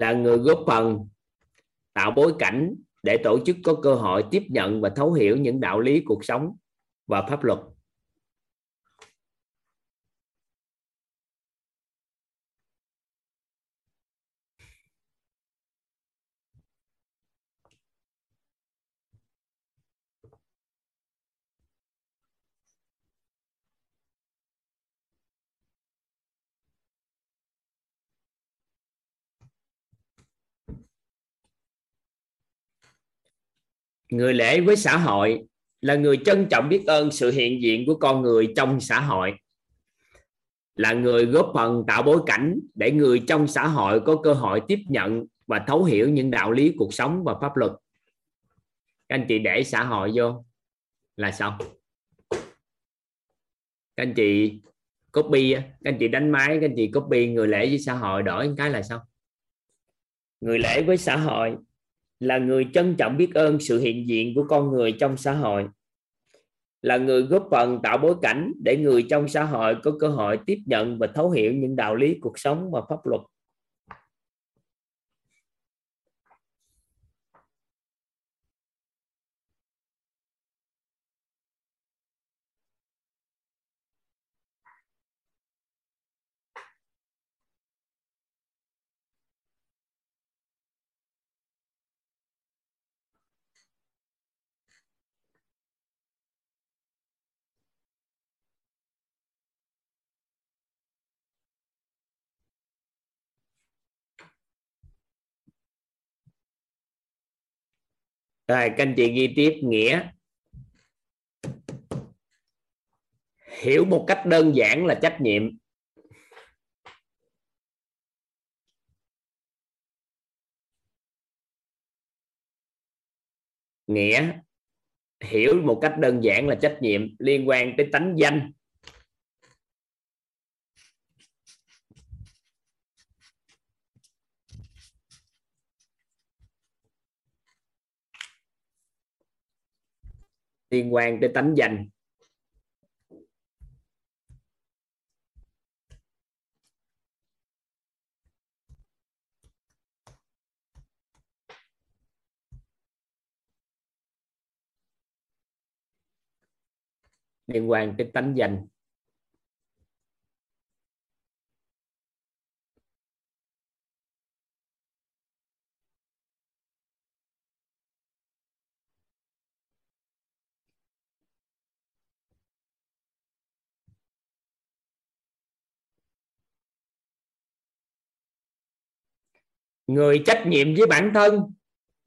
là người góp phần tạo bối cảnh để tổ chức có cơ hội tiếp nhận và thấu hiểu những đạo lý cuộc sống và pháp luật. Người lễ với xã hội là người trân trọng biết ơn sự hiện diện của con người trong xã hội, là người góp phần tạo bối cảnh để người trong xã hội có cơ hội tiếp nhận và thấu hiểu những đạo lý, cuộc sống và pháp luật. Các anh chị để xã hội vô là xong. Các anh chị copy các anh chị đánh máy, các anh chị copy người lễ với xã hội đổi cái là xong. Người lễ với xã hội là người trân trọng biết ơn sự hiện diện của con người trong xã hội, là người góp phần tạo bối cảnh để người trong xã hội có cơ hội tiếp nhận và thấu hiểu những đạo lý cuộc sống và pháp luật. Rồi, các anh chị ghi tiếp nghĩa. Hiểu một cách đơn giản là trách nhiệm. Nghĩa, hiểu một cách đơn giản là trách nhiệm liên quan tới tánh danh. Liên quan tới tánh danh. Liên quan tới tánh danh. Người trách nhiệm với bản thân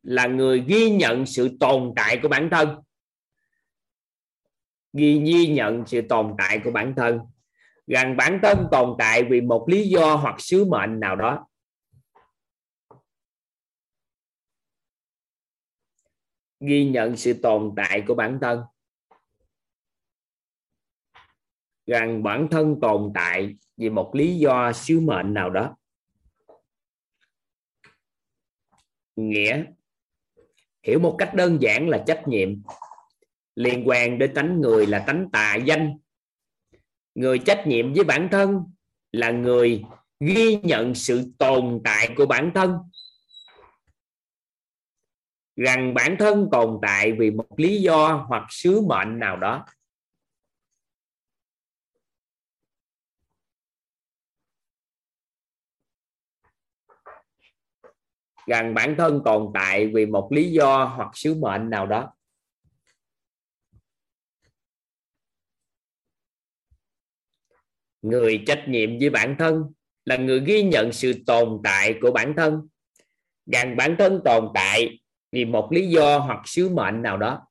là người ghi nhận sự tồn tại của bản thân. Ghi ghi nhận sự tồn tại của bản thân. Rằng bản thân tồn tại vì một lý do hoặc sứ mệnh nào đó. Ghi nhận sự tồn tại của bản thân. Rằng bản thân tồn tại vì một lý do, sứ mệnh nào đó. Nghĩa. Hiểu một cách đơn giản là trách nhiệm. Liên quan đến tánh người là tánh tà danh. Người trách nhiệm với bản thân là người ghi nhận sự tồn tại của bản thân. Rằng bản thân tồn tại vì một lý do hoặc sứ mệnh nào đó. Rằng bản thân tồn tại vì một lý do hoặc sứ mệnh nào đó. Người trách nhiệm với bản thân là người ghi nhận sự tồn tại của bản thân. Rằng bản thân tồn tại vì một lý do hoặc sứ mệnh nào đó.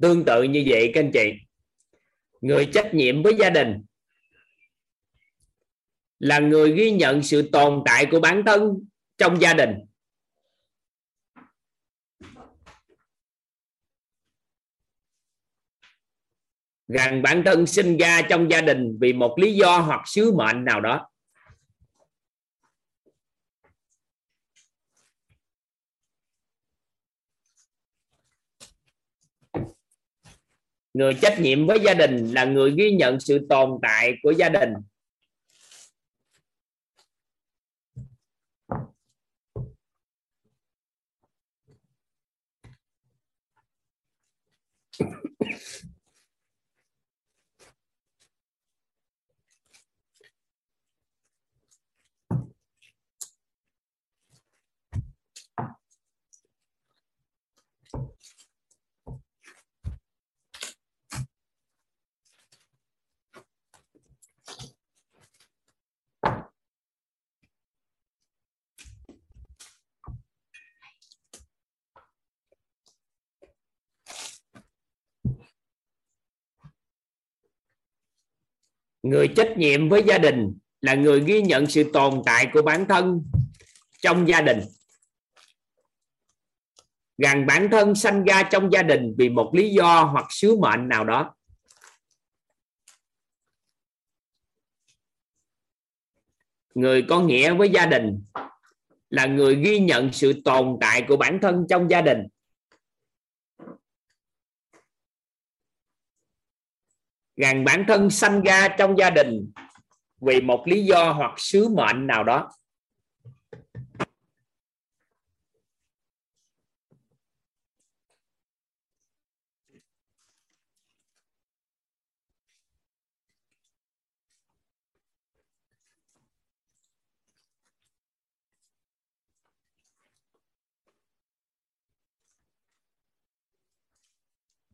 Tương tự như vậy, các anh chị. Người trách nhiệm với gia đình là người ghi nhận sự tồn tại của bản thân trong gia đình. Rằng bản thân sinh ra trong gia đình vì một lý do hoặc sứ mệnh nào đó. Người trách nhiệm với gia đình là người ghi nhận sự tồn tại của gia đình. Người trách nhiệm với gia đình là người ghi nhận sự tồn tại của bản thân trong gia đình. Rằng bản thân sanh ra trong gia đình vì một lý do hoặc sứ mệnh nào đó. Người có nghĩa với gia đình là người ghi nhận sự tồn tại của bản thân trong gia đình. Rằng bản thân sanh ra trong gia đình vì một lý do hoặc sứ mệnh nào đó.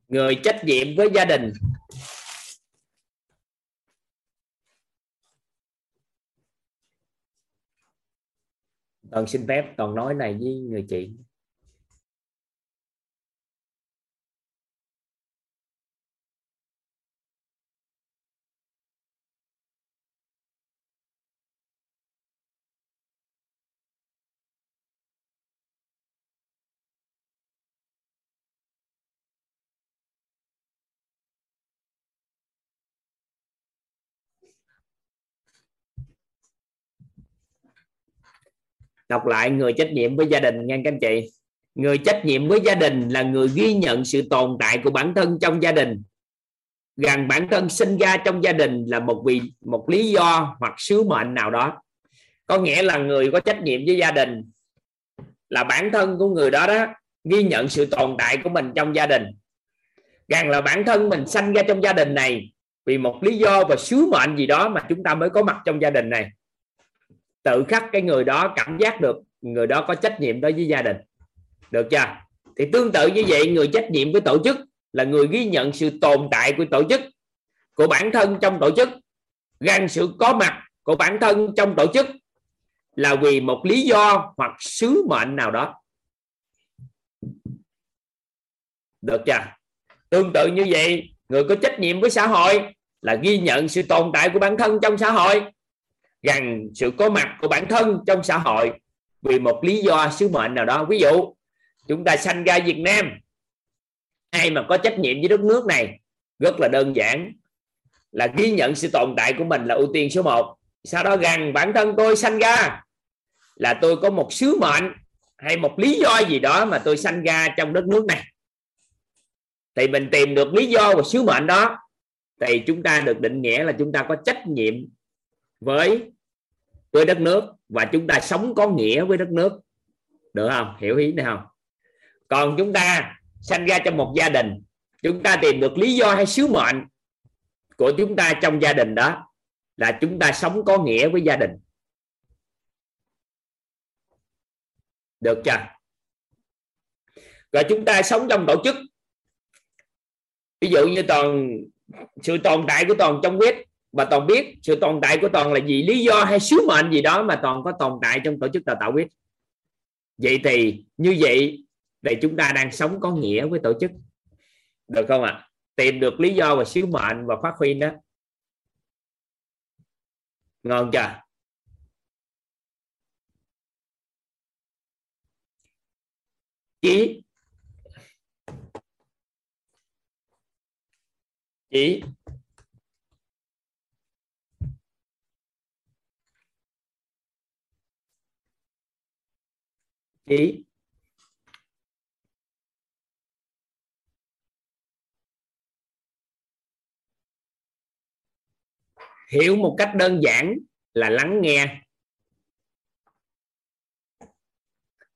Người trách nhiệm với gia đình. Toàn xin phép toàn nói này với người chị. Đọc lại người trách nhiệm với gia đình nha các anh chị. Người trách nhiệm với gia đình là người ghi nhận sự tồn tại của bản thân trong gia đình. Rằng bản thân sinh ra trong gia đình là một vì, một lý do hoặc sứ mệnh nào đó. Có nghĩa là người có trách nhiệm với gia đình là bản thân của người đó đó ghi nhận sự tồn tại của mình trong gia đình. Rằng là bản thân mình sanh ra trong gia đình này vì một lý do và sứ mệnh gì đó mà chúng ta mới có mặt trong gia đình này tự khắc cái người đó cảm giác được người đó có trách nhiệm đối với gia đình. Được chưa? Thì tương tự như vậy, người trách nhiệm với tổ chức là người ghi nhận sự tồn tại của tổ chức, của bản thân trong tổ chức rằng sự có mặt của bản thân trong tổ chức là vì một lý do hoặc sứ mệnh nào đó. Được chưa? Tương tự như vậy, người có trách nhiệm với xã hội là ghi nhận sự tồn tại của bản thân trong xã hội rằng sự có mặt của bản thân trong xã hội vì một lý do sứ mệnh nào đó. Ví dụ, chúng ta sanh ra Việt Nam, ai mà có trách nhiệm với đất nước này, rất là đơn giản, là ghi nhận sự tồn tại của mình là ưu tiên số 1 sau đó rằng bản thân tôi sanh ra là tôi có một sứ mệnh hay một lý do gì đó mà tôi sanh ra trong đất nước này. Thì mình tìm được lý do và sứ mệnh đó, thì chúng ta được định nghĩa là chúng ta có trách nhiệm với với đất nước và chúng ta sống có nghĩa với đất nước. Được không? Hiểu ý này không? Còn chúng ta sanh ra trong một gia đình, chúng ta tìm được lý do hay sứ mệnh của chúng ta trong gia đình đó là chúng ta sống có nghĩa với gia đình. Được chưa? Rồi chúng ta sống trong tổ chức. Ví dụ như toàn sự tồn tại của toàn trong quyết và toàn biết sự tồn tại của toàn là gì lý do hay sứ mệnh gì đó mà toàn có tồn tại trong tổ chức đào tạo quyết. Vậy thì như vậy thì chúng ta đang sống có nghĩa với tổ chức. Được không ạ? À? tìm được lý do và sứ mệnh và phát huy đó ngon chưa? Chị chị ý. Hiểu một cách đơn giản là lắng nghe.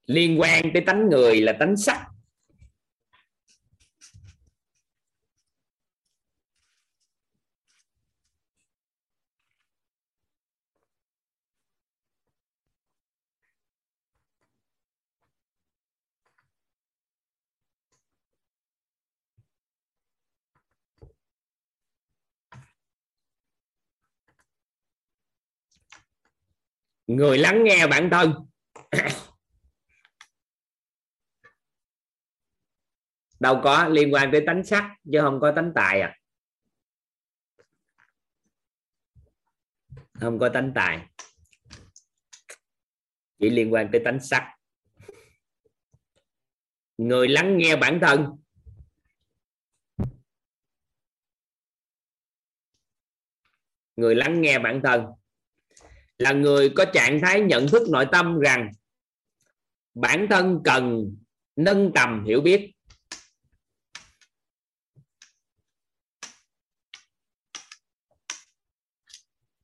Liên quan tới tánh người là tánh sắc. Người lắng nghe bản thân. Đâu có liên quan tới tánh sắc, chứ không có tánh tài à. Không có tánh tài. Chỉ liên quan tới tánh sắc. Người lắng nghe bản thân. Người lắng nghe bản thân là người có trạng thái nhận thức nội tâm rằng bản thân cần nâng tầm hiểu biết.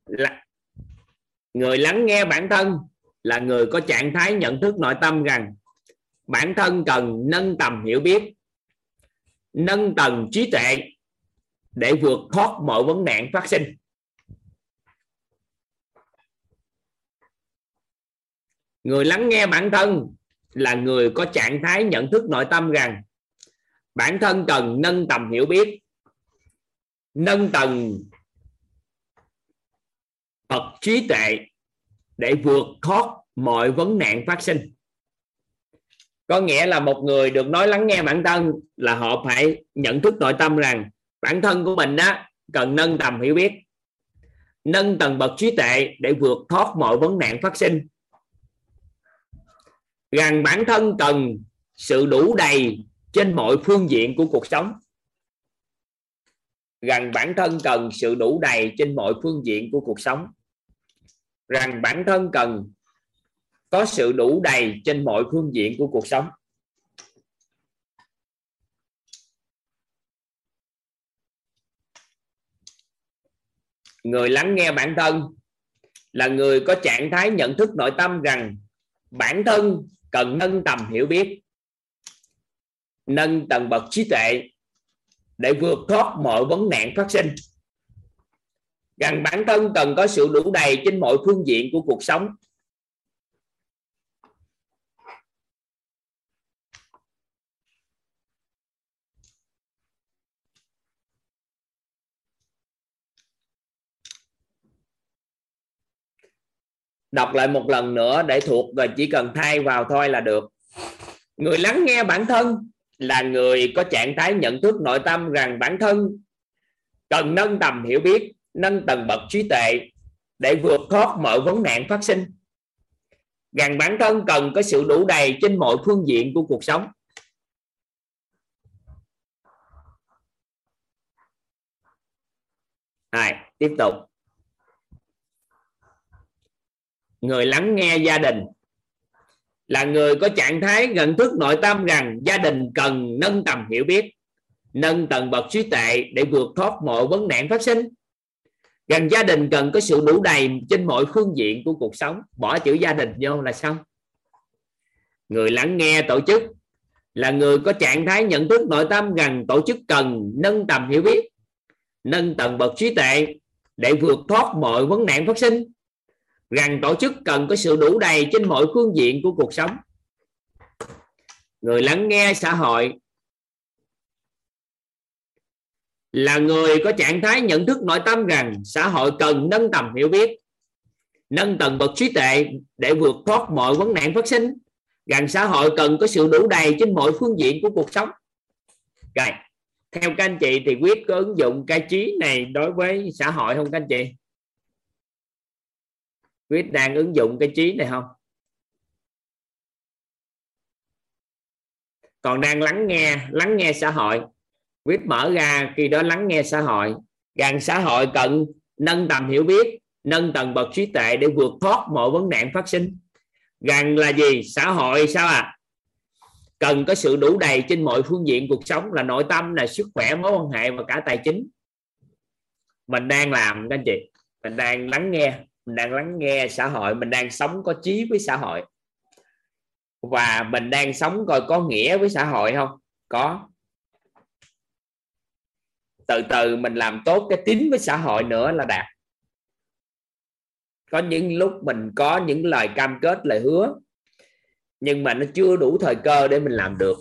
Là người lắng nghe bản thân là người có trạng thái nhận thức nội tâm rằng bản thân cần nâng tầm hiểu biết, nâng tầng trí tuệ để vượt thoát mọi vấn nạn phát sinh. Người lắng nghe bản thân là người có trạng thái nhận thức nội tâm rằng bản thân cần nâng tầm hiểu biết, nâng tầng bậc trí tuệ để vượt thoát mọi vấn nạn phát sinh. Có nghĩa là một người được nói lắng nghe bản thân là họ phải nhận thức nội tâm rằng bản thân của mình đó cần nâng tầm hiểu biết, nâng tầng bậc trí tuệ để vượt thoát mọi vấn nạn phát sinh rằng bản thân cần sự đủ đầy trên mọi phương diện của cuộc sống. Rằng bản thân cần sự đủ đầy trên mọi phương diện của cuộc sống. Rằng bản thân cần có sự đủ đầy trên mọi phương diện của cuộc sống. Người lắng nghe bản thân là người có trạng thái nhận thức nội tâm rằng bản thân cần nâng tầm hiểu biết, nâng tầng bậc trí tuệ để vượt thoát mọi vấn nạn phát sinh. Rằng bản thân cần có sự đủ đầy trên mọi phương diện của cuộc sống. Đọc lại một lần nữa để thuộc và chỉ cần thay vào thôi là được. Người lắng nghe bản thân là người có trạng thái nhận thức nội tâm rằng bản thân cần nâng tầm hiểu biết nâng tầng bậc trí tuệ để vượt thoát mọi vấn nạn phát sinh. Rằng bản thân cần có sự đủ đầy trên mọi phương diện của cuộc sống. Rồi, tiếp tục. Người lắng nghe gia đình là người có trạng thái nhận thức nội tâm rằng gia đình cần nâng tầm hiểu biết, nâng tầng bậc trí tệ để vượt thoát mọi vấn nạn phát sinh. Rằng gia đình cần có sự đủ đầy trên mọi phương diện của cuộc sống. Bỏ chữ gia đình vô là xong. Người lắng nghe tổ chức là người có trạng thái nhận thức nội tâm rằng tổ chức cần nâng tầm hiểu biết, nâng tầng bậc trí tệ để vượt thoát mọi vấn nạn phát sinh rằng tổ chức cần có sự đủ đầy trên mọi phương diện của cuộc sống. Người lắng nghe xã hội là người có trạng thái nhận thức nội tâm rằng xã hội cần nâng tầm hiểu biết, nâng tầng bậc trí tuệ để vượt thoát mọi vấn nạn phát sinh, rằng xã hội cần có sự đủ đầy trên mọi phương diện của cuộc sống. Rồi, theo các anh chị thì quyết có ứng dụng cái trí này đối với xã hội không các anh chị? Quyết đang ứng dụng cái trí này không? Còn đang lắng nghe lắng nghe xã hội. Quyết mở ra, khi đó lắng nghe xã hội. Rằng xã hội cần nâng tầm hiểu biết, nâng tầng bậc trí tuệ để vượt thoát mọi vấn nạn phát sinh. Rằng là gì? Xã hội sao à cần có sự đủ đầy trên mọi phương diện cuộc sống là nội tâm, là sức khỏe, mối quan hệ và cả tài chính. Mình đang làm, các anh chị. Mình đang lắng nghe mình đang lắng nghe xã hội, mình đang sống có trí với xã hội. Và mình đang sống coi có nghĩa với xã hội không? Có. Từ từ mình làm tốt cái tín với xã hội nữa là đạt. Có những lúc mình có những lời cam kết, lời hứa, nhưng mà nó chưa đủ thời cơ để mình làm được.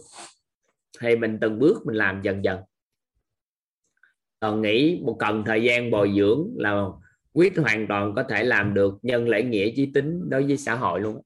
Thì mình từng bước mình làm dần dần. Còn nghĩ một cần thời gian bồi dưỡng là quyết hoàn toàn có thể làm được nhân lễ nghĩa, chí tính đối với xã hội luôn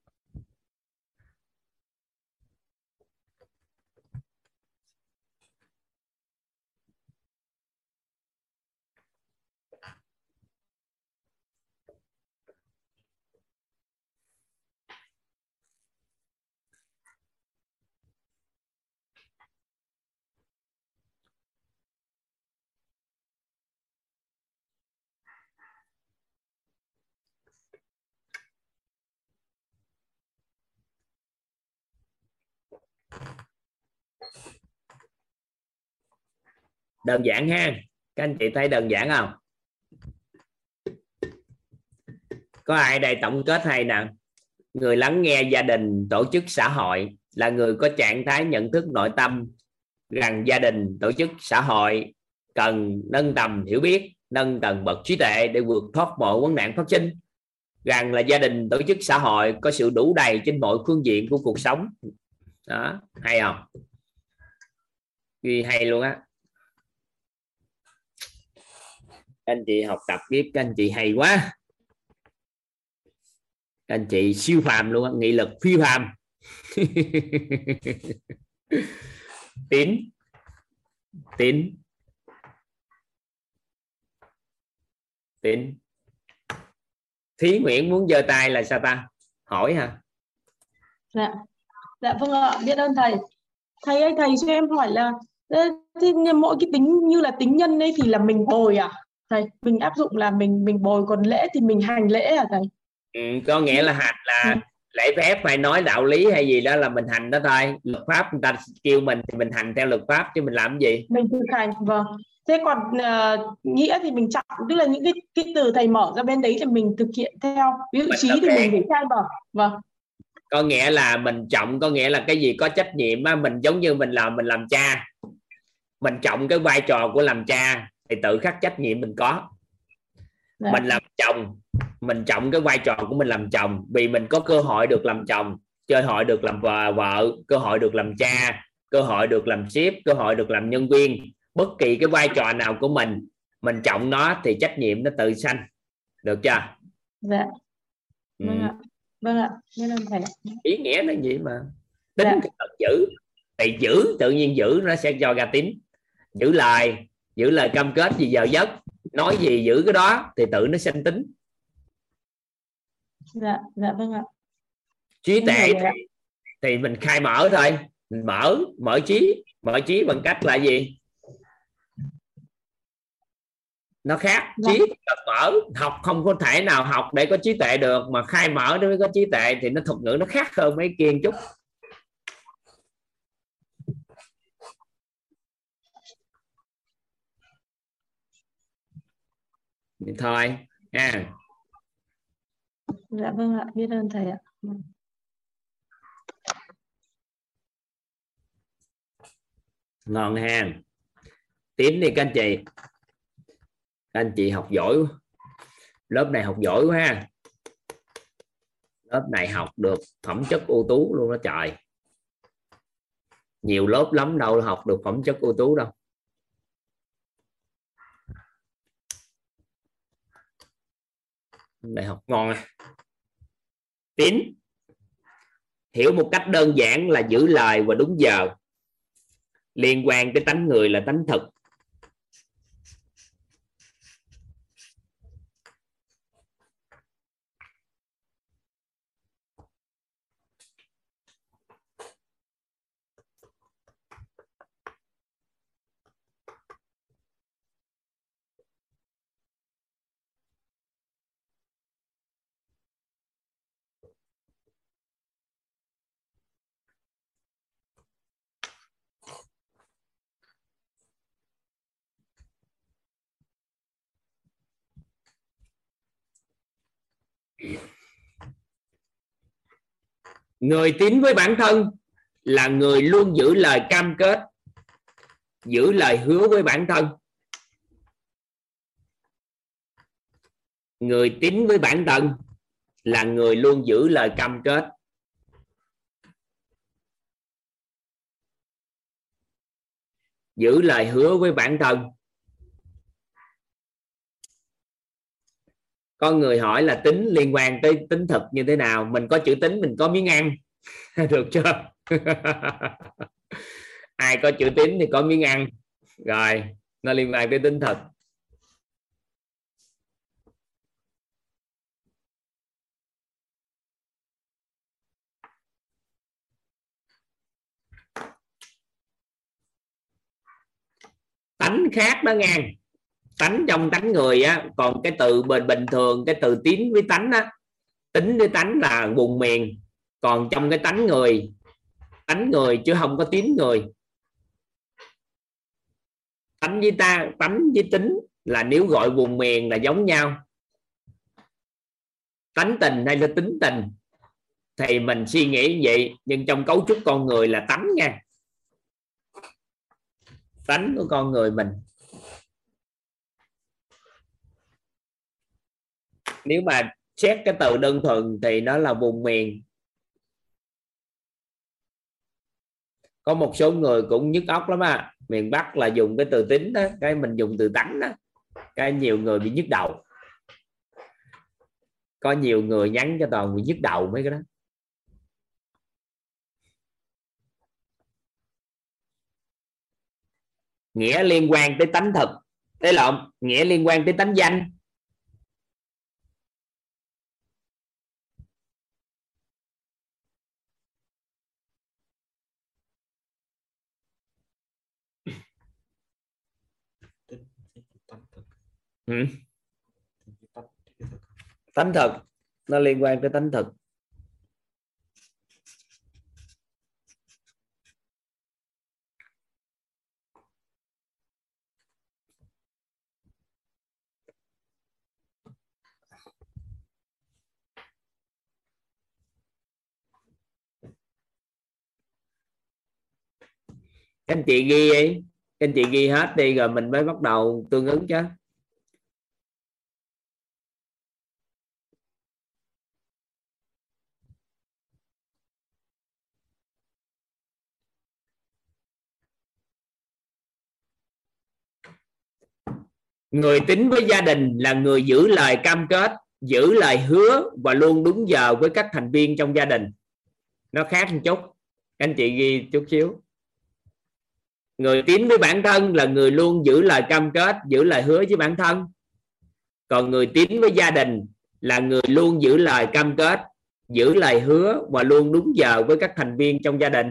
đơn giản ha. Các anh chị thấy đơn giản không? Có ai đây tổng kết hay nè? Người lắng nghe gia đình, tổ chức xã hội là người có trạng thái nhận thức nội tâm rằng gia đình, tổ chức xã hội cần nâng tầm hiểu biết, nâng tầng bậc trí tuệ để vượt thoát mọi vấn nạn phát sinh. Rằng là gia đình, tổ chức xã hội có sự đủ đầy trên mọi phương diện của cuộc sống. Đó, hay không? Ghi hay luôn á. Anh chị học tập biết các anh chị hay quá. Các anh chị siêu phàm luôn á, nghị lực phi phàm. Tín. Tín. Tín. Thí nguyện muốn giơ tay là sao ta? Hỏi hả? Dạ. Dạ vâng ạ, biết ơn thầy. Thầy ơi, thầy cho em hỏi là thì mỗi cái tính như là tính nhân ấy thì là mình bồi à? Thầy mình áp dụng là mình mình bồi còn lễ thì mình hành lễ à thầy? Ừ, có nghĩa là hành là ừ. lễ phép phải nói đạo lý hay gì đó là mình hành đó thôi luật pháp người ta kêu mình thì mình hành theo luật pháp chứ mình làm gì? Mình thực hành vâng. Thế còn uh, nghĩa thì mình chọn tức là những cái cái từ thầy mở ra bên đấy thì mình thực hiện theo. Ví dụ trí thì mình phải khai mở vâng. Có nghĩa là mình trọng có nghĩa là cái gì có trách nhiệm á mình giống như mình làm mình làm cha. Mình trọng cái vai trò của làm cha thì tự khắc trách nhiệm mình có. Dạ. mình làm chồng mình trọng cái vai trò của mình làm chồng. Vì mình có cơ hội được làm chồng cơ hội được làm vợ, vợ cơ hội được làm cha cơ hội được làm ship cơ hội được làm nhân viên. Bất kỳ cái vai trò nào của mình mình trọng nó thì trách nhiệm nó tự sanh. Được chưa? Dạ. Ừ. vâng ạ. Vâng ạ. Ơn thầy ý nghĩa nó gì mà. Tính dạ. cái giữ thì giữ tự nhiên giữ nó sẽ cho ra tính. Giữ lời giữ lời cam kết gì giờ giấc. Nói gì giữ cái đó thì tự nó sinh tính. Dạ dạ vâng ạ. Trí tuệ thì, thì mình khai mở thôi. Mình mở mở trí. Mở trí bằng cách là gì? Nó khác. Dạ. trí mở. Học không có thể nào học để có trí tuệ được. Mà khai mở để mới có trí tuệ thì nó thuật ngữ nó khác hơn mấy kia chút thôi ha. Dạ vâng ạ biết ơn thầy ạ. Ngon ha. Tím đi các anh chị. Các anh chị học giỏi lớp này học giỏi quá ha. Lớp này học được phẩm chất ưu tú luôn đó trời. Nhiều lớp lắm đâu học được phẩm chất ưu tú đâu đại học. Ngon à. tín. Hiểu một cách đơn giản là giữ lời và đúng giờ. Liên quan tới tánh người là tánh thực. Người tín với bản thân là người luôn giữ lời cam kết, giữ lời hứa với bản thân. Người tín với bản thân là người luôn giữ lời cam kết. Giữ lời hứa với bản thân. Có người hỏi là tính liên quan tới tính thực như thế nào? Mình có chữ tính, mình có miếng ăn. Được chưa? Ai có chữ tính thì có miếng ăn. Rồi, nó liên quan tới tính thực. Tánh khác đó ngang tánh trong tánh người á, còn cái từ bình bình thường, cái từ tín với tánh á, tính với tánh là vùng miền. Còn trong cái tánh người tánh người chứ không có tín người. Tánh với ta, tánh với tính là nếu gọi vùng miền là giống nhau. Tánh tình hay là tính tình? Thì mình suy nghĩ như vậy, nhưng trong cấu trúc con người là tánh nha. Tánh của con người mình. Nếu mà xét cái từ đơn thuần thì nó là vùng miền. Có một số người cũng nhức óc lắm à. Miền bắc là dùng cái từ tính đó, cái mình dùng từ tánh đó. Cái nhiều người bị nhức đầu. Có nhiều người nhắn cho toàn bị nhức đầu mấy cái đó. Nghĩa liên quan tới tánh thực. Thế lộn? Nghĩa liên quan tới tánh danh. Ừ. tánh thực nó liên quan tới tánh thực các anh chị ghi đi. Các anh chị ghi hết đi rồi mình mới bắt đầu tương ứng chứ. Người tính với gia đình là người giữ lời cam kết, giữ lời hứa và luôn đúng giờ với các thành viên trong gia đình. Nó khác một chút. Anh chị ghi chút xíu. Người tín với bản thân là người luôn giữ lời cam kết, giữ lời hứa với bản thân. Còn người tín với gia đình là người luôn giữ lời cam kết, giữ lời hứa và luôn đúng giờ với các thành viên trong gia đình.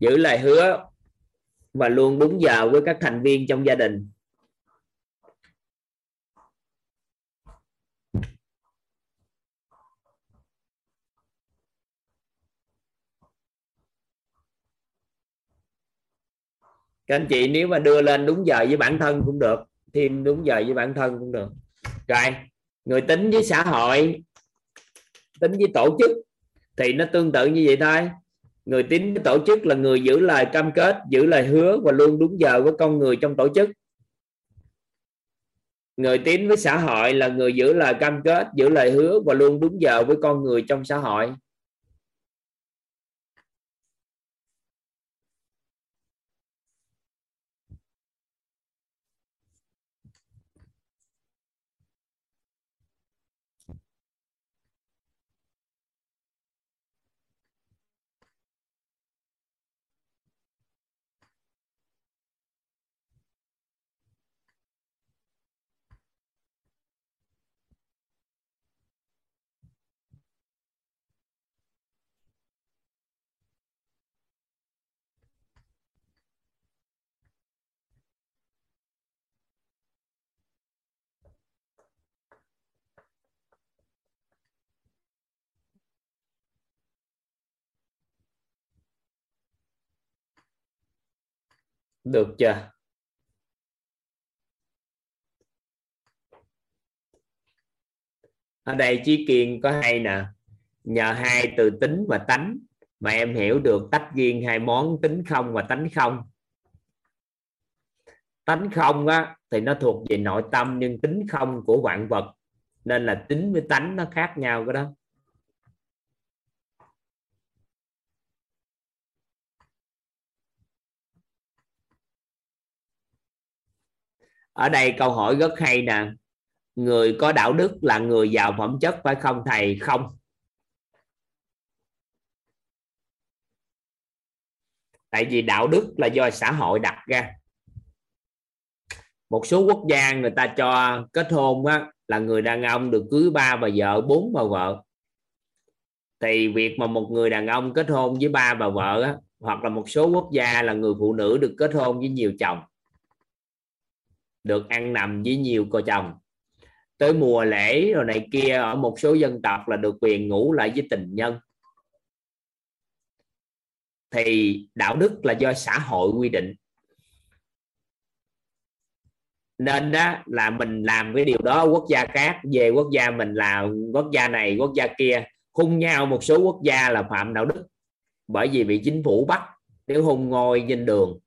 Giữ lời hứa và luôn đúng giờ với các thành viên trong gia đình. Các anh chị nếu mà đưa lên đúng giờ với bản thân cũng được, thêm đúng giờ với bản thân cũng được. Rồi, người tính với xã hội, tính với tổ chức thì nó tương tự như vậy thôi người tín tổ chức là người giữ lời cam kết, giữ lời hứa và luôn đúng giờ với con người trong tổ chức. Người tín với xã hội là người giữ lời cam kết, giữ lời hứa và luôn đúng giờ với con người trong xã hội. Được chưa? Ở đây chí kiên có hay nè. Nhờ hai từ tính và tánh mà em hiểu được tách riêng hai món tính không và tánh không. Tánh không á, thì nó thuộc về nội tâm nhưng tính không của vạn vật, nên là tính với tánh nó khác nhau cái đó. Ở đây câu hỏi rất hay nè. Người có đạo đức là người giàu phẩm chất phải không thầy? Không. Tại vì đạo đức là do xã hội đặt ra. Một số quốc gia người ta cho kết hôn á, là người đàn ông được cưới ba bà vợ bốn bà vợ. Thì việc mà một người đàn ông kết hôn với ba bà vợ á, hoặc là một số quốc gia là người phụ nữ được kết hôn với nhiều chồng được ăn nằm với nhiều cô chồng. Tới mùa lễ rồi này kia, ở một số dân tộc là được quyền ngủ lại với tình nhân. Thì đạo đức là do xã hội quy định. Nên đó là mình làm cái điều đó, quốc gia khác về quốc gia mình là quốc gia này, quốc gia kia, hung nhau một số quốc gia là phạm đạo đức. Bởi vì bị chính phủ bắt, nếu hung ngồi trên đường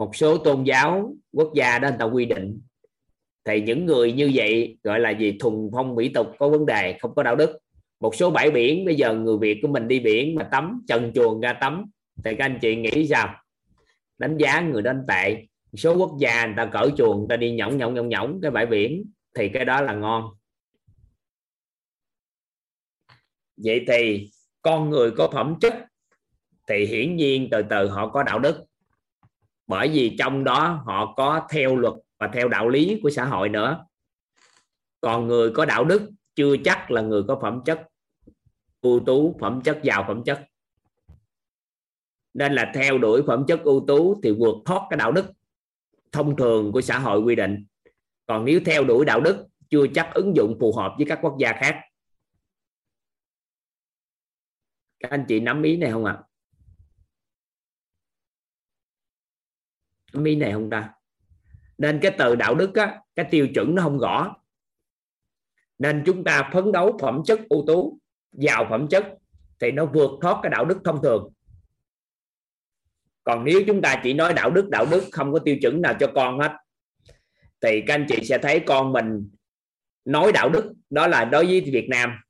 một số tôn giáo quốc gia đó người ta quy định. Thì những người như vậy gọi là gì? Thuần phong mỹ tục, có vấn đề, không có đạo đức. Một số bãi biển, bây giờ người việt của mình đi biển mà tắm, trần chuồng ra tắm. Thì các anh chị nghĩ sao? Đánh giá người đó tệ. Số quốc gia người ta cởi chuồng, người ta đi nhõng nhõng nhõng nhõng cái bãi biển, thì cái đó là ngon. Vậy thì con người có phẩm chất, thì hiển nhiên từ từ họ có đạo đức bởi vì trong đó họ có theo luật và theo đạo lý của xã hội nữa. Còn người có đạo đức chưa chắc là người có phẩm chất ưu tú, phẩm chất giàu, phẩm chất. Nên là theo đuổi phẩm chất ưu tú thì vượt thoát cái đạo đức thông thường của xã hội quy định. Còn nếu theo đuổi đạo đức chưa chắc ứng dụng phù hợp với các quốc gia khác. Các anh chị nắm ý này không ạ? à? Mi này không ta? Nên cái từ đạo đức á, cái tiêu chuẩn nó không rõ nên chúng ta phấn đấu phẩm chất ưu tú giàu phẩm chất thì nó vượt thoát cái đạo đức thông thường. Còn nếu chúng ta chỉ nói đạo đức đạo đức không có tiêu chuẩn nào cho con hết thì các anh chị sẽ thấy con mình nói đạo đức đó là đối với Việt Nam.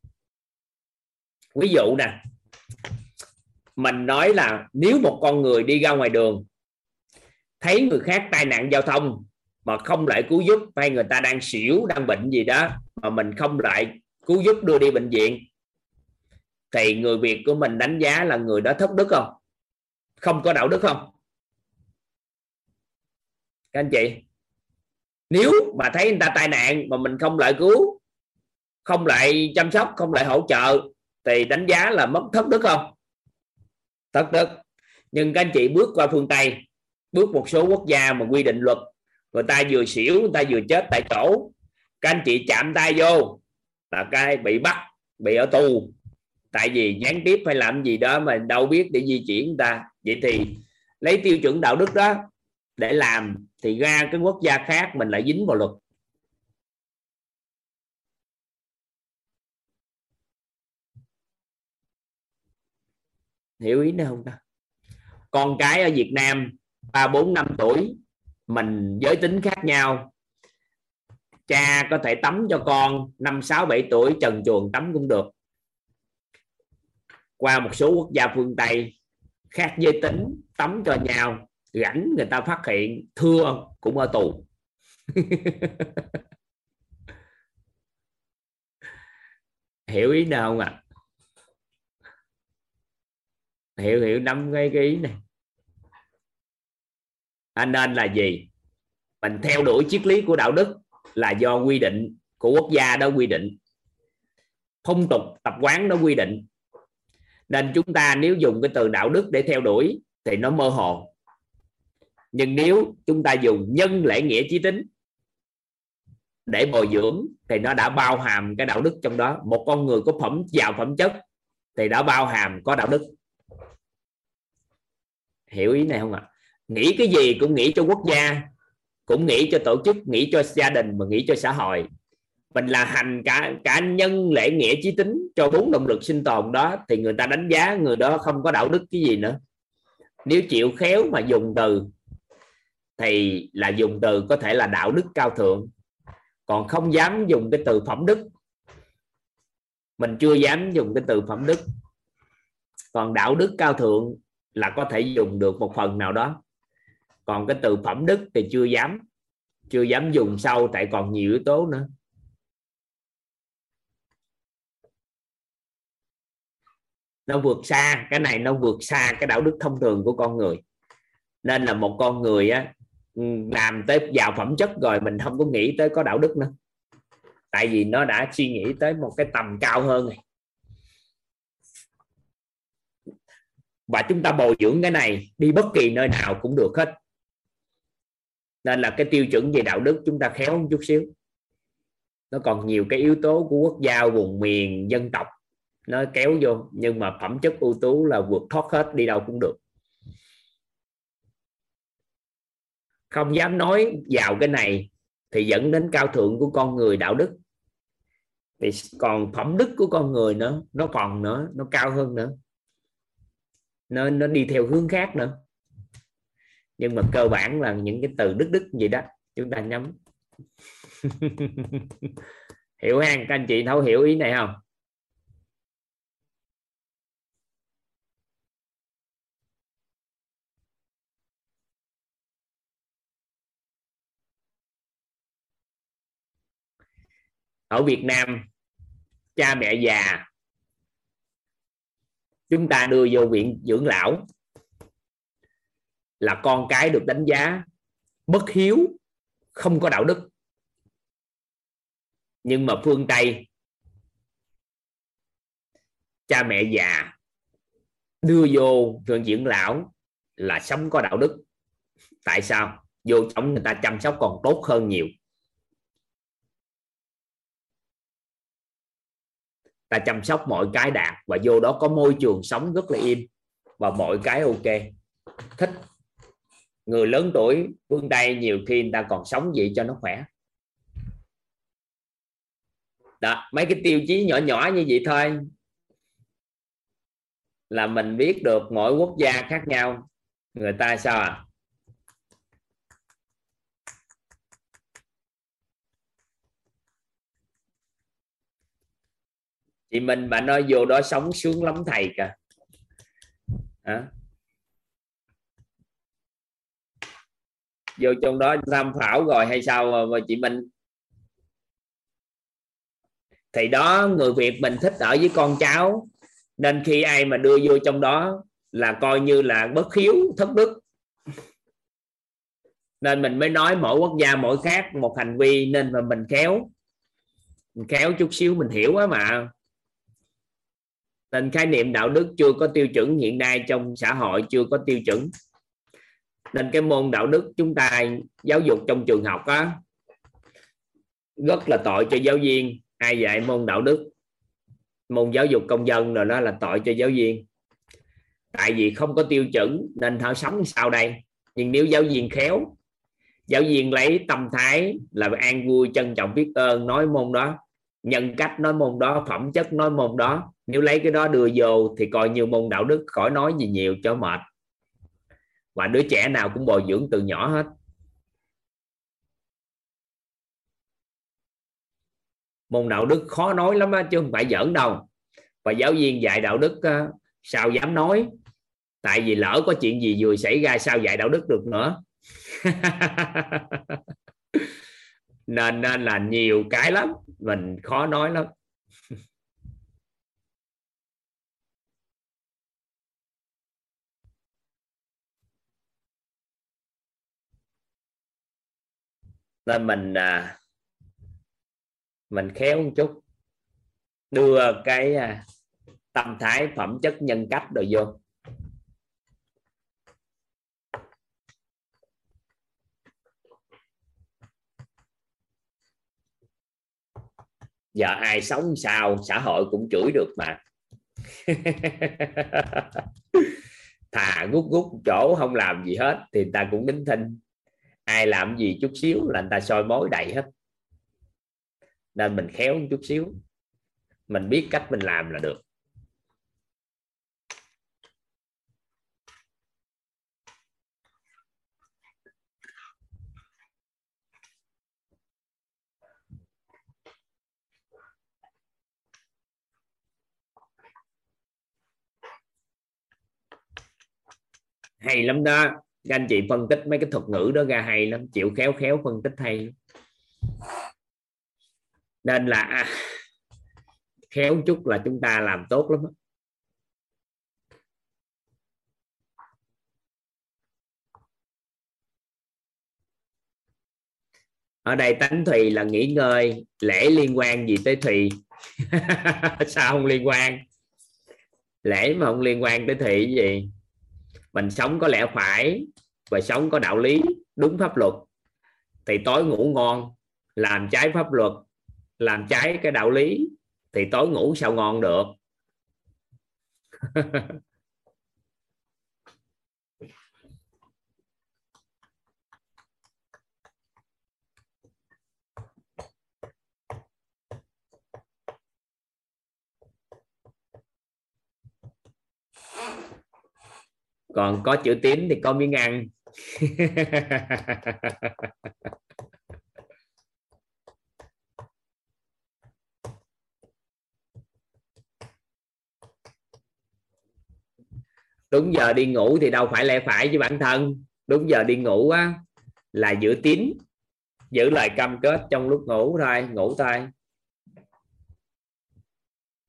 Ví dụ nè mình nói là nếu một con người đi ra ngoài đường thấy người khác tai nạn giao thông mà không lại cứu giúp, hay người ta đang xỉu, đang bệnh gì đó mà mình không lại cứu giúp đưa đi bệnh viện, thì người Việt của mình đánh giá là người đó thất đức không? Không có đạo đức không? Các anh chị, nếu mà thấy người ta tai nạn mà mình không lại cứu, không lại chăm sóc, không lại hỗ trợ, thì đánh giá là mất thất đức không? Thất đức. Nhưng các anh chị bước qua phương tây bước một số quốc gia mà quy định luật. Người ta vừa xỉu, người ta vừa chết tại chỗ. Các anh chị chạm tay vô là cái bị bắt, bị ở tù. Tại vì gián tiếp phải làm gì đó mà đâu biết để di chuyển người ta. Vậy thì lấy tiêu chuẩn đạo đức đó để làm thì ra cái quốc gia khác mình lại dính vào luật. Hiểu ý nữa không ta? Con cái ở Việt Nam ba bốn năm tuổi mình giới tính khác nhau. Cha có thể tắm cho con năm sáu bảy tuổi trần chuồng tắm cũng được. Qua một số quốc gia phương tây khác giới tính tắm cho nhau rảnh người ta phát hiện thưa cũng ở tù. Hiểu ý nào không ạ? À? hiểu hiểu năm cái, cái ý này anh nên là gì? Mình theo đuổi triết lý của đạo đức là do quy định của quốc gia đó quy định. Phong tục, tập quán đó quy định. Nên chúng ta nếu dùng cái từ đạo đức để theo đuổi thì nó mơ hồ. Nhưng nếu chúng ta dùng nhân lễ nghĩa chí tính để bồi dưỡng thì nó đã bao hàm cái đạo đức trong đó. Một con người có phẩm, giàu phẩm chất thì đã bao hàm có đạo đức. Hiểu ý này không ạ? à? Nghĩ cái gì cũng nghĩ cho quốc gia, cũng nghĩ cho tổ chức, nghĩ cho gia đình mà nghĩ cho xã hội. Mình là hành cả cả nhân lễ nghĩa chí tính cho bốn động lực sinh tồn đó, thì người ta đánh giá người đó không có đạo đức cái gì nữa. Nếu chịu khéo mà dùng từ, thì là dùng từ có thể là đạo đức cao thượng. Còn không dám dùng cái từ phẩm đức, mình chưa dám dùng cái từ phẩm đức. Còn đạo đức cao thượng là có thể dùng được một phần nào đó còn cái từ phẩm đức thì chưa dám chưa dám dùng sâu, tại còn nhiều yếu tố nữa. Nó vượt xa, cái này nó vượt xa cái đạo đức thông thường của con người. Nên là một con người á, làm tới vào phẩm chất rồi mình không có nghĩ tới có đạo đức nữa. Tại vì nó đã suy nghĩ tới một cái tầm cao hơn này và chúng ta bồi dưỡng cái này đi bất kỳ nơi nào cũng được hết nên là cái tiêu chuẩn về đạo đức chúng ta khéo một chút xíu. Nó còn nhiều cái yếu tố của quốc gia, vùng miền, dân tộc. Nó kéo vô, nhưng mà phẩm chất ưu tú là vượt thoát hết, đi đâu cũng được. Không dám nói vào cái này thì dẫn đến cao thượng của con người, đạo đức. Thì còn phẩm đức của con người nữa, nó còn nữa, nó cao hơn nữa. Nó nó đi theo hướng khác nữa nhưng mà cơ bản là những cái từ đức đức gì đó chúng ta nhắm. Hiểu ha các anh chị thấu hiểu ý này không? Ở Việt Nam cha mẹ già chúng ta đưa vô viện dưỡng lão là con cái được đánh giá bất hiếu, không có đạo đức. Nhưng mà phương tây, cha mẹ già đưa vô viện dưỡng lão là sống có đạo đức. Tại sao? Vô trong người ta chăm sóc còn tốt hơn nhiều. Ta chăm sóc mọi cái đạt và vô đó có môi trường sống rất là im và mọi cái ok. Thích người lớn tuổi, phương tây nhiều khi người ta còn sống gì cho nó khỏe. Đó, mấy cái tiêu chí nhỏ nhỏ như vậy thôi. Là mình biết được mỗi quốc gia khác nhau. Người ta sao à chị mình mà nói, vô đó sống sướng lắm thầy kìa. Vô trong đó tham khảo rồi hay sao ờ, mà, mà chị Minh? Thì đó người Việt mình thích ở với con cháu nên khi ai mà đưa vô trong đó là coi như là bất hiếu thất đức. Nên mình mới nói mỗi quốc gia mỗi khác một hành vi nên mà mình khéo. Mình khéo chút xíu mình hiểu á mà. Nên khái niệm đạo đức chưa có tiêu chuẩn hiện nay trong xã hội chưa có tiêu chuẩn nên cái môn đạo đức chúng ta giáo dục trong trường học á, rất là tội cho giáo viên. Ai dạy môn đạo đức, môn giáo dục công dân rồi đó là tội cho giáo viên. Tại vì không có tiêu chuẩn nên họ sống sau đây? Nhưng nếu giáo viên khéo, giáo viên lấy tâm thái là an vui, trân trọng, biết ơn, nói môn đó, nhân cách nói môn đó, phẩm chất nói môn đó, nếu lấy cái đó đưa vô thì coi như môn đạo đức khỏi nói gì nhiều cho mệt và đứa trẻ nào cũng bồi dưỡng từ nhỏ hết. Môn đạo đức khó nói lắm á, chứ không phải giỡn đâu. Và giáo viên dạy đạo đức sao dám nói? Tại vì lỡ có chuyện gì vừa xảy ra sao dạy đạo đức được nữa? Nên nên là nhiều cái lắm. Mình khó nói lắm. Nên mình à, mình khéo một chút. Đưa cái à, tâm thái phẩm chất nhân cách rồi vô. Giờ ai sống sao xã hội cũng chửi được mà. Thà gút gút chỗ không làm gì hết thì ta cũng đính thinh ai làm gì chút xíu là người ta soi mối đầy hết. Nên mình khéo một chút xíu. Mình biết cách mình làm là được. Hay lắm đó các anh chị phân tích mấy cái thuật ngữ đó ra hay lắm chịu khéo khéo phân tích hay nên là à, khéo chút là chúng ta làm tốt lắm ở đây tánh thùy là nghỉ ngơi lễ liên quan gì tới thùy? Sao không liên quan? Lễ mà không liên quan tới thùy gì? Mình sống có lẽ phải và sống có đạo lý, đúng pháp luật. Thì tối ngủ ngon, làm trái pháp luật, làm trái cái đạo lý, thì tối ngủ sao ngon được? còn có chữ tín thì có miếng ăn. Đúng giờ đi ngủ thì đâu phải lẽ phải với bản thân. Đúng giờ đi ngủ á, là giữ tín, giữ lời cam kết trong lúc ngủ thôi ngủ thôi.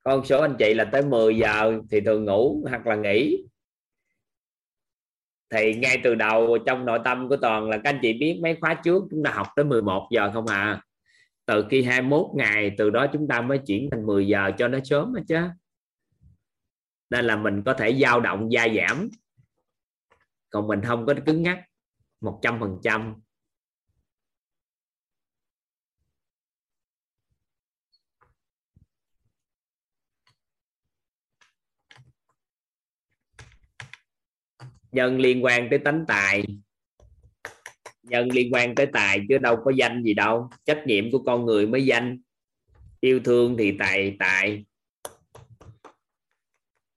Con số anh chị là tới 10 giờ thì thường ngủ hoặc là nghỉ thì ngay từ đầu trong nội tâm của toàn là các anh chị biết mấy khóa trước chúng ta học tới 11 giờ không à. Từ khi 21 ngày, từ đó chúng ta mới chuyển thành 10 giờ cho nó sớm hết chứ. Nên là mình có thể dao động, gia giảm. Còn mình không có cứng nhắc một trăm phần trăm. Nhân liên quan tới tánh tài. Nhân liên quan tới tài chứ đâu có danh gì đâu. Trách nhiệm của con người mới danh. Yêu thương thì tài tài.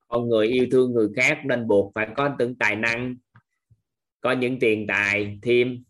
Con người yêu thương người khác nên buộc phải có từng tài năng, có những tiền tài, thêm.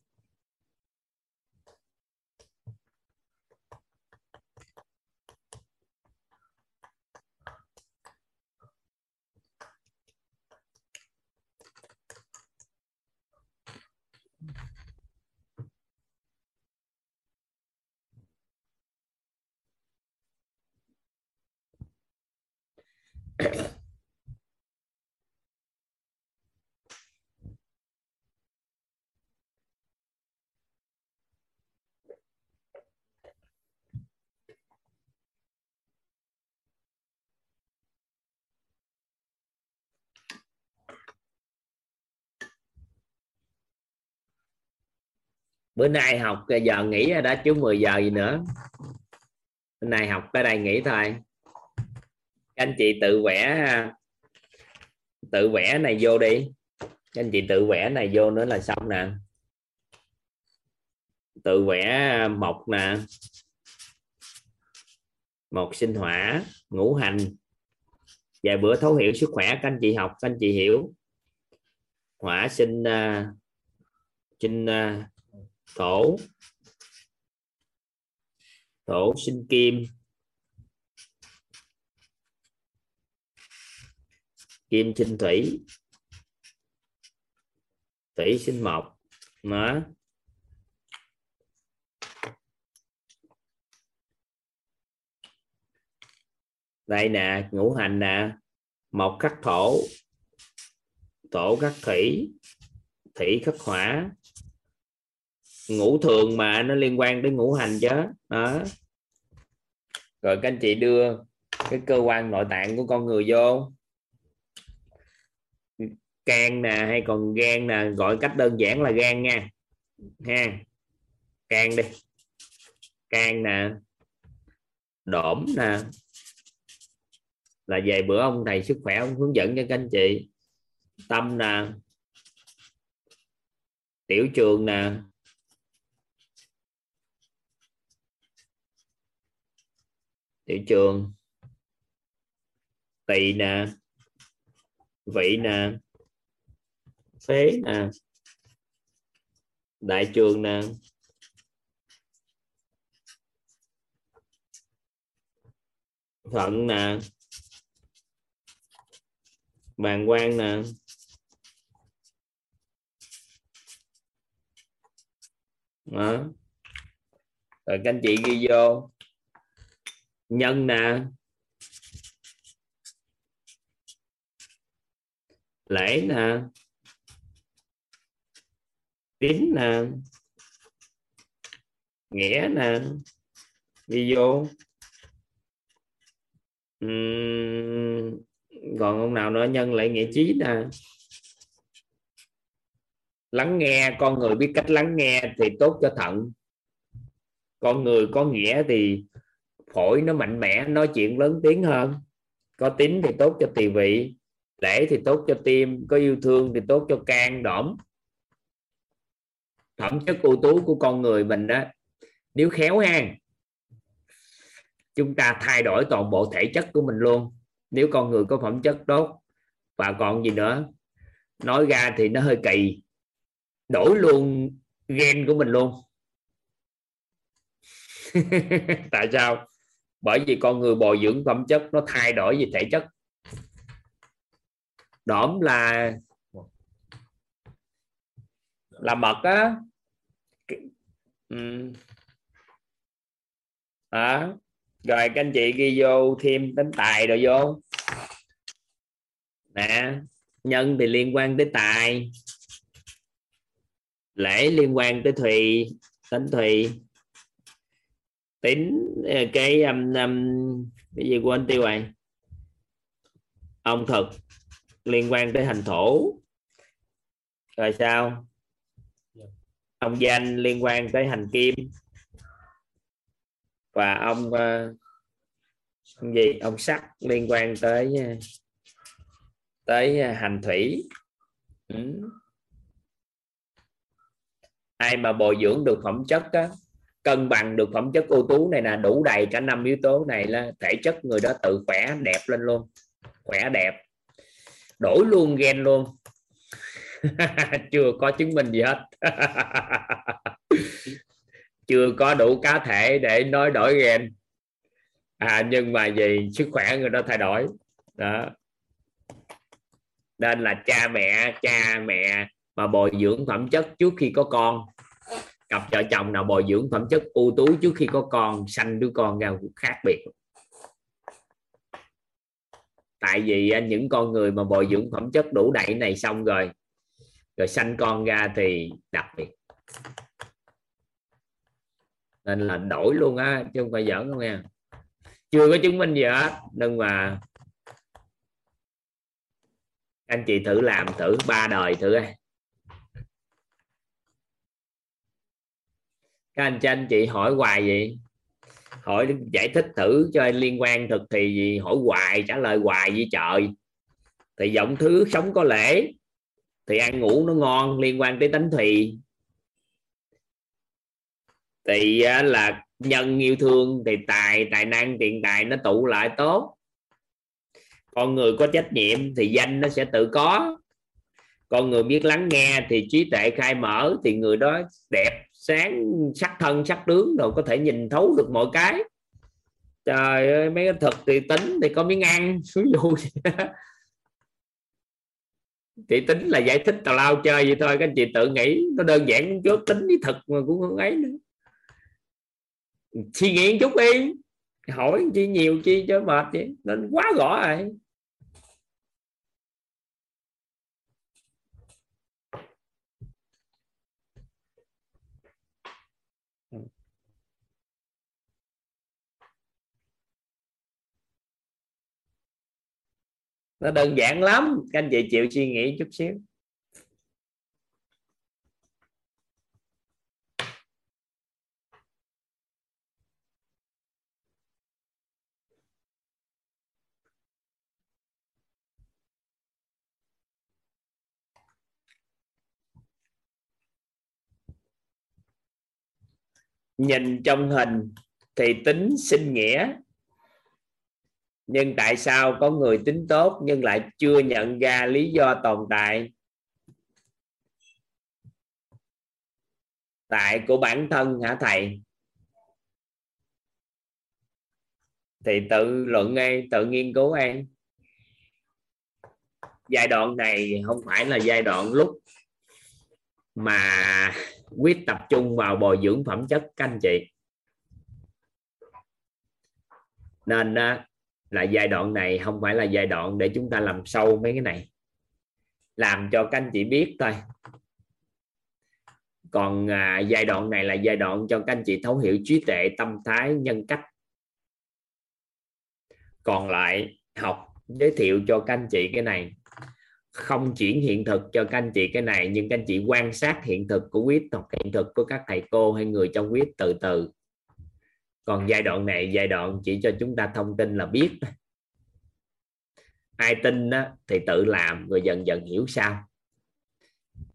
Bữa nay học, giờ nghỉ, đã chứ 10 giờ gì nữa. Bữa nay học tới đây nghỉ thôi các anh chị tự vẽ tự vẽ này vô đi. Các anh chị tự vẽ này vô nữa là xong nè. Tự vẽ mộc nè. Một sinh hỏa ngũ hành. Vài bữa thấu hiểu sức khỏe các anh chị học các anh chị hiểu. Hỏa sinh uh, sinh uh, thổ. Thổ sinh kim. Kim sinh thủy. Thủy sinh mộc. Đó đây nè, ngũ hành nè. Mộc khắc thổ. Thổ khắc thủy. Thủy khắc hỏa. Ngũ thường mà nó liên quan đến ngũ hành chứ. Đó. Rồi các anh chị đưa cái cơ quan nội tạng của con người vô can nè, hay còn gan nè, gọi cách đơn giản là gan nha. Ha, can đi. Can nè. Đổm nè. Là về bữa ông thầy sức khỏe ông hướng dẫn cho các anh chị. Tâm nè. Tiểu trường nè. Tiểu trường. Tỳ nè. Vị nè phế nè. Đại trường nè. Thận nè. Bàn quan nè. Đó. Rồi các anh chị ghi vô. Nhân nè. Lễ nè tín nè nghĩa nè đi vô. Uhm, còn ông nào nữa? Nhân lại nghĩa trí nè. Lắng nghe con người biết cách lắng nghe thì tốt cho thận. Con người có nghĩa thì phổi nó mạnh mẽ nói chuyện lớn tiếng hơn. Có tính thì tốt cho tỳ vị lễ thì tốt cho tim có yêu thương thì tốt cho can đỏm phẩm chất ưu tú của con người mình đó, nếu khéo ha chúng ta thay đổi toàn bộ thể chất của mình luôn. Nếu con người có phẩm chất tốt, và còn gì nữa, nói ra thì nó hơi kỳ. Đổi luôn gen của mình luôn. Tại sao? Bởi vì con người bồi dưỡng phẩm chất, nó thay đổi về thể chất. Đổm là là mật á. Ừ. à, rồi các anh chị ghi vô thêm tính tài rồi vô. Nè nhân thì liên quan tới tài. Lễ liên quan tới thùy tính thùy. Tính ờ, cái um, um, cái gì quên tiêu rồi? Ông thực liên quan tới hành thổ rồi sao? Ông danh liên quan tới hành kim. Và ông ờ, ông gì? Ông sắt liên quan tới ờ, tới ờ, hành thủy. Ừ. ai mà bồi dưỡng được phẩm chất á, cân bằng được phẩm chất ưu tú này là đủ đầy cả năm yếu tố này là thể chất người đó tự khỏe đẹp lên luôn. Khỏe đẹp. Đổi luôn gen luôn. chưa có chứng minh gì hết. Chưa có đủ cá thể để nói đổi gen. À nhưng mà vì sức khỏe người đó thay đổi. Đó. Nên là cha mẹ cha mẹ mà bồi dưỡng phẩm chất trước khi có con. Cặp vợ chồng nào bồi dưỡng phẩm chất ưu tú trước khi có con, sanh đứa con ra khác biệt. Tại vì à, những con người mà bồi dưỡng phẩm chất đủ đầy này xong rồi rồi sanh con ra thì đặc biệt. Nên là đổi luôn á, chứ không phải giỡn không nha chưa có chứng minh gì hết, nhưng mà anh chị thử làm thử ba đời thử đây các anh chị anh chị hỏi hoài gì hỏi giải thích thử cho liên quan thực thì gì, hỏi hoài, trả lời hoài với trời. Thì giọng thứ sống có lễ thì ăn ngủ nó ngon liên quan tới tánh thùy thì à, là nhân yêu thương thì tài tài năng, tiền tài nó tụ lại tốt. Con người có trách nhiệm thì danh nó sẽ tự có. Con người biết lắng nghe thì trí tuệ khai mở thì người đó đẹp, sáng, sắc thân, sắc tướng rồi có thể nhìn thấu được mọi cái. Trời ơi, mấy cái thực thì tính thì có miếng ăn ví dụ chị tính là giải thích tào lao chơi vậy thôi, các anh chị tự nghĩ, nó đơn giản chút, tính với thật mà cũng không ấy nữa. Suy nghĩ chút đi, hỏi chi nhiều chi cho mệt vậy, nên quá rõ rồi. Nó đơn giản lắm. Các anh chị chịu suy nghĩ chút xíu. Nhìn trong hình thì tính sinh nghĩa nhưng tại sao có người tính tốt nhưng lại chưa nhận ra lý do tồn tại? Tại của bản thân hả thầy? Thì tự luận ngay, tự nghiên cứu em giai đoạn này không phải là giai đoạn lúc mà quyết tập trung vào bồi dưỡng phẩm chất các anh chị. Nên là giai đoạn này không phải là giai đoạn để chúng ta làm sâu mấy cái này. Làm cho các anh chị biết thôi. Còn à, giai đoạn này là giai đoạn cho các anh chị thấu hiểu trí tuệ tâm thái nhân cách. Còn lại học giới thiệu cho các anh chị cái này. Không chuyển hiện thực cho các anh chị cái này nhưng các anh chị quan sát hiện thực của quyết hoặc hiện thực của các thầy cô hay người trong quyết từ từ còn giai đoạn này giai đoạn chỉ cho chúng ta thông tin là biết. Ai tin đó, thì tự làm rồi dần dần hiểu sao.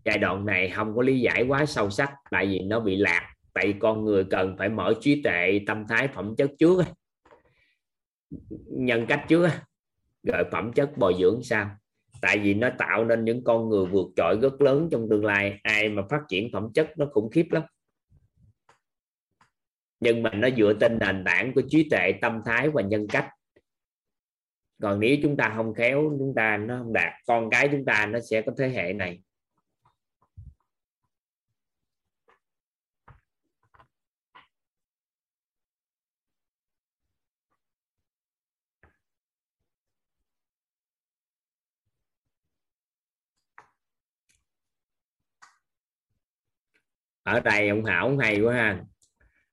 Giai đoạn này không có lý giải quá sâu sắc tại vì nó bị lạc. Tại vì con người cần phải mở trí tuệ tâm thái phẩm chất trước nhân cách trước rồi phẩm chất bồi dưỡng sao. Tại vì nó tạo nên những con người vượt trội rất lớn trong tương lai. Ai mà phát triển phẩm chất nó khủng khiếp lắm nhưng mà nó dựa trên nền tảng của trí tuệ, tâm thái và nhân cách. Còn nếu chúng ta không khéo, chúng ta nó không đạt, con cái chúng ta nó sẽ có thế hệ này. Ở đây ông hảo hay quá ha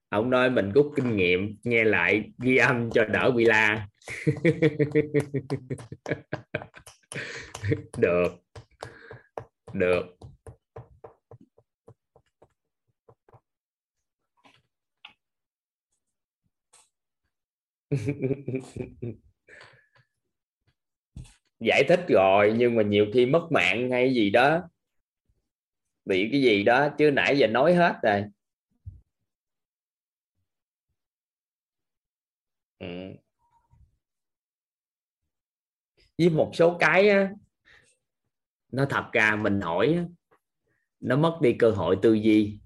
ông nói mình rút kinh nghiệm, nghe lại ghi âm cho đỡ bị la. Được. Được. Giải thích rồi, nhưng mà nhiều khi mất mạng hay gì đó. Bị cái gì đó, chứ nãy giờ nói hết rồi. Với một số cái á, nó thật ra mình hỏi á, nó mất đi cơ hội tư duy.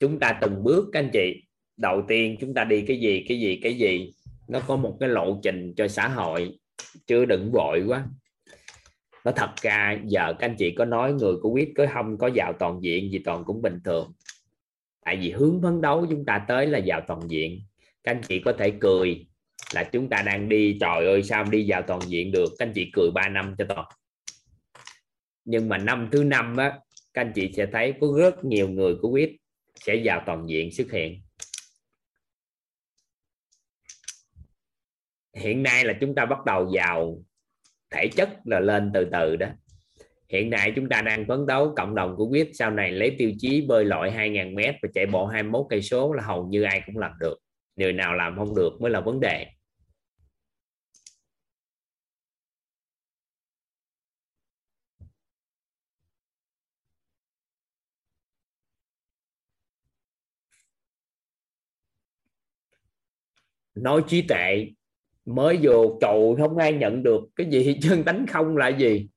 Chúng ta từng bước các anh chị. Đầu tiên chúng ta đi cái gì cái gì cái gì. Nó có một cái lộ trình cho xã hội. Chưa đừng vội quá nó thật ra, giờ các anh chị có nói người của quyết có không có vào toàn diện gì toàn cũng bình thường. Tại vì hướng phấn đấu chúng ta tới là vào toàn diện. Các anh chị có thể cười là chúng ta đang đi, trời ơi, sao đi vào toàn diện được? Các anh chị cười 3 năm cho toàn. Nhưng mà năm thứ năm á, các anh chị sẽ thấy có rất nhiều người của quyết sẽ vào toàn diện xuất hiện. Hiện nay là chúng ta bắt đầu vào thể chất là lên từ từ đó. Hiện nay chúng ta đang phấn đấu, cộng đồng của quyết sau này lấy tiêu chí bơi lội 2.000 mét và chạy bộ 21 cây số là hầu như ai cũng làm được. Người nào làm không được mới là vấn đề. Nói trí tệ mới vô trụ không ai nhận được. Cái gì? Chân tánh không là gì?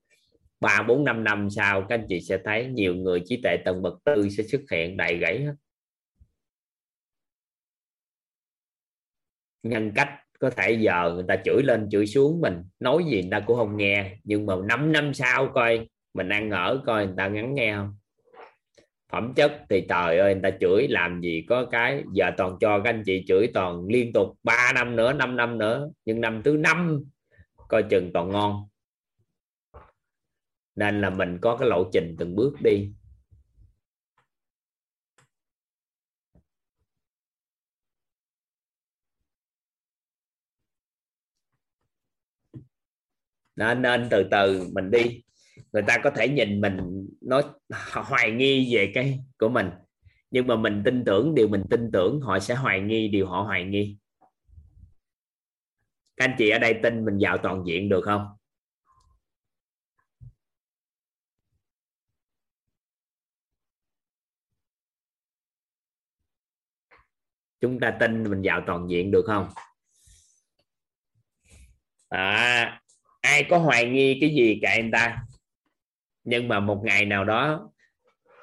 Ba, bốn, năm năm sau, các anh chị sẽ thấy nhiều người trí tuệ tầng bậc tư sẽ xuất hiện đầy gãy hết. Nhân cách có thể giờ người ta chửi lên, chửi xuống mình. Nói gì người ta cũng không nghe. Nhưng mà 5 năm sau coi, mình ăn ở coi người ta ngắn nghe không? Phẩm chất thì trời ơi, người ta chửi làm gì có cái, giờ toàn cho các anh chị chửi toàn liên tục 3 năm nữa 5 năm nữa, nhưng năm thứ năm coi chừng toàn ngon. Nên là mình có cái lộ trình từng bước đi. Nên nên từ từ mình đi người ta có thể nhìn mình nói hoài nghi về cái của mình. Nhưng mà mình tin tưởng điều mình tin tưởng họ sẽ hoài nghi điều họ hoài nghi. Các anh chị ở đây tin mình vào toàn diện được không? Chúng ta tin mình vào toàn diện được không? À, ai có hoài nghi cái gì cả anh ta? Nhưng mà một ngày nào đó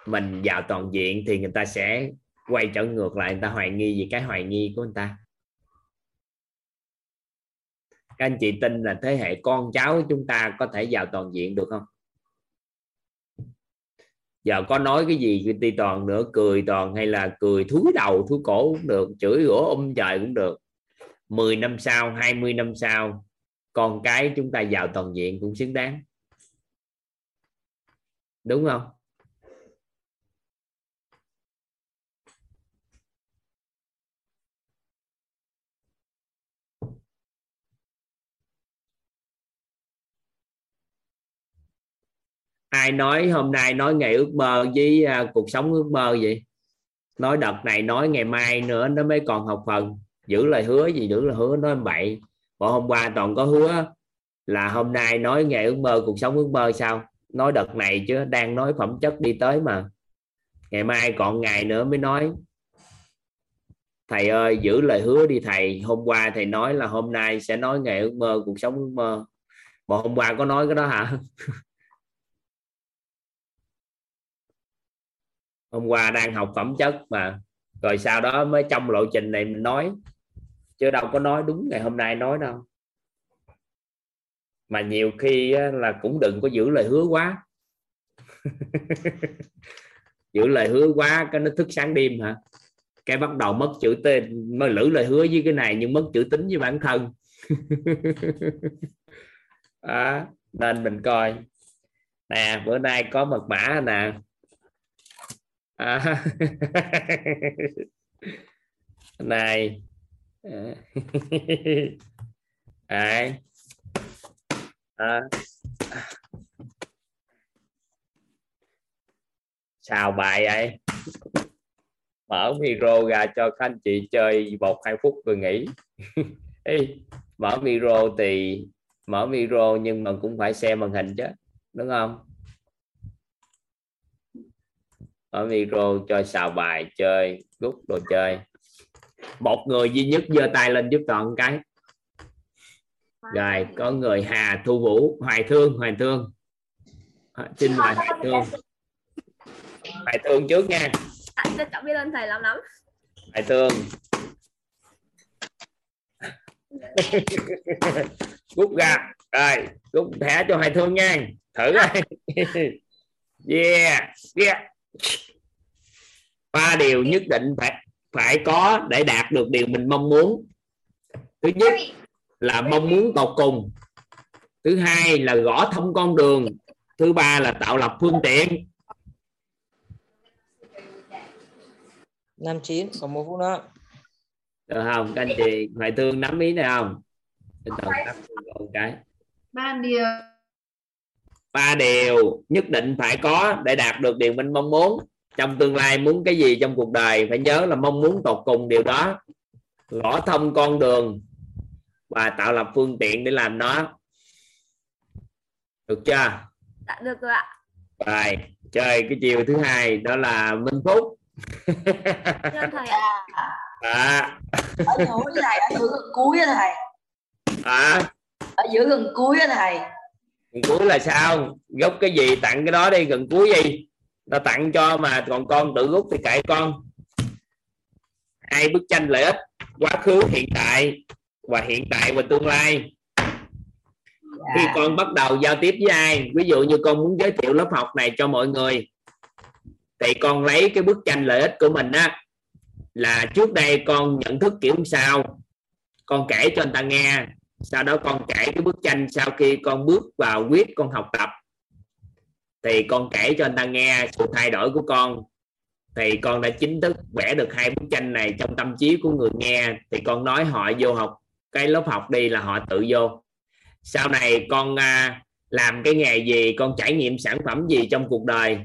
mình vào toàn diện thì người ta sẽ quay trở ngược lại, người ta hoài nghi về cái hoài nghi của người ta. Các anh chị tin là thế hệ con cháu chúng ta có thể vào toàn diện được không? Giờ có nói cái gì đi toàn nữa cười toàn, hay là cười thúi đầu thúi cổ cũng được, chửi rủa ôm trời cũng được. 10 năm sau 20 năm sau, con cái chúng ta vào toàn diện cũng xứng đáng đúng không? Ai nói hôm nay nói ngày ước mơ với uh, cuộc sống ước mơ gì nói đợt này nói ngày mai nữa nó mới còn học phần. Giữ lời hứa gì giữ lời hứa nói bậy. Bộ hôm qua toàn có hứa. Là hôm nay nói ngày ước mơ cuộc sống ước mơ sao? Nói đợt này chứ, đang nói phẩm chất đi tới mà. Ngày mai còn ngày nữa mới nói. Thầy ơi, giữ lời hứa đi thầy. Hôm qua thầy nói là hôm nay sẽ nói ngày ước mơ, cuộc sống ước mơ. Mà hôm qua có nói cái đó hả? Hôm qua đang học phẩm chất mà. Rồi sau đó mới trong lộ trình này mình nói. Chứ đâu có nói đúng ngày hôm nay nói đâu mà nhiều khi là cũng đừng có giữ lời hứa quá. Giữ lời hứa quá cái nó thức sáng đêm hả? Cái bắt đầu mất chữ tên mới lử lời hứa với cái này nhưng mất chữ tính với bản thân. À, nên mình coi. Nè bữa nay có mật mã nè. À. này. À. À. xào bài vậy mở micro ra cho các anh chị chơi một hai phút rồi nghỉ. Ê, mở micro thì mở micro nhưng mà cũng phải xem màn hình chứ đúng không? Mở micro cho xào bài chơi rút đồ chơi. Một người duy nhất giơ tay lên giúp toàn cái rồi có người Hà Thu Vũ Hoài Thương Hoài Thương. Xin mời Hoài Thương. Hoài Thương trước nha. Chẳng biết ơn thầy lắm lắm? Hoài Thương. Rút ra. Rồi rút thẻ cho Hoài Thương nha. Thử coi. Yeah yeah. Ba điều nhất định phải phải có để đạt được điều mình mong muốn. Thứ nhất là mong muốn tột cùng. Thứ hai là gõ thông con đường. Thứ ba là tạo lập phương tiện. Năm chín còn một phút nữa. Được không? Các anh chị hoài thương nắm ý này không? Cái ba điều. Ba điều nhất định phải có để đạt được điều mình mong muốn. Trong tương lai muốn cái gì trong cuộc đời phải nhớ là mong muốn tột cùng điều đó. Gõ thông con đường và tạo lập phương tiện để làm nó. Được chưa? Dạ được rồi ạ. Rồi chơi cái chiều thứ hai đó là minh phúc. Thầy ạ. À. ở giữa thầy ở giữa gần cuối á thầy. À ở giữa gần cuối á thầy. Gần cuối là sao? Gốc cái gì tặng cái đó đi gần cuối gì? Nó tặng cho mà còn con tự rút thì kệ con. Hai bức tranh lợi ích quá khứ hiện tại và hiện tại và tương lai. Khi con bắt đầu giao tiếp với ai ví dụ như con muốn giới thiệu lớp học này cho mọi người thì con lấy cái bức tranh lợi ích của mình á là trước đây con nhận thức kiểu sao con kể cho người ta nghe sau đó con kể cái bức tranh sau khi con bước vào quyết con học tập. Thì con kể cho anh ta nghe sự thay đổi của con thì con đã chính thức vẽ được hai bức tranh này trong tâm trí của người nghe thì con nói họ vô học cái lớp học đi là họ tự vô. Sau này con à, làm cái nghề gì con trải nghiệm sản phẩm gì trong cuộc đời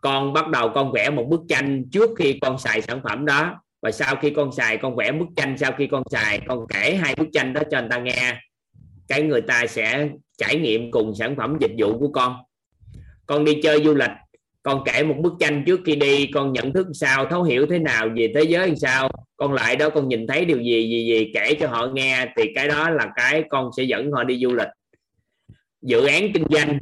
con bắt đầu con vẽ một bức tranh trước khi con xài sản phẩm đó. Và sau khi con xài con vẽ bức tranh sau khi con xài con kể hai bức tranh đó cho người ta nghe. Cái người ta sẽ trải nghiệm cùng sản phẩm dịch vụ của con. Con đi chơi du lịch con kể một bức tranh trước khi đi, con nhận thức sao, thấu hiểu thế nào về thế giới làm sao? Con lại đó, con nhìn thấy điều gì gì gì? Kể cho họ nghe, thì cái đó là cái con sẽ dẫn họ đi du lịch. Dự án kinh doanh,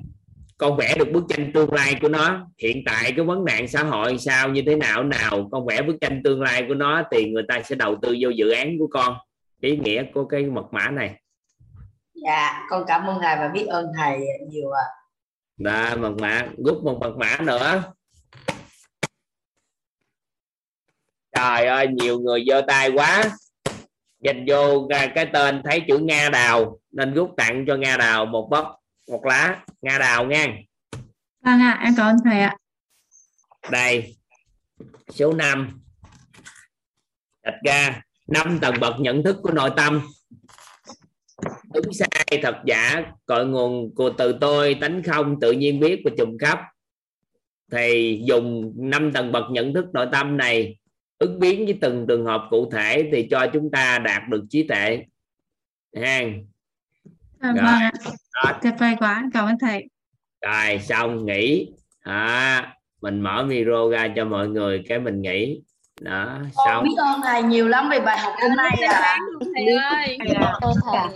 con vẽ được bức tranh tương lai của nó. Hiện tại cái vấn nạn xã hội sao, như thế nào nào? Con vẽ bức tranh tương lai của nó thì người ta sẽ đầu tư vô dự án của con. Ý nghĩa của cái mật mã này. Dạ con cảm ơn thầy và biết ơn thầy nhiều ạ đó mật mã rút một mật mã nữa. Trời ơi nhiều người giơ tay quá. Dành vô cái tên thấy chữ nga đào nên rút tặng cho nga đào một bóc một lá. Nga đào nha. Vâng ạ em cảm ơn thầy ạ. Đây số 5 đặt ra năm tầng bậc nhận thức của nội tâm đúng sai thật giả cội nguồn của từ tôi tánh không tự nhiên biết và trùng khắp thì dùng năm tầng bậc nhận thức nội tâm này ứng biến với từng trường hợp cụ thể thì cho chúng ta đạt được trí tuệ. Ha à, vâng tuyệt vời quá cảm ơn thầy. Rồi xong nghỉ. À, mình mở micro ra cho mọi người cái mình nghỉ đó xong biết ơn thầy nhiều lắm về bài học hôm nay à thầy ơi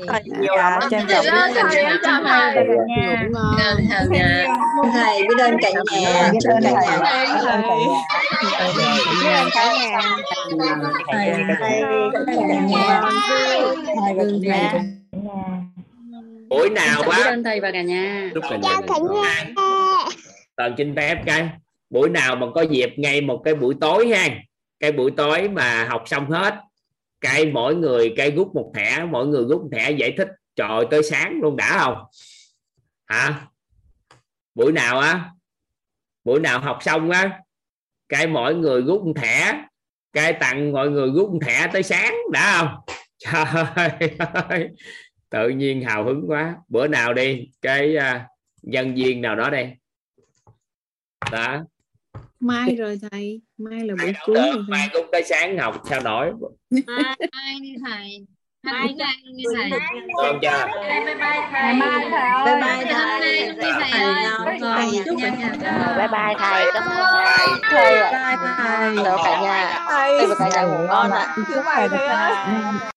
thầy nhiều lắm trân trọng biết thầy thầy thầy biết ơn cả nhà biết ơn cả nhà biết ơn cả nhà thầy thầy thầy buổi nào biết á ơn thầy và cả nhà lúc cả nhà toàn xin phép cái buổi nào mà có dịp ngay một cái buổi tối ha cái buổi tối mà học xong hết cái mỗi người cái rút một thẻ mỗi người rút một thẻ giải thích trời tới sáng luôn đã không? Hả? Buổi nào á? Buổi nào học xong á cái mỗi người rút một thẻ cái tặng mọi người rút một thẻ tới sáng đã không? Trời ơi tự nhiên hào hứng quá. Bữa nào đi cái uh, nhân viên nào đó đây đó mai rồi thầy. Mai là buổi cuối rồi mai cũng tới sáng học sao nổi mai đi thầy. Mai đi thầy. Con chưa bye bye thầy. Bye bye thầy bye ơi. bye thầy. Hôm nay thầy. Ơi. rồi chúc cả nhà bye bye thầy. Cảm ơn thầy. ạ bye thầy cả nhà. Thầy cả nhà ngủ ngon ạ